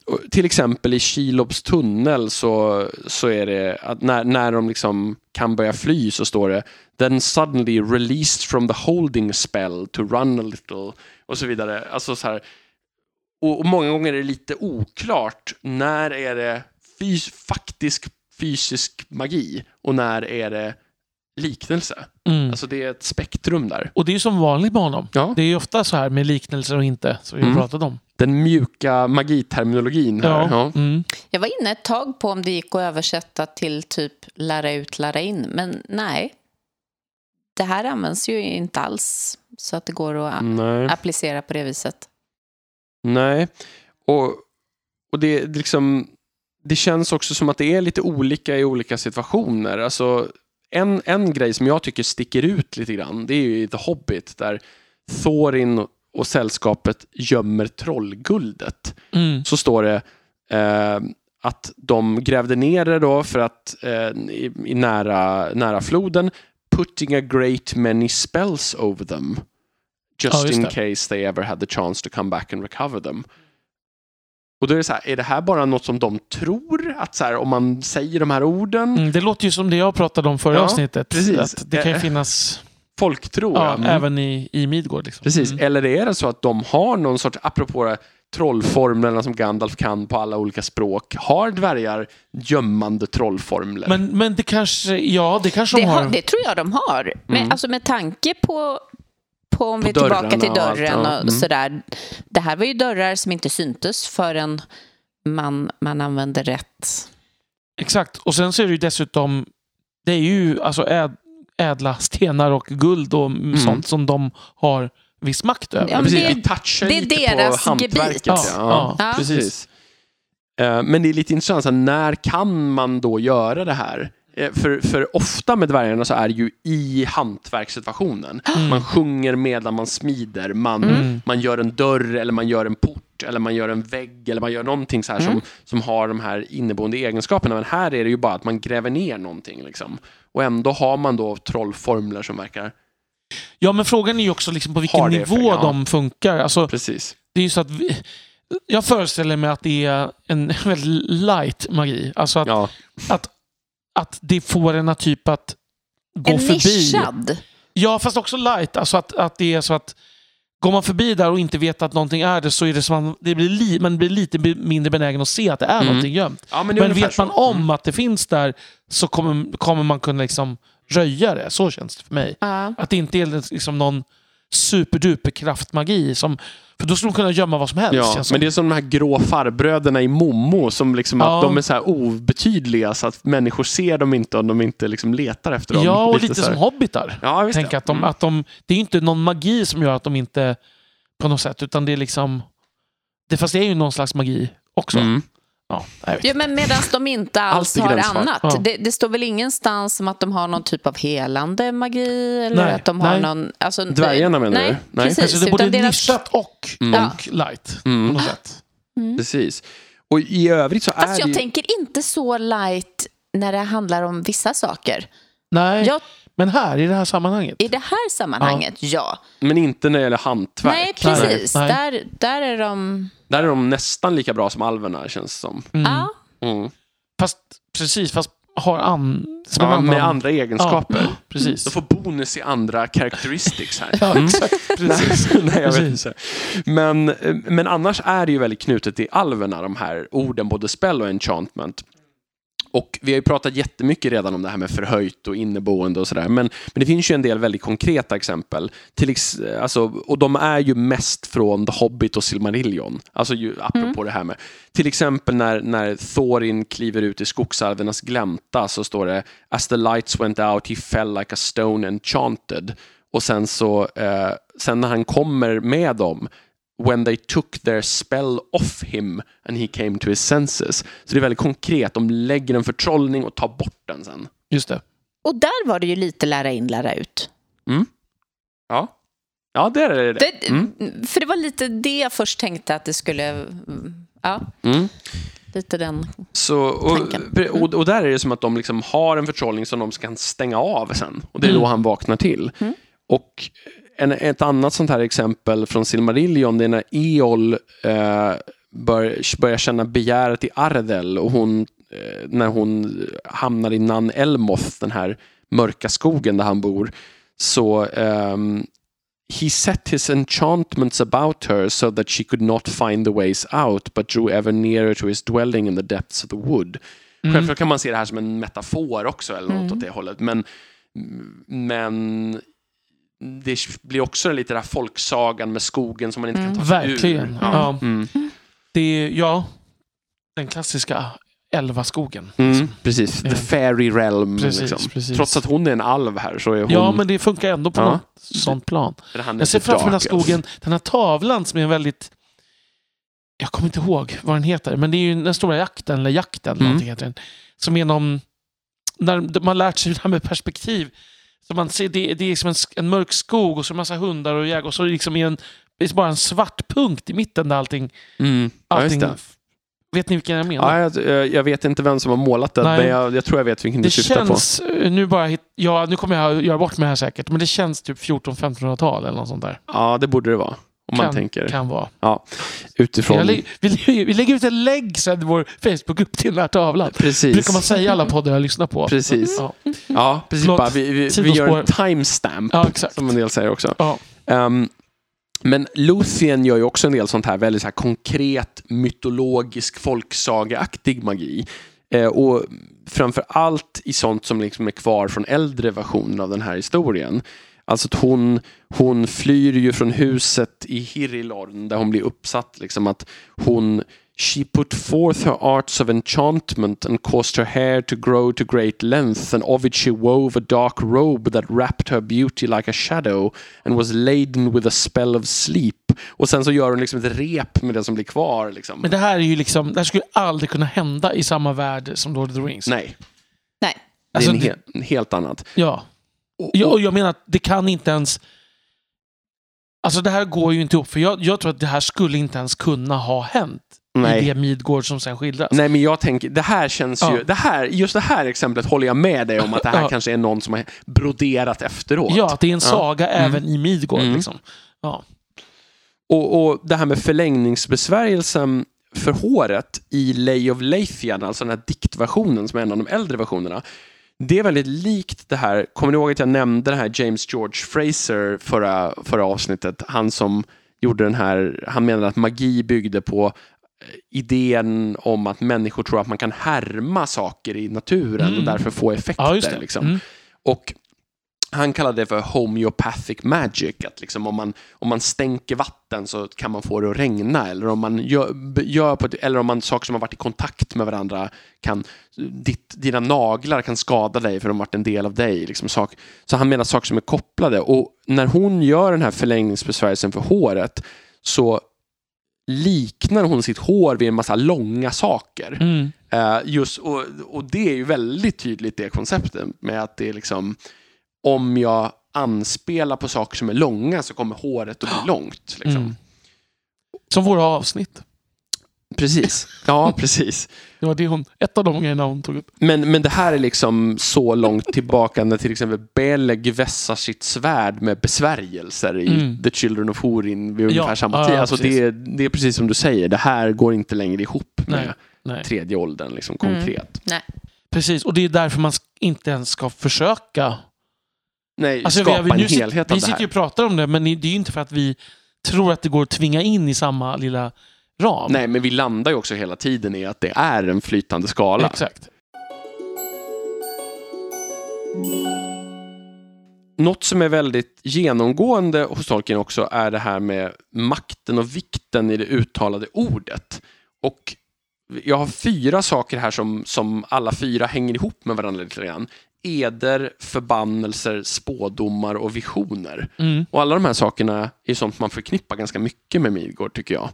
Och till exempel i Kilobs tunnel så, så är det att när, när de liksom kan börja fly så står det Then suddenly released from the holding spell to run a little och så vidare. Alltså så här, och, och många gånger är det lite oklart när är det fys, faktisk fysisk magi och när är det liknelse. Mm. Alltså det är ett spektrum där. Och det är ju som vanligt med honom. Ja. Det är ju ofta så här med liknelser och inte, som vi Mm. pratat om. Den mjuka magiterminologin här. Ja. Ja. Mm. Jag var inne ett tag på om det gick att översätta till typ lära ut, lära in, men nej. Det här används ju inte alls så att det går att Nej. applicera på det viset. Nej, och, och det, är liksom, det känns också som att det är lite olika i olika situationer. Alltså, en, en grej som jag tycker sticker ut lite grann, det är ju i The Hobbit där Thorin och sällskapet gömmer trollguldet. Mm. Så står det eh, att de grävde ner det då för att eh, i, i nära, nära floden putting a great many spells over them. Ja, Just just in det. case they ever had the chance to come back and recover them. Och då är det så här, är det här bara något som de tror? Att så här, om man säger de här orden, Mm, det låter ju som det jag pratade om förra Ja, avsnittet. precis. Att det kan ju Eh, finnas folktro. ja, ja. Mm. även i, i Midgård. Liksom. Precis, Mm. eller är det så att de har någon sorts, apropå det, trollformlerna som Gandalf kan på alla olika språk, har dvärgar gömmande trollformler? Men, men det kanske, ja det kanske Det, de har, har. det tror jag de har. Men, Mm. alltså med tanke på, på om På vi är tillbaka till dörrarna och allt, dörren ja. och Mm. sådär. Det här var ju dörrar som inte syntes förrän man, man använde rätt. Exakt. Och sen så är det ju dessutom, det är ju alltså äd, ädla stenar och guld och sånt som de har viss makt över. Ja, men Precis, det- vi touchar det är lite deras på hantverket. Ja, Ja, ja, precis. Eh, Men det är lite intressant, så här, när kan man då göra det här? Eh, För, för ofta med dvärgarna så är det ju i hantverkssituationen. Man sjunger medan man smider, man, Mm. man gör en dörr eller man gör en port eller man gör en vägg eller man gör någonting så här som, som har de här inneboende egenskaperna. Men här är det ju bara att man gräver ner någonting. Liksom. Och ändå har man då trollformler som verkar... Ja, men frågan är ju också liksom på vilken nivå effekt, ja. de funkar. Alltså, Precis. det är så att vi, jag föreställer mig att det är en väldigt light magi. Alltså att, Ja. att, att det får en att typ att gå En förbi. nischad. Ja, fast också light. Alltså att, att det är så att går man förbi där och inte vet att någonting är det så är det som man, det blir li, man blir lite mindre benägen att se att det är Mm. någonting gömt. Ja, men Men vet man så. Mm. om att det finns där så kommer, kommer man kunna liksom röja det. Så känns det för mig. Ja. Att det inte är liksom någon superduper kraftmagi. Som, för då skulle de kunna gömma vad som helst. Ja, men det är som de här grå farbröderna i Momo som liksom Ja. att de är så här obetydliga så att människor ser dem inte om de inte liksom letar efter dem. ja, och lite, här. som hobbitar. Ja, Tänk det. att de, Mm. att de, det är inte någon magi som gör att de inte på något sätt, utan det är liksom... Det, fast det är ju någon slags magi också. Mm. Ja, men medan de inte alls har annat. Ja. Det, det står väl ingenstans som att de har någon typ av helande magi? Eller Nej, att de har nej. någon... Alltså, Dvärgarna menar nej, du? Nej. Precis, Alltså det är både deras- nischat och, Mm. och light. Mm. På något sätt. Precis. Och i övrigt så är Fast det jag ju... tänker inte så light när det handlar om vissa saker. Nej, Jag, men här i det här sammanhanget. I det här sammanhanget, ja. Men inte när det gäller hantverk. Nej, precis. Nej. Där, där är de... Där är de nästan lika bra som alverna känns det som. Mm. Ja. Mm. Fast precis, fast har an, Ja, annan... med andra egenskaper. Ja, precis. De får bonus i andra characteristics här. Ja, Mm. exakt. Precis. Nej, jag vet Precis. inte. Men, eh, men annars är det ju väldigt knutet till alverna, de här orden, både spell och enchantment. Och vi har ju pratat jättemycket redan om det här med förhöjt och inneboende och sådär. Men, men det finns ju en del väldigt konkreta exempel. Till alltså, och de är ju mest från The Hobbit och Silmarillion. Alltså ju, apropå det här med. Till exempel när, när Thorin kliver ut i skogsalvernas glänta så står det As the lights went out he fell like a stone enchanted. Och sen så, eh, sen när han kommer med dem when they took their spell off him and he came to his senses. Så det är väldigt konkret. De lägger en förtrollning och tar bort den sen. Just det. Och där var det ju lite lära in, lära ut. Ja, ja det är det. Det, Mm. För det var lite det jag först tänkte att det skulle... mm, Ja, Mm. lite den... Så, och, Tanken. och, och där är det som att de liksom har en förtrollning som de kan stänga av sen. Och det är då han vaknar till. Mm. Och en, ett annat sånt här exempel från Silmarillion, det är när Eol eh, bör, börjar känna begäret i Ardel och hon, eh, när hon hamnar i Nan Elmoth, den här mörka skogen där han bor, så ehm, He set his enchantments about her so that she could not find the ways out but drew ever nearer to his dwelling in the depths of the wood. Mm. Självklart kan man se det här som en metafor också eller något åt det hållet. Men, men det blir också lite den här folksagan med skogen som man inte kan ta sig Verkligen. ur. Ja. Mm. Det är, ja, den klassiska älvaskogen. Mm, precis, the Ja. fairy realm. Precis, liksom. precis. Trots att hon är en alv här så är hon... Ja, men det funkar ändå på Ja. något sånt plan. Jag ser framför den här elf. skogen, den här tavlan som är en väldigt... Jag kommer inte ihåg vad den heter, men det är ju den stora jakten, eller jakten, Mm. heter den. Som är någon... När man lärt sig det här med perspektiv. Så man ser, det, det är liksom en, en mörk skog och så en massa hundar och jägare och så är det liksom är en, det är bara en svart punkt i mitten där allting... Mm. Ja, allting det. vet ni vilken jag menar? Ja, jag, jag vet inte vem som har målat den, Nej. men jag, jag tror jag vet vilken du det syftar på. känns, eh, nu bara hit, ja, nu kommer jag göra bort mig här säkert, men det känns typ 14-1500-tal eller något sånt där. Ja, det borde det vara. Om man kan, tänker. kan vara. Ja, utifrån... Lä- vi, vi lägger ut en länk sen i vår Facebook-grupp till den här tavlan. Precis. brukar man säga i alla poddar jag lyssnar på. Precis. Ja, Ja, precis. Bara, vi, vi, vi gör en timestamp, ja som en del säger också. Ja. Ehm, men Luthien gör ju också en del sånt här väldigt så här konkret mytologisk folksageaktig magi. Eh, och framför allt i sånt som liksom är kvar från äldre versioner av den här historien. Alltså att hon, hon flyr ju från huset i Hirilorn där hon blir uppsatt liksom att hon She put forth her arts of enchantment and caused her hair to grow to great length, and of it she wove a dark robe that wrapped her beauty like a shadow and was laden with a spell of sleep. Och sen så gör hon liksom ett rep med det som blir kvar. Liksom. Men det här är ju liksom, det här skulle aldrig kunna hända i samma värld som Lord of the Rings. Nej, Nej. det Alltså, är en det- he- helt annat. Ja. Och, Ja, och, jag menar att det kan inte ens... Alltså det här går ju inte ihop, för jag, jag tror att det här skulle inte ens kunna ha hänt i nej. det Midgård som sen skildras. Nej, men jag tänker, det här känns Ja. ju, det här, just det här exemplet håller jag med dig om att det här Ja. kanske är någon som har broderat efteråt. Ja, att det är en Ja. saga även i Midgård. Mm. Liksom. Ja. Och, och det här med förlängningsbesvärjelsen för håret i Lay of Leithian, alltså den här diktversionen som är en av de äldre versionerna. Det är väldigt likt det här, kommer ni ihåg att jag nämnde den här James George Fraser förra, förra avsnittet? Han som gjorde den här, han menade att magi byggde på eh, idén om att människor tror att man kan härma saker i naturen Mm. och därför få effekter. ja. Liksom. Mm. Och han kallade det för homeopathic magic. Att liksom om, man, om man stänker vatten så kan man få det att regna. Eller om man gör, gör på ett, eller om man saker som har varit i kontakt med varandra kan ditt, dina naglar kan skada dig för de har varit en del av dig. Liksom sak, så han menar saker som är kopplade. Och när hon gör den här förlängningsbesvärjelsen för håret så liknar hon sitt hår vid en massa långa saker. Mm. Eh, just, och, och det är ju väldigt tydligt det konceptet med att det är liksom om jag anspelar på saker som är långa så kommer håret att bli långt. Liksom. Mm. Som våra avsnitt. Precis. Ja, precis. Det var det hon, ett av de grejerna hon tog upp. Men, men det här är liksom så långt tillbaka när till exempel Beleg vässar sitt svärd med besvärjelser i Mm. The Children of Hurin vid ungefär Ja, samma tid. ja, Alltså precis. det, är- det är precis som du säger, det här går inte längre ihop med Nej, nej. tredje åldern liksom, Mm. konkret. Nej. Precis, och det är därför man inte ens ska försöka. Nej, Alltså, skapa vi, vi, en helhet vi av det sitter här. ju och pratar om det, men det är ju inte för att vi tror att det går att tvinga in i samma lilla ram. Nej, men vi landar ju också hela tiden i att det är en flytande skala. Exakt. Något som är väldigt genomgående hos Tolkien också är det här med makten och vikten i det uttalade ordet. Och jag har fyra saker här som, som alla fyra hänger ihop med varandra lite grann. Eder, förbannelser, spådomar och visioner. Mm. Och alla de här sakerna är sånt man förknippar ganska mycket med Midgård tycker jag.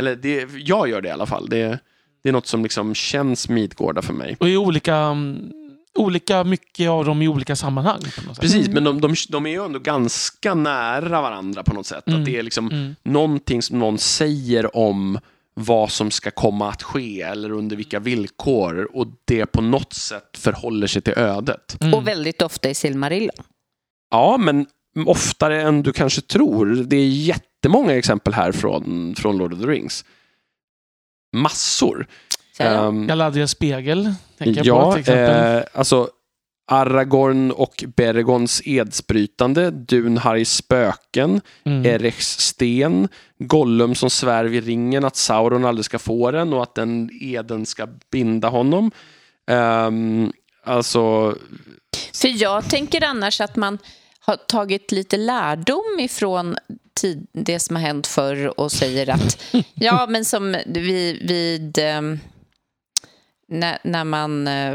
Eller det, jag gör det i alla fall. Det, det är något som liksom känns Midgårda för mig. Och i olika, mm, olika mycket av dem i olika sammanhang. Precis, men de, de, de är ju ändå ganska nära varandra på något sätt. Mm. Att det är liksom Mm. någonting som någon säger om vad som ska komma att ske eller under vilka villkor och det på något sätt förhåller sig till ödet. Mm. Och väldigt ofta i Silmarillion. Ja, men oftare än du kanske tror. Det är jättemånga exempel här från, från Lord of the Rings. Massor. Här, Ehm, Galadriels spegel, tänker jag ja, på till exempel. eh, alltså Aragorn och Bergons edsbrytande, Dunharys spöken, Mm. Erechs sten, Gollum som svär vid ringen att Sauron aldrig ska få den och att den eden ska binda honom. Ehm, alltså, För jag tänker annars att man har tagit lite lärdom ifrån tid, det som har hänt förr och säger att ja, men som vid, vid ehm, när, när man eh,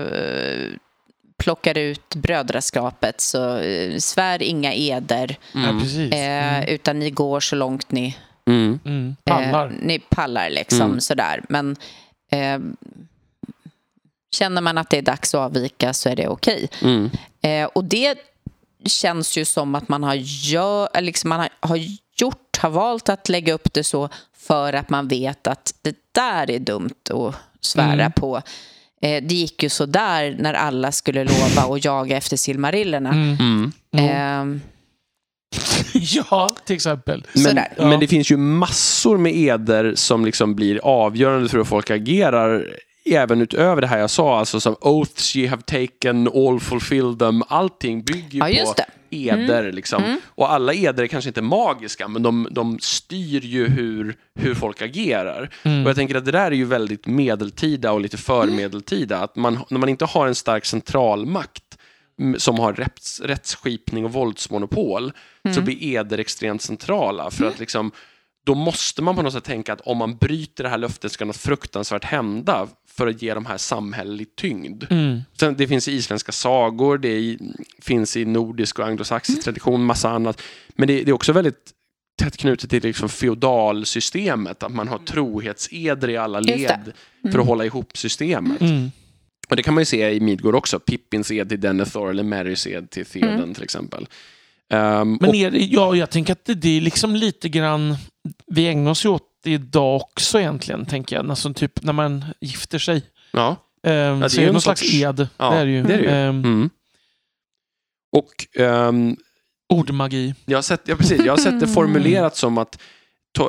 plockar ut brödraskapet så eh, svär inga eder precis. eh, Mm. utan ni går så långt ni Mm. Pallar. Eh, ni pallar liksom Mm. sådär. Men eh, känner man att det är dags att avvika så är det okej. mm, Eh, och det känns ju som att man har, gör, liksom man har, har gjort, har valt att lägga upp det så för att man vet att det där är dumt att svära Mm. på. Eh, det gick ju så där när alla skulle lova att jaga efter silmarillerna. Mm. mm. Eh, ja, till exempel. Men. Ja. men det finns ju massor med eder som liksom blir avgörande för hur folk agerar. Även utöver det här jag sa, alltså som oaths ye have taken, all fulfill them. Allting bygger Ja, just på det. Mm. eder. Liksom. Och alla eder är kanske inte magiska, men de, de styr ju hur, hur folk agerar. Mm. Och jag tänker att det där är ju väldigt medeltida och lite förmedeltida. Att man, när man inte har en stark centralmakt m- som har rätts, rättsskipning och våldsmonopol så blir eder extremt centrala. För att liksom, då måste man på något sätt tänka att om man bryter det här löftet ska något fruktansvärt hända för att ge de här samhällelig tyngd. Mm. Sen, det finns i isländska sagor, det i, finns i nordisk och anglosaxisk tradition, massa annat. Men det, det är också väldigt tätt knutet till liksom feodalsystemet, att man har trohetseder i alla led för att hålla ihop systemet. Mm. Och det kan man ju se i Midgård också, Pippins ed till Denethor eller Marys ed till Theoden till exempel. Ehm, Men är, det- ja, jag tänker att det, det är liksom lite grann, vi ägnar oss ju åt det idag också egentligen, tänker jag. Alltså typ när man gifter sig. ja, Ehm, det är så ju är det en någon slags ed. Ja, det är det ju. det är det ju. Ehm, mm. och ehm, ordmagi. Jag har sett, ja, precis, jag har sett det formulerat som att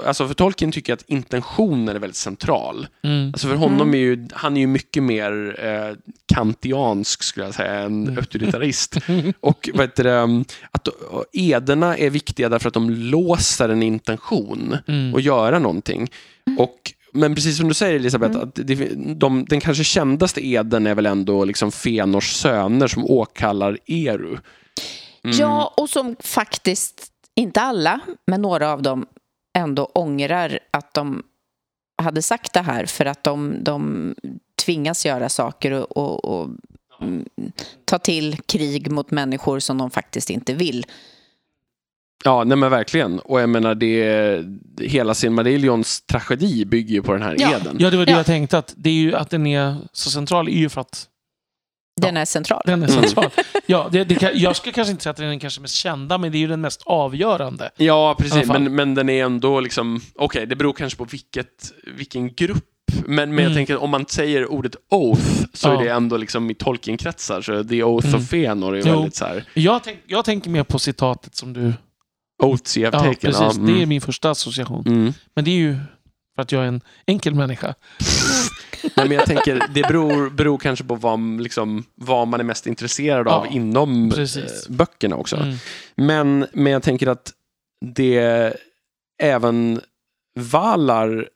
alltså för Tolkien tycker att intentionen är väldigt central. Mm. Alltså för honom är ju, han är ju mycket mer eh, kantiansk skulle jag säga, än Mm. auktoritarist. Och vad heter det, um, att ederna är viktiga därför att de låser en intention Mm. och göra någonting. Och, men precis som du säger Elisabeth, att det, de, den kanske kändaste eden är väl ändå liksom Fenors söner som åkallar Eru. Mm. Ja, och som faktiskt, inte alla, men några av dem ändå ångrar att de hade sagt det här för att de, de tvingas göra saker och, och, och mm, ta till krig mot människor som de faktiskt inte vill. Ja, nej men verkligen. Och jag menar, det, hela Silmarillions tragedi bygger ju på den här Ja. eden. Ja, det var det Ja. jag tänkte. Att, det är ju, att den är så central är ju för att Den är central. den är Mm. central. Ja, det, det kan, jag skulle kanske inte säga att den är den kanske mest kända, men det är ju den mest avgörande. Ja, precis. Men, men den är ändå liksom, okej, det beror kanske på vilket, vilken grupp. Men, men jag Mm. tänker om man säger ordet oath så Ja. är det ändå liksom i Tolkien-kretsar, så the oath Mm. of Fëanor är Jo. väldigt så här, Jag, tänk, jag tänker mer på citatet som du... oaths you have Ja, taken. precis. Ja, Det är mm. min första association. Mm. Men det är ju för att jag är en enkel människa. Nej, men jag tänker, det beror, beror kanske på vad, liksom, vad man är mest intresserad av Ja, inom precis. eh, böckerna också. Mm. Men, men jag tänker att det även Valar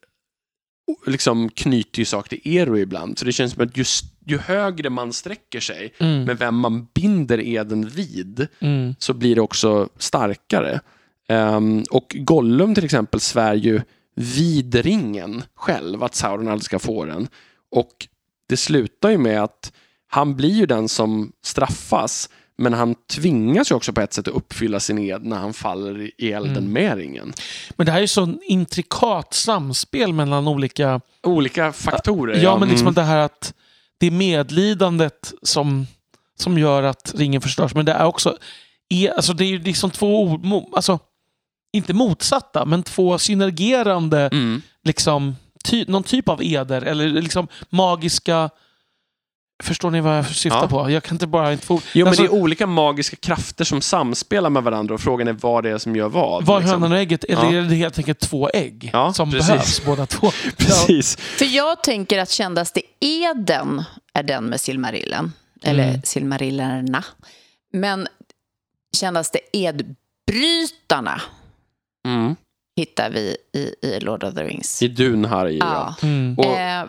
liksom knyter ju saker till Eru ibland. Så det känns som att just, ju högre man sträcker sig Mm. med vem man binder eden vid Mm. så blir det också starkare. Ehm, och Gollum till exempel svär ju vid ringen själv att Sauron aldrig ska få den. Och det slutar ju med att han blir ju den som straffas men han tvingas ju också på ett sätt att uppfylla sin ed när han faller i elden Mm. med ringen. Men det här är ju så intrikat samspel mellan olika... Olika faktorer. Ja, men liksom Mm. det här att det är medlidandet som, som gör att ringen förstörs. Men det är också... Alltså det är ju liksom två... Alltså, inte motsatta, men två synergerande Mm. liksom, ty, någon typ av eder eller liksom magiska... Förstår ni vad jag syftar Ja. på? Jag kan inte bara inte få... Jo, men Alltså- det är olika magiska krafter som samspelar med varandra och frågan är vad det är som gör vad. Var liksom. hönan och ägget? Eller Ja. är det helt enkelt två ägg Ja, som precis. behövs båda två? Precis. För jag tänker att kändaste eden är den med Silmarillen. Eller Mm. Silmarillerna. Men kändaste edbrytarna Mm. hittar vi i, i Lord of the Rings. I Dunharj, ja. Ja. Mm. Och, Eh,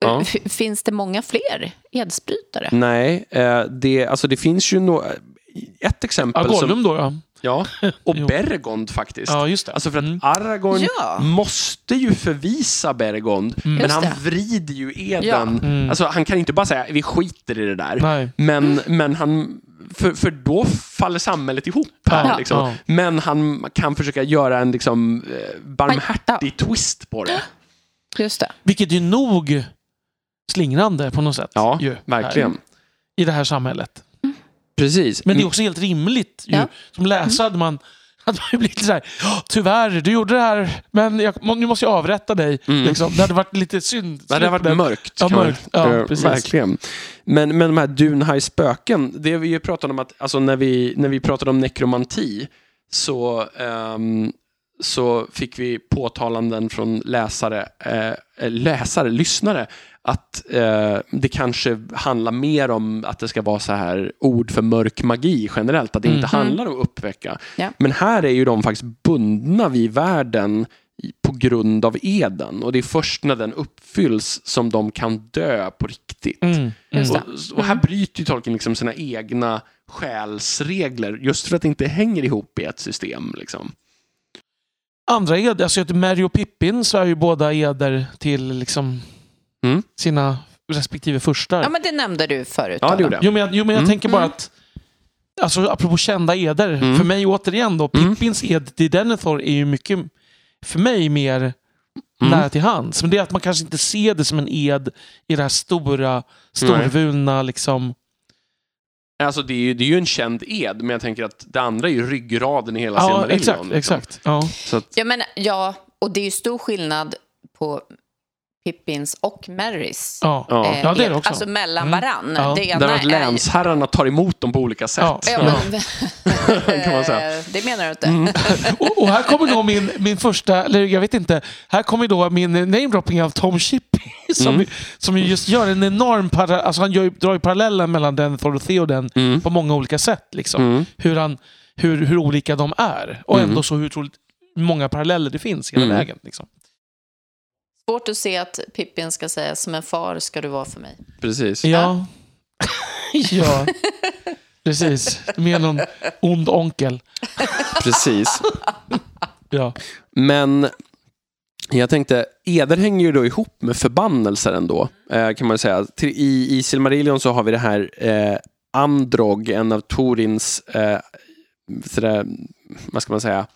Ja. Finns det många fler edsbrytare? Nej, eh, det, alltså det finns ju no, ett Ja, exempel som... Gollum då, ja. Ja, och Jo. Bergond faktiskt. Ja, just det. Alltså för att Mm. Aragorn Ja. måste ju förvisa Bergond, men Just han vrider ju eden. Ja. Mm. Alltså han kan inte bara säga vi skiter i det där. Nej. Men, men han, för, för då faller samhället ihop här. Ja. Liksom. Ja. Men han kan försöka göra en liksom, eh, barmhärtig twist på det. Just det. Vilket är nog slingrande på något sätt. Ja, ju, verkligen. Här, I det här samhället. Precis. Men det är också helt rimligt. Ju. Ja. Som läsare hade man, hade man ju blivit så här, "Ja, tyvärr, du gjorde det här, men jag, nu måste jag avrätta dig. Mm. Liksom. Det hade varit lite synd. Det hade varit Men- mörkt. Ja, kan man- mörkt. Ja, eh, precis. verkligen. Men, men de här Dunhaj spöken, det vi ju pratade om att, alltså när vi, när vi pratade om nekromanti, så, ehm, så fick vi påtalanden från läsare, eh, läsare, lyssnare, att eh, det kanske handlar mer om att det ska vara så här ord för mörk magi generellt, att det inte Mm. handlar om att uppväcka. Ja. Men här är ju de faktiskt bundna vid världen på grund av eden och det är först när den uppfylls som de kan dö på riktigt. Mm. Mm. Och, och här bryter ju Tolkien liksom sina egna själsregler just för att det inte hänger ihop i ett system. Liksom. Andra eder, alltså Mary och Pippin så är ju båda eder till liksom Mm. sina respektive furstar. Ja, men det nämnde du förut. Ja, det gjorde jag. Jo, men jag, jo, men jag Mm. tänker bara Mm. att Alltså apropå kända eder. Mm. För mig återigen då, Mm. Pippins ed till Denethor är ju mycket, för mig, mer Mm. nära till hands. Men det är att man kanske inte ser det som en ed i det här stora, storvulna liksom. Alltså, det, är ju, det är ju en känd ed, men jag tänker att det andra är ju ryggraden i hela Ja, Silmarillion. exakt. liksom. exakt. Ja. Så att, Ja, men, ja, och det är ju stor skillnad på Pippins och Marys. Ja. ja. eh, Ja, det är det också. Alltså mellan Mm. varann. Ja. Det ena Där att är- länsherrarna tar emot dem på olika sätt. Ja. Ja, men, Kan man säga. Mm. det menar du inte? Och, och här kommer då min, min första, eller jag vet inte, här kommer då min namedropping av Tom Shippey. Som, Mm. som ju just gör en enorm para, alltså han gör, drar ju parallellen mellan Denethor och Theoden Mm. på många olika sätt. Liksom. Mm. Hur, han, hur, hur olika de är. Och Mm. ändå så hur otroligt många paralleller det finns hela Mm. vägen. Liksom. Svårt att se att Pippin ska säga som en far ska du vara för mig. Precis. Ja. ja. Precis. Med någon ond onkel. Precis. Ja. Men jag tänkte, eder hänger ju då ihop med förbannelser ändå, eh, kan man säga. I, I Silmarillion så har vi det här eh, Androg, en av Torins, eh, sådär, vad ska man säga,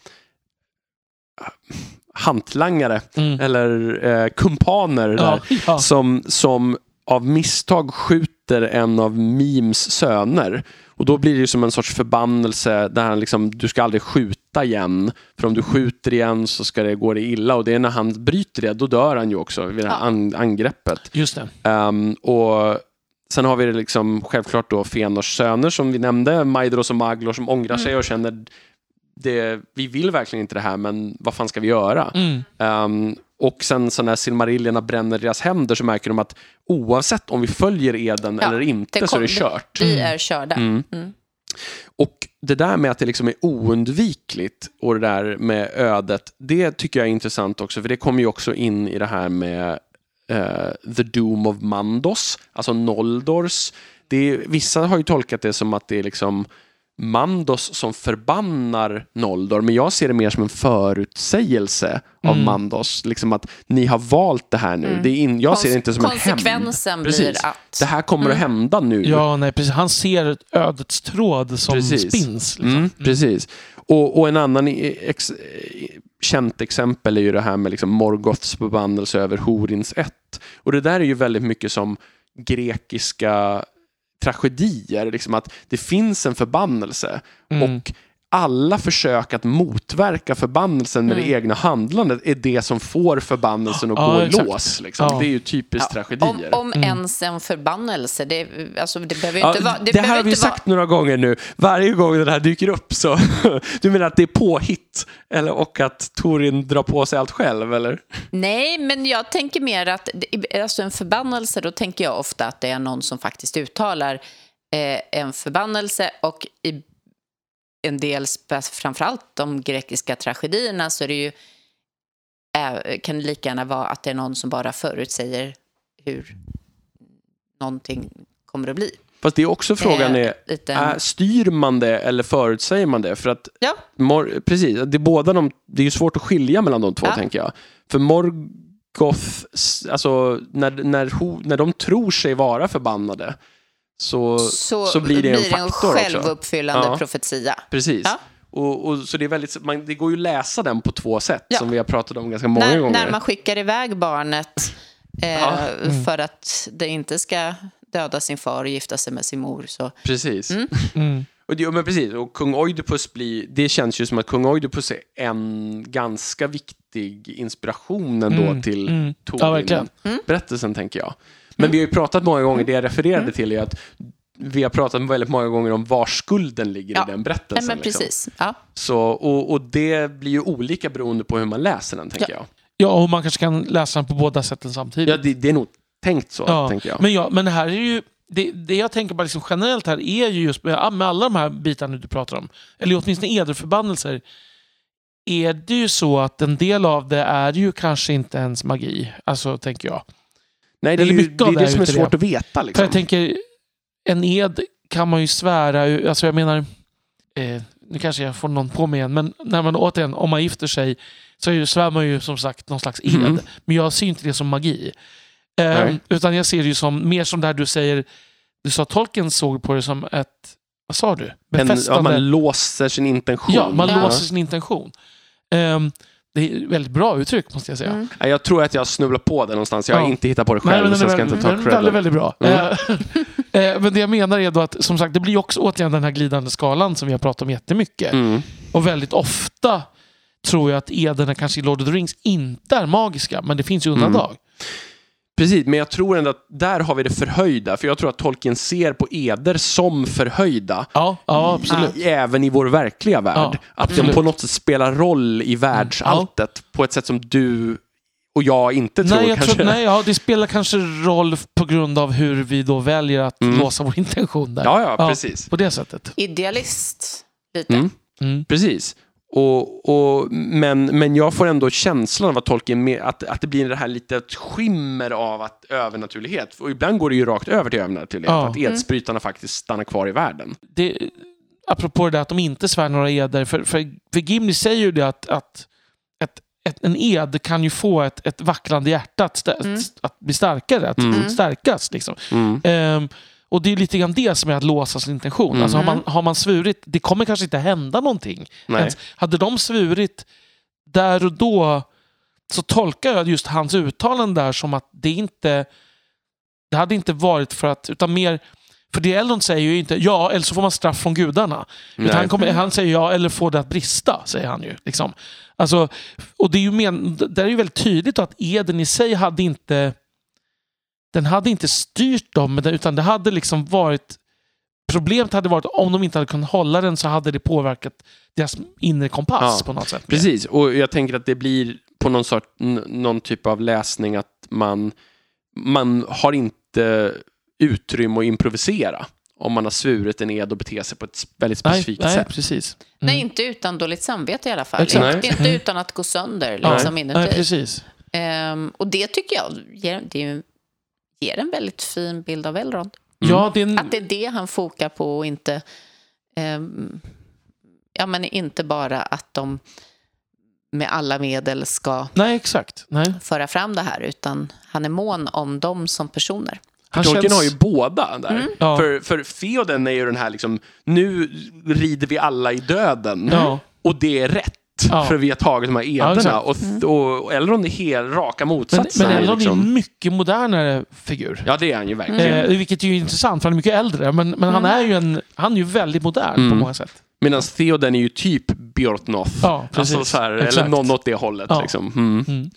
hantlangare, Mm. eller eh, kumpaner där, Ja. Ja. som, som av misstag skjuter en av Mims söner. Och då blir det ju som en sorts förbannelse där han liksom, du ska aldrig skjuta igen. För om du skjuter igen så ska det gå det illa. Och det är när han bryter det, då dör han ju också vid det här an, angreppet. Just det. Ehm, och sen har vi det liksom självklart då Fenors söner som vi nämnde, Maidros och Maglor som ångrar sig och känner det, vi vill verkligen inte det här men vad fan ska vi göra? Mm. Ehm, och sen så när silmarillierna bränner deras händer så märker de att oavsett om vi följer eden Ja, eller inte det så är det kom- kört. Vi Mm. är körda. Mm. Mm. Och det där med att det liksom är oundvikligt och det där med ödet, det tycker jag är intressant också, för det kommer ju också in i det här med eh, The Doom of Mandos, alltså Noldors. Det är, vissa har ju tolkat det som att det är liksom Mandos som förbannar Noldor, men jag ser det mer som en förutsägelse av Mm. Mandos. Liksom att ni har valt det här nu. Mm. Det är in, jag ser det inte som en hämnd. Konsekvensen blir att... Det här kommer att hända nu. Ja, nej, precis. Han ser ödets tråd som Precis. spins. Liksom. Mm, precis. Och, och en annan ex, känt exempel är ju det här med liksom Morgoths förbannelse över Horins ett. Och det där är ju väldigt mycket som grekiska tragedier, liksom att det finns en förbannelse Mm. och alla försök att motverka förbannelsen med Mm. det egna handlandet är det som får förbannelsen att Ja, gå i exakt. lås. Liksom. Ja. Det är ju typiskt Ja, tragedier. Om, om Mm. ens en förbannelse. Det, alltså, det behöver ju Ja, inte vara... det, behöver här har vi sagt några gånger nu. Varje gång det här dyker upp så... du menar att det är påhitt? Eller, och att Torin drar på sig allt själv, eller? Nej, men jag tänker mer att det- alltså en förbannelse, då tänker jag ofta att det är någon som faktiskt uttalar eh, en förbannelse och i en del, framförallt de grekiska tragedierna, så är det ju, eh, kan det lika gärna vara att det är någon som bara förutsäger hur någonting kommer att bli. Fast det är också frågan Eh, är, lite- är, styr man det eller förutsäger man det? För att, Ja, Mor- precis, det är, båda de, det är ju svårt att skilja mellan de två, Ja. tänker jag. För Morgoth, alltså när, när, ho- när de tror sig vara förbannade, så, så, så, blir det en faktor också. självuppfyllande Ja. profetia. Precis. Ja. Och, och, så det, är väldigt, man, det går ju att läsa den på två sätt, Ja. som vi har pratat om ganska många när, gånger. när man skickar iväg barnet eh, Ja. Mm. för att det inte ska döda sin far och gifta sig med sin mor. Så. Precis. Mm. Mm. Och det, ja, men precis. Och kung Oidipus blir, det känns ju som att kung Oidipus är en ganska viktig inspiration ändå Mm, till mm. Ja, Torin. verkligen. Mm. berättelsen tänker jag. Men vi har ju pratat många gånger, det jag refererade till är att vi har pratat väldigt många gånger om var skulden ligger Ja. i den berättelsen. men liksom. precis. Ja. Så, och, och det blir ju olika beroende på hur man läser den, tänker jag. Ja, och man kanske kan läsa den på båda sätten samtidigt. Ja, det, det är nog tänkt så, Ja, tänker jag. Men, ja, men det här är ju... Det, det jag tänker på liksom generellt här är ju just med, med alla de här bitarna du pratar om, eller åtminstone ederförbannelser, är det ju så att en del av det är ju kanske inte ens magi. Alltså, tänker jag. Nej, det är eller ju mycket det, av är det det är som är svårt det. att veta. För Liksom. jag tänker, en ed kan man ju svära, alltså jag menar, eh, nu kanske jag får någon på mig igen, men när man återigen, om man gifter sig så är ju, svär man ju som sagt någon slags ed. Mm. Men jag ser inte det som magi. Eh, utan jag ser det ju som, mer som det här du säger, du sa tolken såg på det som ett, vad sa du? en, ja, Befästande. man låser sin intention. ja, man Ja. låser sin intention. Ehm, det är ett väldigt bra uttryck måste jag säga. Mm. Ja, Jag tror att jag snubblar på det någonstans. Jag har Ja. inte hittat på det själv, så jag ska inte ta väldigt, credden. väldigt bra. Mm. Eh, eh, men det jag menar är då att som sagt, det blir också återigen den här glidande skalan som vi har pratat om jättemycket. Mm. Och väldigt ofta tror jag att ederna kanske i Lord of the Rings inte är magiska, men det finns ju Mm. Precis, men jag tror ändå att där har vi det förhöjda. För jag tror att Tolkien ser på eder som förhöjda. Ja, ja absolut. i- Även i vår verkliga värld. Ja, att de. Mm. på något sätt spelar roll i världsalltet på ett sätt som du och jag inte tror Nej, jag kanske. tror, nej ja, det spelar kanske roll på grund av hur vi då väljer att Mm. låsa vår intention där. Ja, ja, precis. På det sättet. Idealist, lite. Mm. Mm. Precis. Och, och, men, men jag får ändå känslan av att Tolkien, med, att, att det blir det här lite skimmer av att övernaturlighet. Och ibland går det ju rakt över till övernaturlighet. Ja. Att edsbrytarna faktiskt stannar kvar i världen. det, apropå det där att de inte svär några eder, för, för, för Gimli säger ju det att, att ett, ett, en ed kan ju få ett, ett vacklande hjärta att, stä, Mm. att bli starkare, att Mm. stärkas. Liksom. Mm. Och det är lite grann det som är att låsa sin intention. Mm. Alltså har, man, har man svurit, det kommer kanske inte hända någonting. Ens. Hade de svurit där och då så tolkar jag just hans uttalande där som att det inte det hade inte varit för att, utan mer för det Eldon säger ju inte ja, eller så får man straff från gudarna. Han, kommer, han säger ja, eller får det att brista, säger han ju. Liksom. Alltså, och det är ju men, det är ju väldigt tydligt att eden i sig hade inte den hade inte styrt dem, utan det hade liksom varit Problemet hade varit om de inte hade kunnat hålla den så hade det påverkat deras inre kompass Ja, på något sätt. Precis, och jag tänker att det blir på någon, sort, någon typ av läsning att man, man har inte utrymme att improvisera om man har svurit en ed och beter sig på ett väldigt Nej, specifikt nej sätt. precis. Mm. Nej, inte utan dåligt samvete i alla fall. Exakt. Inte, utan att gå sönder liksom nej, inuti. precis. Ehm, och det tycker jag det är ju- ger en väldigt fin bild av Elrond. Ja, det en, Att det är det han fokar på och inte, ehm, ja, men inte bara att de med alla medel ska nej, exakt. Nej. föra fram det här, utan han är mån om dem som personer. Han Tolkien känns- har ju båda där. Mm. Ja. För, för Theoden är ju den här liksom, nu rider vi alla i döden. Ja. Och det är rätt. Ja. För vi har tagit de här Ja, ederna. exakt. och, och, och Elrond är helt raka Men, motsatsen. men Elrond är liksom. en mycket modernare figur. Ja, det är han ju verkligen. Eh, vilket är ju intressant, för han är mycket äldre. Men, men han är ju en, han är ju väldigt modern på Mm. många sätt. Medan Theoden är ju typ Bjortnoth. Ja, precis. Alltså så här, eller någon åt det hållet. Ja. Liksom. Mm. Mm.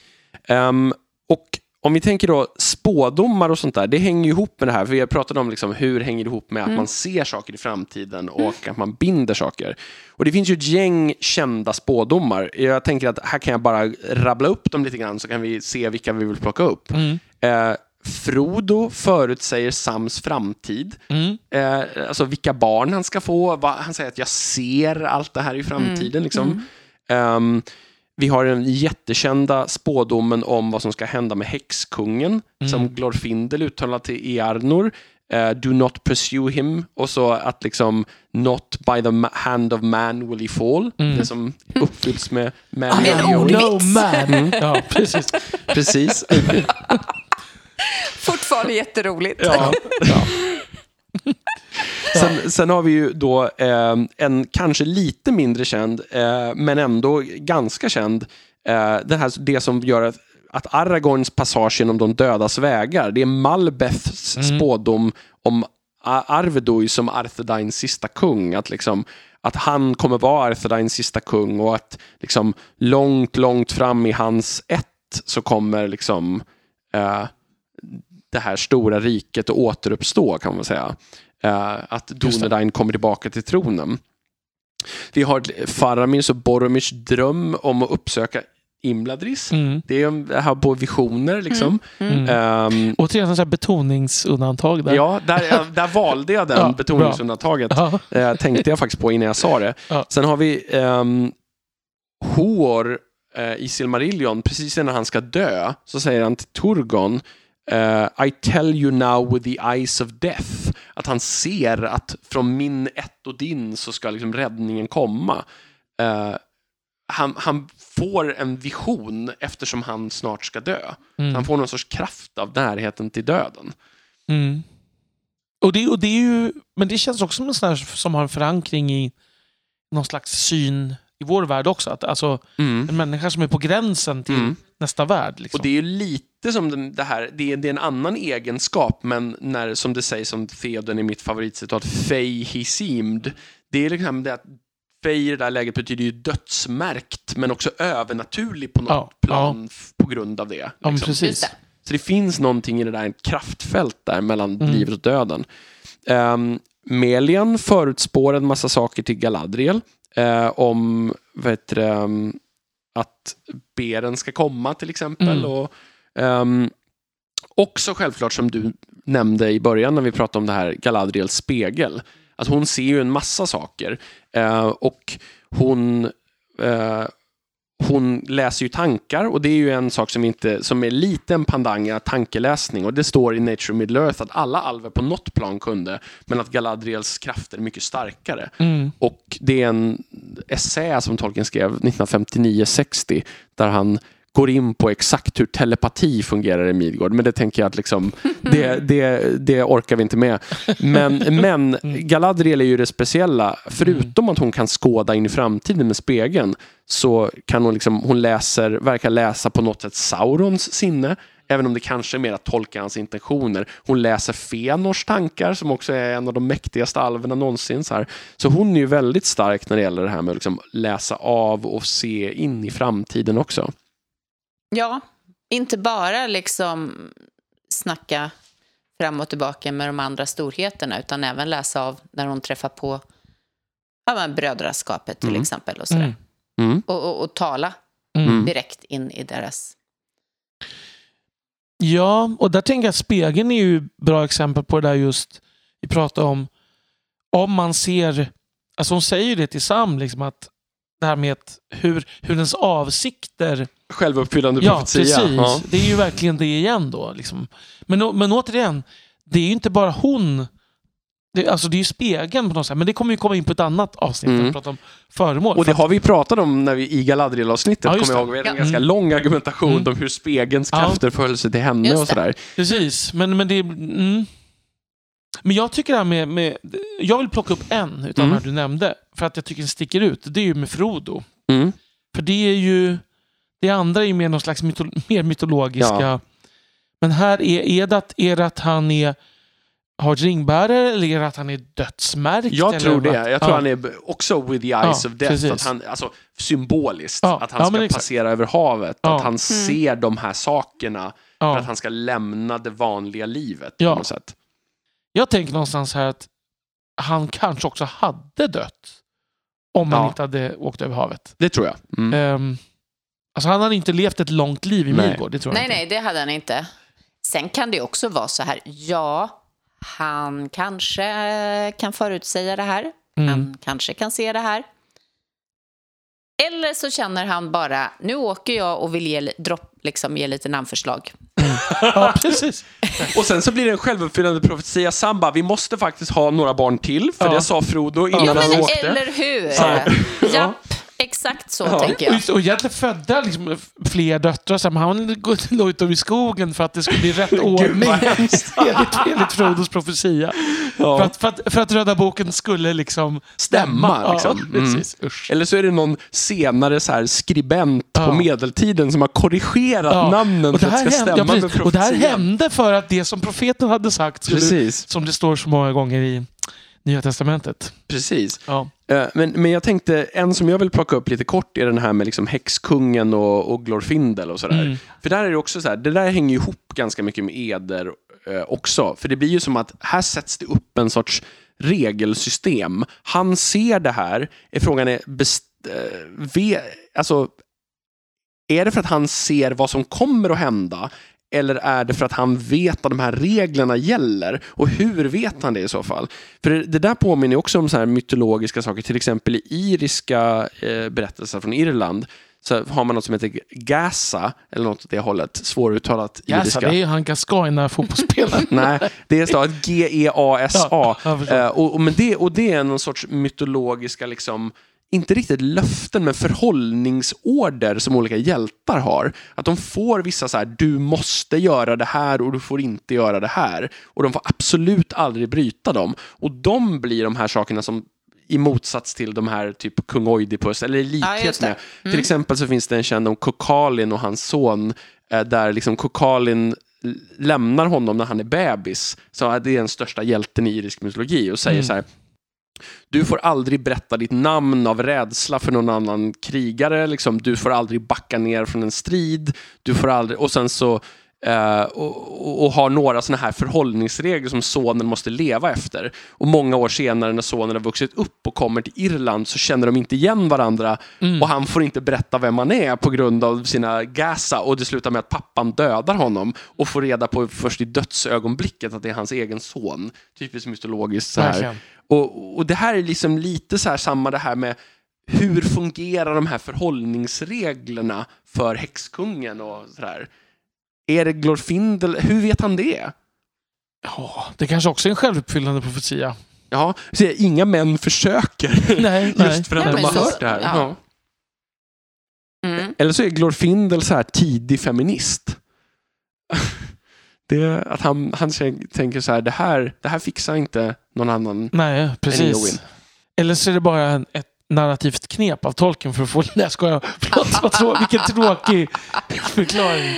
Ehm, och om vi tänker då spådomar och sånt där, det hänger ju ihop med det här. För vi har pratat om liksom hur hänger det ihop med att man ser saker i framtiden och att man binder saker. Och det finns ju ett gäng kända spådomar. Jag tänker att här kan jag bara rabbla upp dem lite grann så kan vi se vilka vi vill plocka upp. Mm. Eh, Frodo förutsäger Sams framtid. Mm. Eh, alltså vilka barn han ska få. Va, han säger att jag ser allt det här i framtiden. Liksom. Ehm, vi har den jättekända spådomen om vad som ska hända med häxkungen som Glorfindel uttalar till Earnor. Eh, do not pursue him. Och så att liksom not by the hand of man will he fall. Det som uppfylls med En Mary ordvits. No man! Ja, precis. Precis. Fortfarande jätteroligt. Ja. Sen, sen har vi ju då eh, en kanske lite mindre känd, eh, men ändå ganska känd, eh, det, här, det som gör att, att Aragorns passage genom de dödas vägar, det är Malbeths spådom om A- Arvedoy som Arthedains sista kung. Att, liksom, att han kommer vara Arthedains sista kung och att liksom, långt, långt fram i hans ett så kommer liksom, eh, det här stora riket att återuppstå kan man säga. Eh, att. Dunedain kommer tillbaka till tronen. Vi har Faramirs och Boromirs dröm om att uppsöka Imladris. Mm. Det är det här på visioner liksom. Mm. Ehm, Återigen en sån här betoningsundantag där. ja, där, där valde jag den Ja, betoningsundantaget. Ja. Eh, tänkte jag faktiskt på innan jag sa det. Ja. Sen har vi um, Hor eh, i Silmarillion, precis innan han ska dö, så säger han till Turgon eh, I tell you now with the eyes of death. Att han ser att från min ett och din så ska liksom räddningen komma. Eh, han, han får en vision eftersom han snart ska dö. Mm. Han får någon sorts kraft av närheten till döden. Mm. Och, det, och det är ju, men det känns också som en sån här som har en förankring i någon slags syn i vår värld också. Att, alltså, en människa som är på gränsen till Mm. nästa värld. Liksom. Och det är ju lite som den, det här, det är, det är en annan egenskap, men när, som det sägs om Theoden i mitt favoritcitat, Fey he seemed. Det är liksom det att Fey i det där läget betyder ju dödsmärkt, men också övernaturlig på något Ja, plan f- på grund av det. ja, liksom. Just precis. Så det finns någonting i det där, ett kraftfält där mellan Mm. livet och döden. Um, Melian förutspår en massa saker till Galadriel eh, om vad heter det, um, att Beren ska komma till exempel. Mm. Och, ehm, också självklart som du nämnde i början när vi pratade om det här Galadriels spegel. Att hon ser ju en massa saker eh, och hon eh, hon läser ju tankar och det är ju en sak som, inte, som är lite en pandanga tankeläsning och det står i Nature Middle Earth att alla alver på något plan kunde men att Galadriels krafter är mycket starkare. Mm. Och det är en essä som Tolkien skrev 1959-60 där han går in på exakt hur telepati fungerar i Midgård. Men det tänker jag att liksom, det, det, det orkar vi inte med. Men, men Galadriel är ju det speciella. Förutom att hon kan skåda in i framtiden med spegeln så kan hon, liksom, hon läser, verkar läsa på något sätt Saurons sinne. Även om det kanske är mer att tolka hans intentioner. Hon läser Fëanors tankar som också är en av de mäktigaste alverna någonsin. Så, här. så hon är ju väldigt stark när det gäller det här med att liksom läsa av och se in i framtiden också. Ja, inte bara liksom snacka fram och tillbaka med de andra storheterna utan även läsa av när hon träffar på ja, men brödraskapet till Mm. exempel och, sådär. Mm. Mm. Och, och, och tala Mm. Mm. direkt in i deras... Ja, och där tänker jag spegeln är ju bra exempel på det där just vi pratade om. Om man ser, alltså hon säger ju det till Sam, liksom att det här med att hur, hur ens avsikter Självuppfyllande Ja, profetia. precis. Ja. Det är ju verkligen det igen då. Liksom. Men, men återigen, det är ju inte bara hon. Det, alltså det är ju spegeln på något sätt. Men det kommer ju komma in på ett annat avsnitt Mm. när vi pratar om föremål. Och det har vi pratat om när vi, i Galadriel-avsnittet, Ja, kommer jag ihåg. Vi hade en Ja. ganska Mm. lång argumentation Mm. om hur spegelns Ja. krafter förhöll sig till henne Just och det. sådär. Precis, men, men det... Mm. Men jag tycker det här med, med... Jag vill plocka upp en utav Mm. de här du nämnde. För att jag tycker den sticker ut. Det är ju med Frodo. Mm. För det är ju... Det andra är ju mer någon slags myto, mer mytologiska... Ja. Men här är, är, det att, är det att han är har ringbärare eller är det att han är dödsmärkt? Jag eller tror det. vad? Jag tror ja. han är också with the eyes Ja, of death. precis. Att han, alltså, symboliskt. Ja, Att han ja, ska exakt. passera över havet. Ja. Att han ser de här sakerna för att han ska lämna det vanliga livet. Ja. På något sätt. Jag tänker någonstans här att han kanske också hade dött om han Ja. inte hade åkt över havet. Det tror jag. Mm. Um, alltså han hade inte levt ett långt liv i Nej. Midgård, det tror jag Nej, inte. nej, det hade han inte. Sen kan det också vara så här, ja, han kanske kan förutsäga det här. Mm. Han kanske kan se det här. Eller så känner han bara, nu åker jag och vill ge, dropp, liksom, ge lite namnförslag. Ja, precis. Och sen så blir det en självuppfyllande profetia. Samba, vi måste faktiskt ha några barn till. För Ja. det sa Frodo innan Ja, han men åkte. eller hur? Ja. Japp, exakt så Ja. tänker jag. Och, och egentligen födde han liksom fler döttrar, så han låg ut dem i skogen för att det skulle bli rätt ordning enligt, enligt Frodos profetia. Ja. För, att, för, att, för att Röda boken skulle liksom Stämma, liksom. Ja, precis. Usch. Eller så är det någon senare så här skribent Ja. på medeltiden som har korrigerat Ja. namnen Och för det, att det ska hände, ja, stämma med precis. och det här profetian. hände för att det som profeten hade sagt skulle, Precis, som det står så många gånger i Nya Testamentet. precis. Ja. Eh, Men, men jag tänkte, en som jag vill plocka upp lite kort är den här med liksom häxkungen och, och Glorfindel och sådär. Mm. För där är det också så här, det där hänger ju ihop ganska mycket med eder eh, också. För det blir ju som att här sätts det upp en sorts regelsystem. Han ser det här. Är frågan är, best, eh, ve, alltså, är det för att han ser vad som kommer att hända? Eller är det för att han vet att de här reglerna gäller? Och hur vet han det i så fall? För det, där påminner också om så här mytologiska saker, till exempel i iriska eh, berättelser från Irland så har man något som heter Gaza, eller något åt det hållet, svåruttalat Gasa, jiddiska. det är ju han Gascoigne, fotbollsspelaren. Nej, det är stavat G-E-A-S-A. Ja. Eh, och, och, men det, och det är någon sorts mytologiska, liksom, inte riktigt löften, men förhållningsorder som olika hjältar har. Att de får vissa så här, du måste göra det här och du får inte göra det här. Och de får absolut aldrig bryta dem. Och de blir de här sakerna som i motsats till de här typ kung Oidipus, eller i Ja, likhet det. med. Till exempel så finns det en känd om Kokalin och hans son, eh, där liksom Kokalin lämnar honom när han är bebis. Så det är den största hjälten i irisk mytologi och säger Mm. så här du får aldrig berätta ditt namn av rädsla för någon annan krigare. Liksom. Du får aldrig backa ner från en strid. Du får aldrig... Och sen så... eh, och, och, har några såna här förhållningsregler som sonen måste leva efter. Och många år senare när sonen har vuxit upp och kommer till Irland så känner de inte igen varandra Mm. och han får inte berätta vem han är på grund av sina gasa och det slutar med att pappan dödar honom och får reda på först i dödsögonblicket att det är hans egen son. Typiskt mytologiskt så här. Och, och det här är liksom lite så här samma det här med hur fungerar de här förhållningsreglerna för häxkungen och sådär. Är det Glorfindel? Hur vet han det? Ja, det kanske också är en självuppfyllande profetia. Ja, så inga män försöker. Nej, nej. Just för att Nej, de har så- hört det här. ja. Ja. Mm. Eller så är Glorfindel så här tidig feminist. Det, att han, han tän- tänker så här, det här, det här fixar inte någon annan. Nej, precis. Eller så är det bara en, ett narrativt knep av tolken för att få... Nej, skojar. Förlåt, vad trå- vilken tråkig förklaring.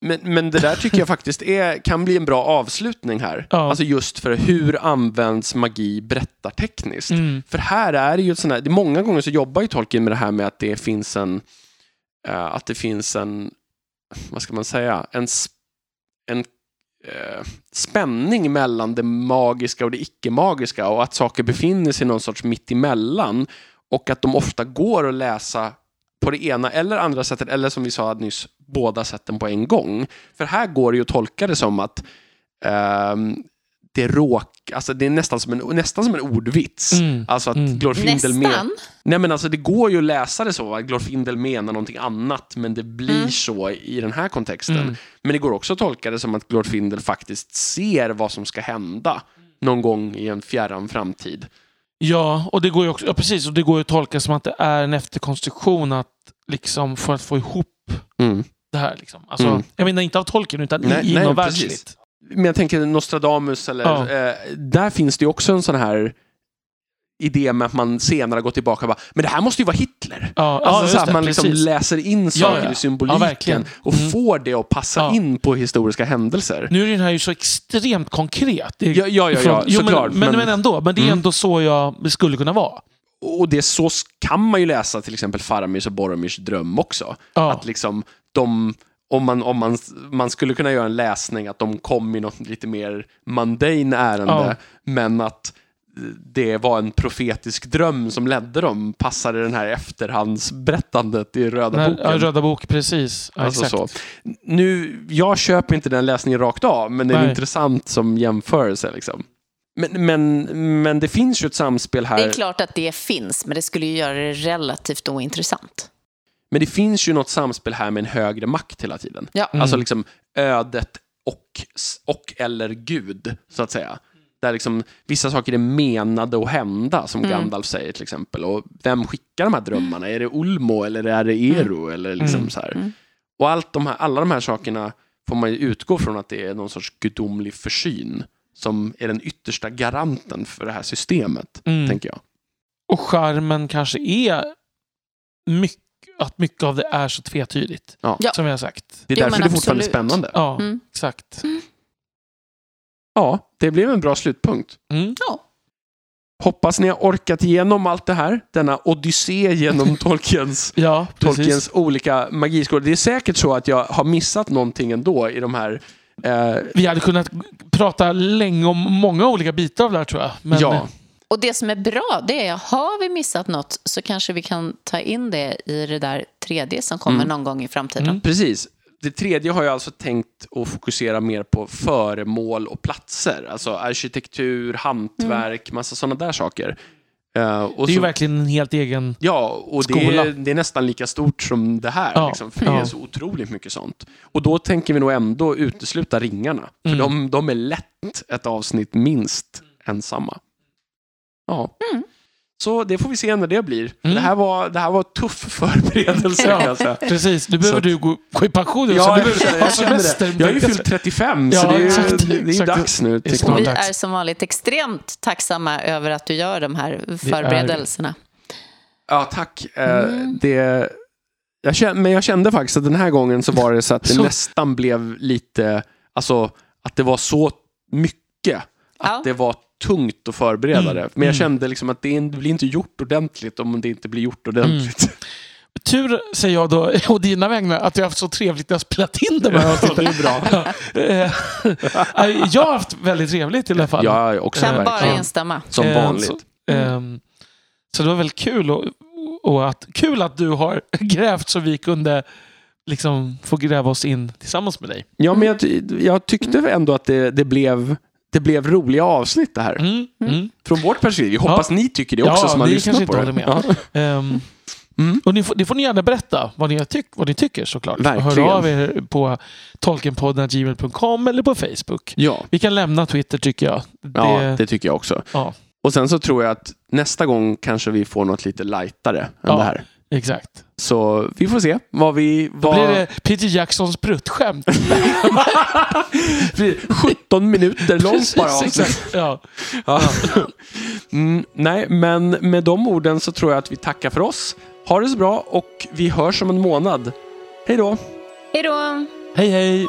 Men, men det där tycker jag faktiskt är, kan bli en bra avslutning här. Ja. Alltså just för hur används magi berättartekniskt. Mm. För här är det ju ett sånt här, det många gånger så jobbar ju Tolkien med det här med att det finns en, eh, att det finns en, vad ska man säga, en, sp- en eh, spänning mellan det magiska och det icke-magiska och att saker befinner sig någon sorts mittemellan och att de ofta går att läsa på det ena eller andra sättet, eller som vi sa nyss, båda sätten på en gång. För här går det ju att tolka det som att ehm, det råk, alltså det är nästan som en, nästan som en ordvits. Mm. Alltså att Mm. Glorfindel men, Nästan. Nej men alltså det går ju att läsa det så, att Glorfindel menar någonting annat, men det blir Mm. så i den här kontexten. Mm. Men det går också att tolka det som att Glorfindel faktiskt ser vad som ska hända någon gång i en fjärran framtid. Ja, och det går ju också, ja, precis. Och det går ju att tolka som att det är en efterkonstruktion att liksom för att få ihop Mm. det här. Liksom. Alltså, Mm. Jag menar inte av tolken utan Nej, i, nej, inom precis. Men jag tänker Nostradamus, eller, Ja. eh, där finns det ju också en sån här idé med att man senare går tillbaka och bara, men det här måste ju vara Hitler. Ja, ja, Alltså just så att det, man liksom precis. läser in saker ja. i symboliken Ja, och Mm. får det att passa Ja. in på historiska händelser. Nu är den här ju så extremt konkret. Ja, ja, ja, ja jo, såklart. men, men, men ändå, men det är Mm. ändå så jag skulle kunna vara. Och det så kan man ju läsa till exempel Faramirs och Boromirs dröm också. Ja. Att liksom de, om man, om man, man skulle kunna göra en läsning att de kom i något lite mer mundane ärende, Ja. men att det var en profetisk dröm som ledde dem, passade den här efterhandsberättandet i Röda När, boken. ja, Röda bok, precis. Ja, Alltså exakt. så. Nu, jag köper inte den läsningen rakt av, men det är Nej. intressant som jämförelse. Liksom. Men, men, men det finns ju ett samspel här. Det är klart att det finns, men det skulle ju göra det relativt ointressant. Men det finns ju något samspel här med en högre makt hela tiden. Ja. Mm. Alltså liksom ödet och, och eller Gud, så att säga. Där liksom vissa saker är menade att hända, som Mm. Gandalf säger till exempel. Och vem skickar de här drömmarna? Är det Ulmo eller är det Eru? Eller liksom Mm. så här. Mm. Och allt de här, alla de här sakerna får man ju utgå från att det är någon sorts gudomlig försyn som är den yttersta garanten för det här systemet, Mm. tänker jag. Och charmen kanske är mycket, att mycket av det är så tvetydigt. Ja. Som vi har sagt. Det är Jo, därför men det är fortfarande absolut. spännande. Ja, Mm. exakt. Ja, det blev en bra slutpunkt. Mm. Ja. Hoppas ni har orkat igenom allt det här, denna odyssé genom Tolkiens, Ja. Tolkiens olika magiskolor. Det är säkert så att jag har missat någonting ändå i de här Eh, Vi hade kunnat prata länge om många olika bitar av det här tror jag. Men, ja, Och det som är bra, det är har vi missat något så kanske vi kan ta in det i det där tredje som kommer Mm. någon gång i framtiden. Mm. precis. Det tredje har jag alltså tänkt att fokusera mer på föremål och platser. Alltså arkitektur, hantverk, massa sådana där saker. Och det är ju så- verkligen en helt egen... Ja, och det Skola. är, det är nästan lika stort som det här. Ja, Liksom, för det är ja. så otroligt mycket sånt. Och då tänker vi nog ändå utesluta ringarna. För Mm. de, de är lätt ett avsnitt minst ensamma. Ja. Mm. Så det får vi se när det blir. Mm. Det, här var, det här var tuff förberedelse säga. Precis, nu behöver att- du gå, gå i pension. så Ja, du jag, behöver jag känner det. Jag har ju fyllt 35, så Ja, det är, exakt, det är exakt. dags nu. Vi är som vanligt extremt tacksamma över att du gör de här förberedelserna. Ja, tack. Eh, Mm. det, jag kände, men jag kände faktiskt att den här gången så var det så att det Så- nästan blev lite, alltså att det var så mycket. Att Ja. det var tungt att förbereda Mm, det. Men jag mm. kände liksom att det, det blir inte gjort ordentligt om det inte blir gjort ordentligt. Tur, säger jag då, och dina vägnar, att vi har haft så trevligt när jag spelat in de här avsnitten. det är bra. Eh, jag har haft väldigt trevligt i alla fall. Jag är också Kan bara instämma. Som Eh, vanligt. Så, så det var väl kul, och, och att, kul att du har grävt så vi kunde liksom få gräva oss in tillsammans med dig. Ja, men jag, jag tyckte ändå att det, det, blev, det blev roliga avsnitt det här. Mm, mm. Från vårt perspektiv. Vi hoppas ni tycker det också Ja, som har lyssnat på det. med. Ja. Ehm, Mm. och ni får, det får ni gärna berätta vad ni, tyck, vad ni tycker såklart. Verkligen. Hör av er på tolkenpodden.gmail.com eller på Facebook. ja. Vi kan lämna Twitter tycker jag. Det, Ja, det tycker jag också. ja, Och sen så tror jag att nästa gång kanske vi får något lite lightare än Ja. det här. Exakt. Så vi får se vad vi... Då Vad... blir det Peter Jacksons pruttskämt. blir 17 minuter långt bara. Precis, exakt. Ja. Ja. Mm, nej, men med de orden så tror jag att vi tackar för oss. Ha det så bra och vi hörs om en månad. Hej då! Hej då! Hej hej!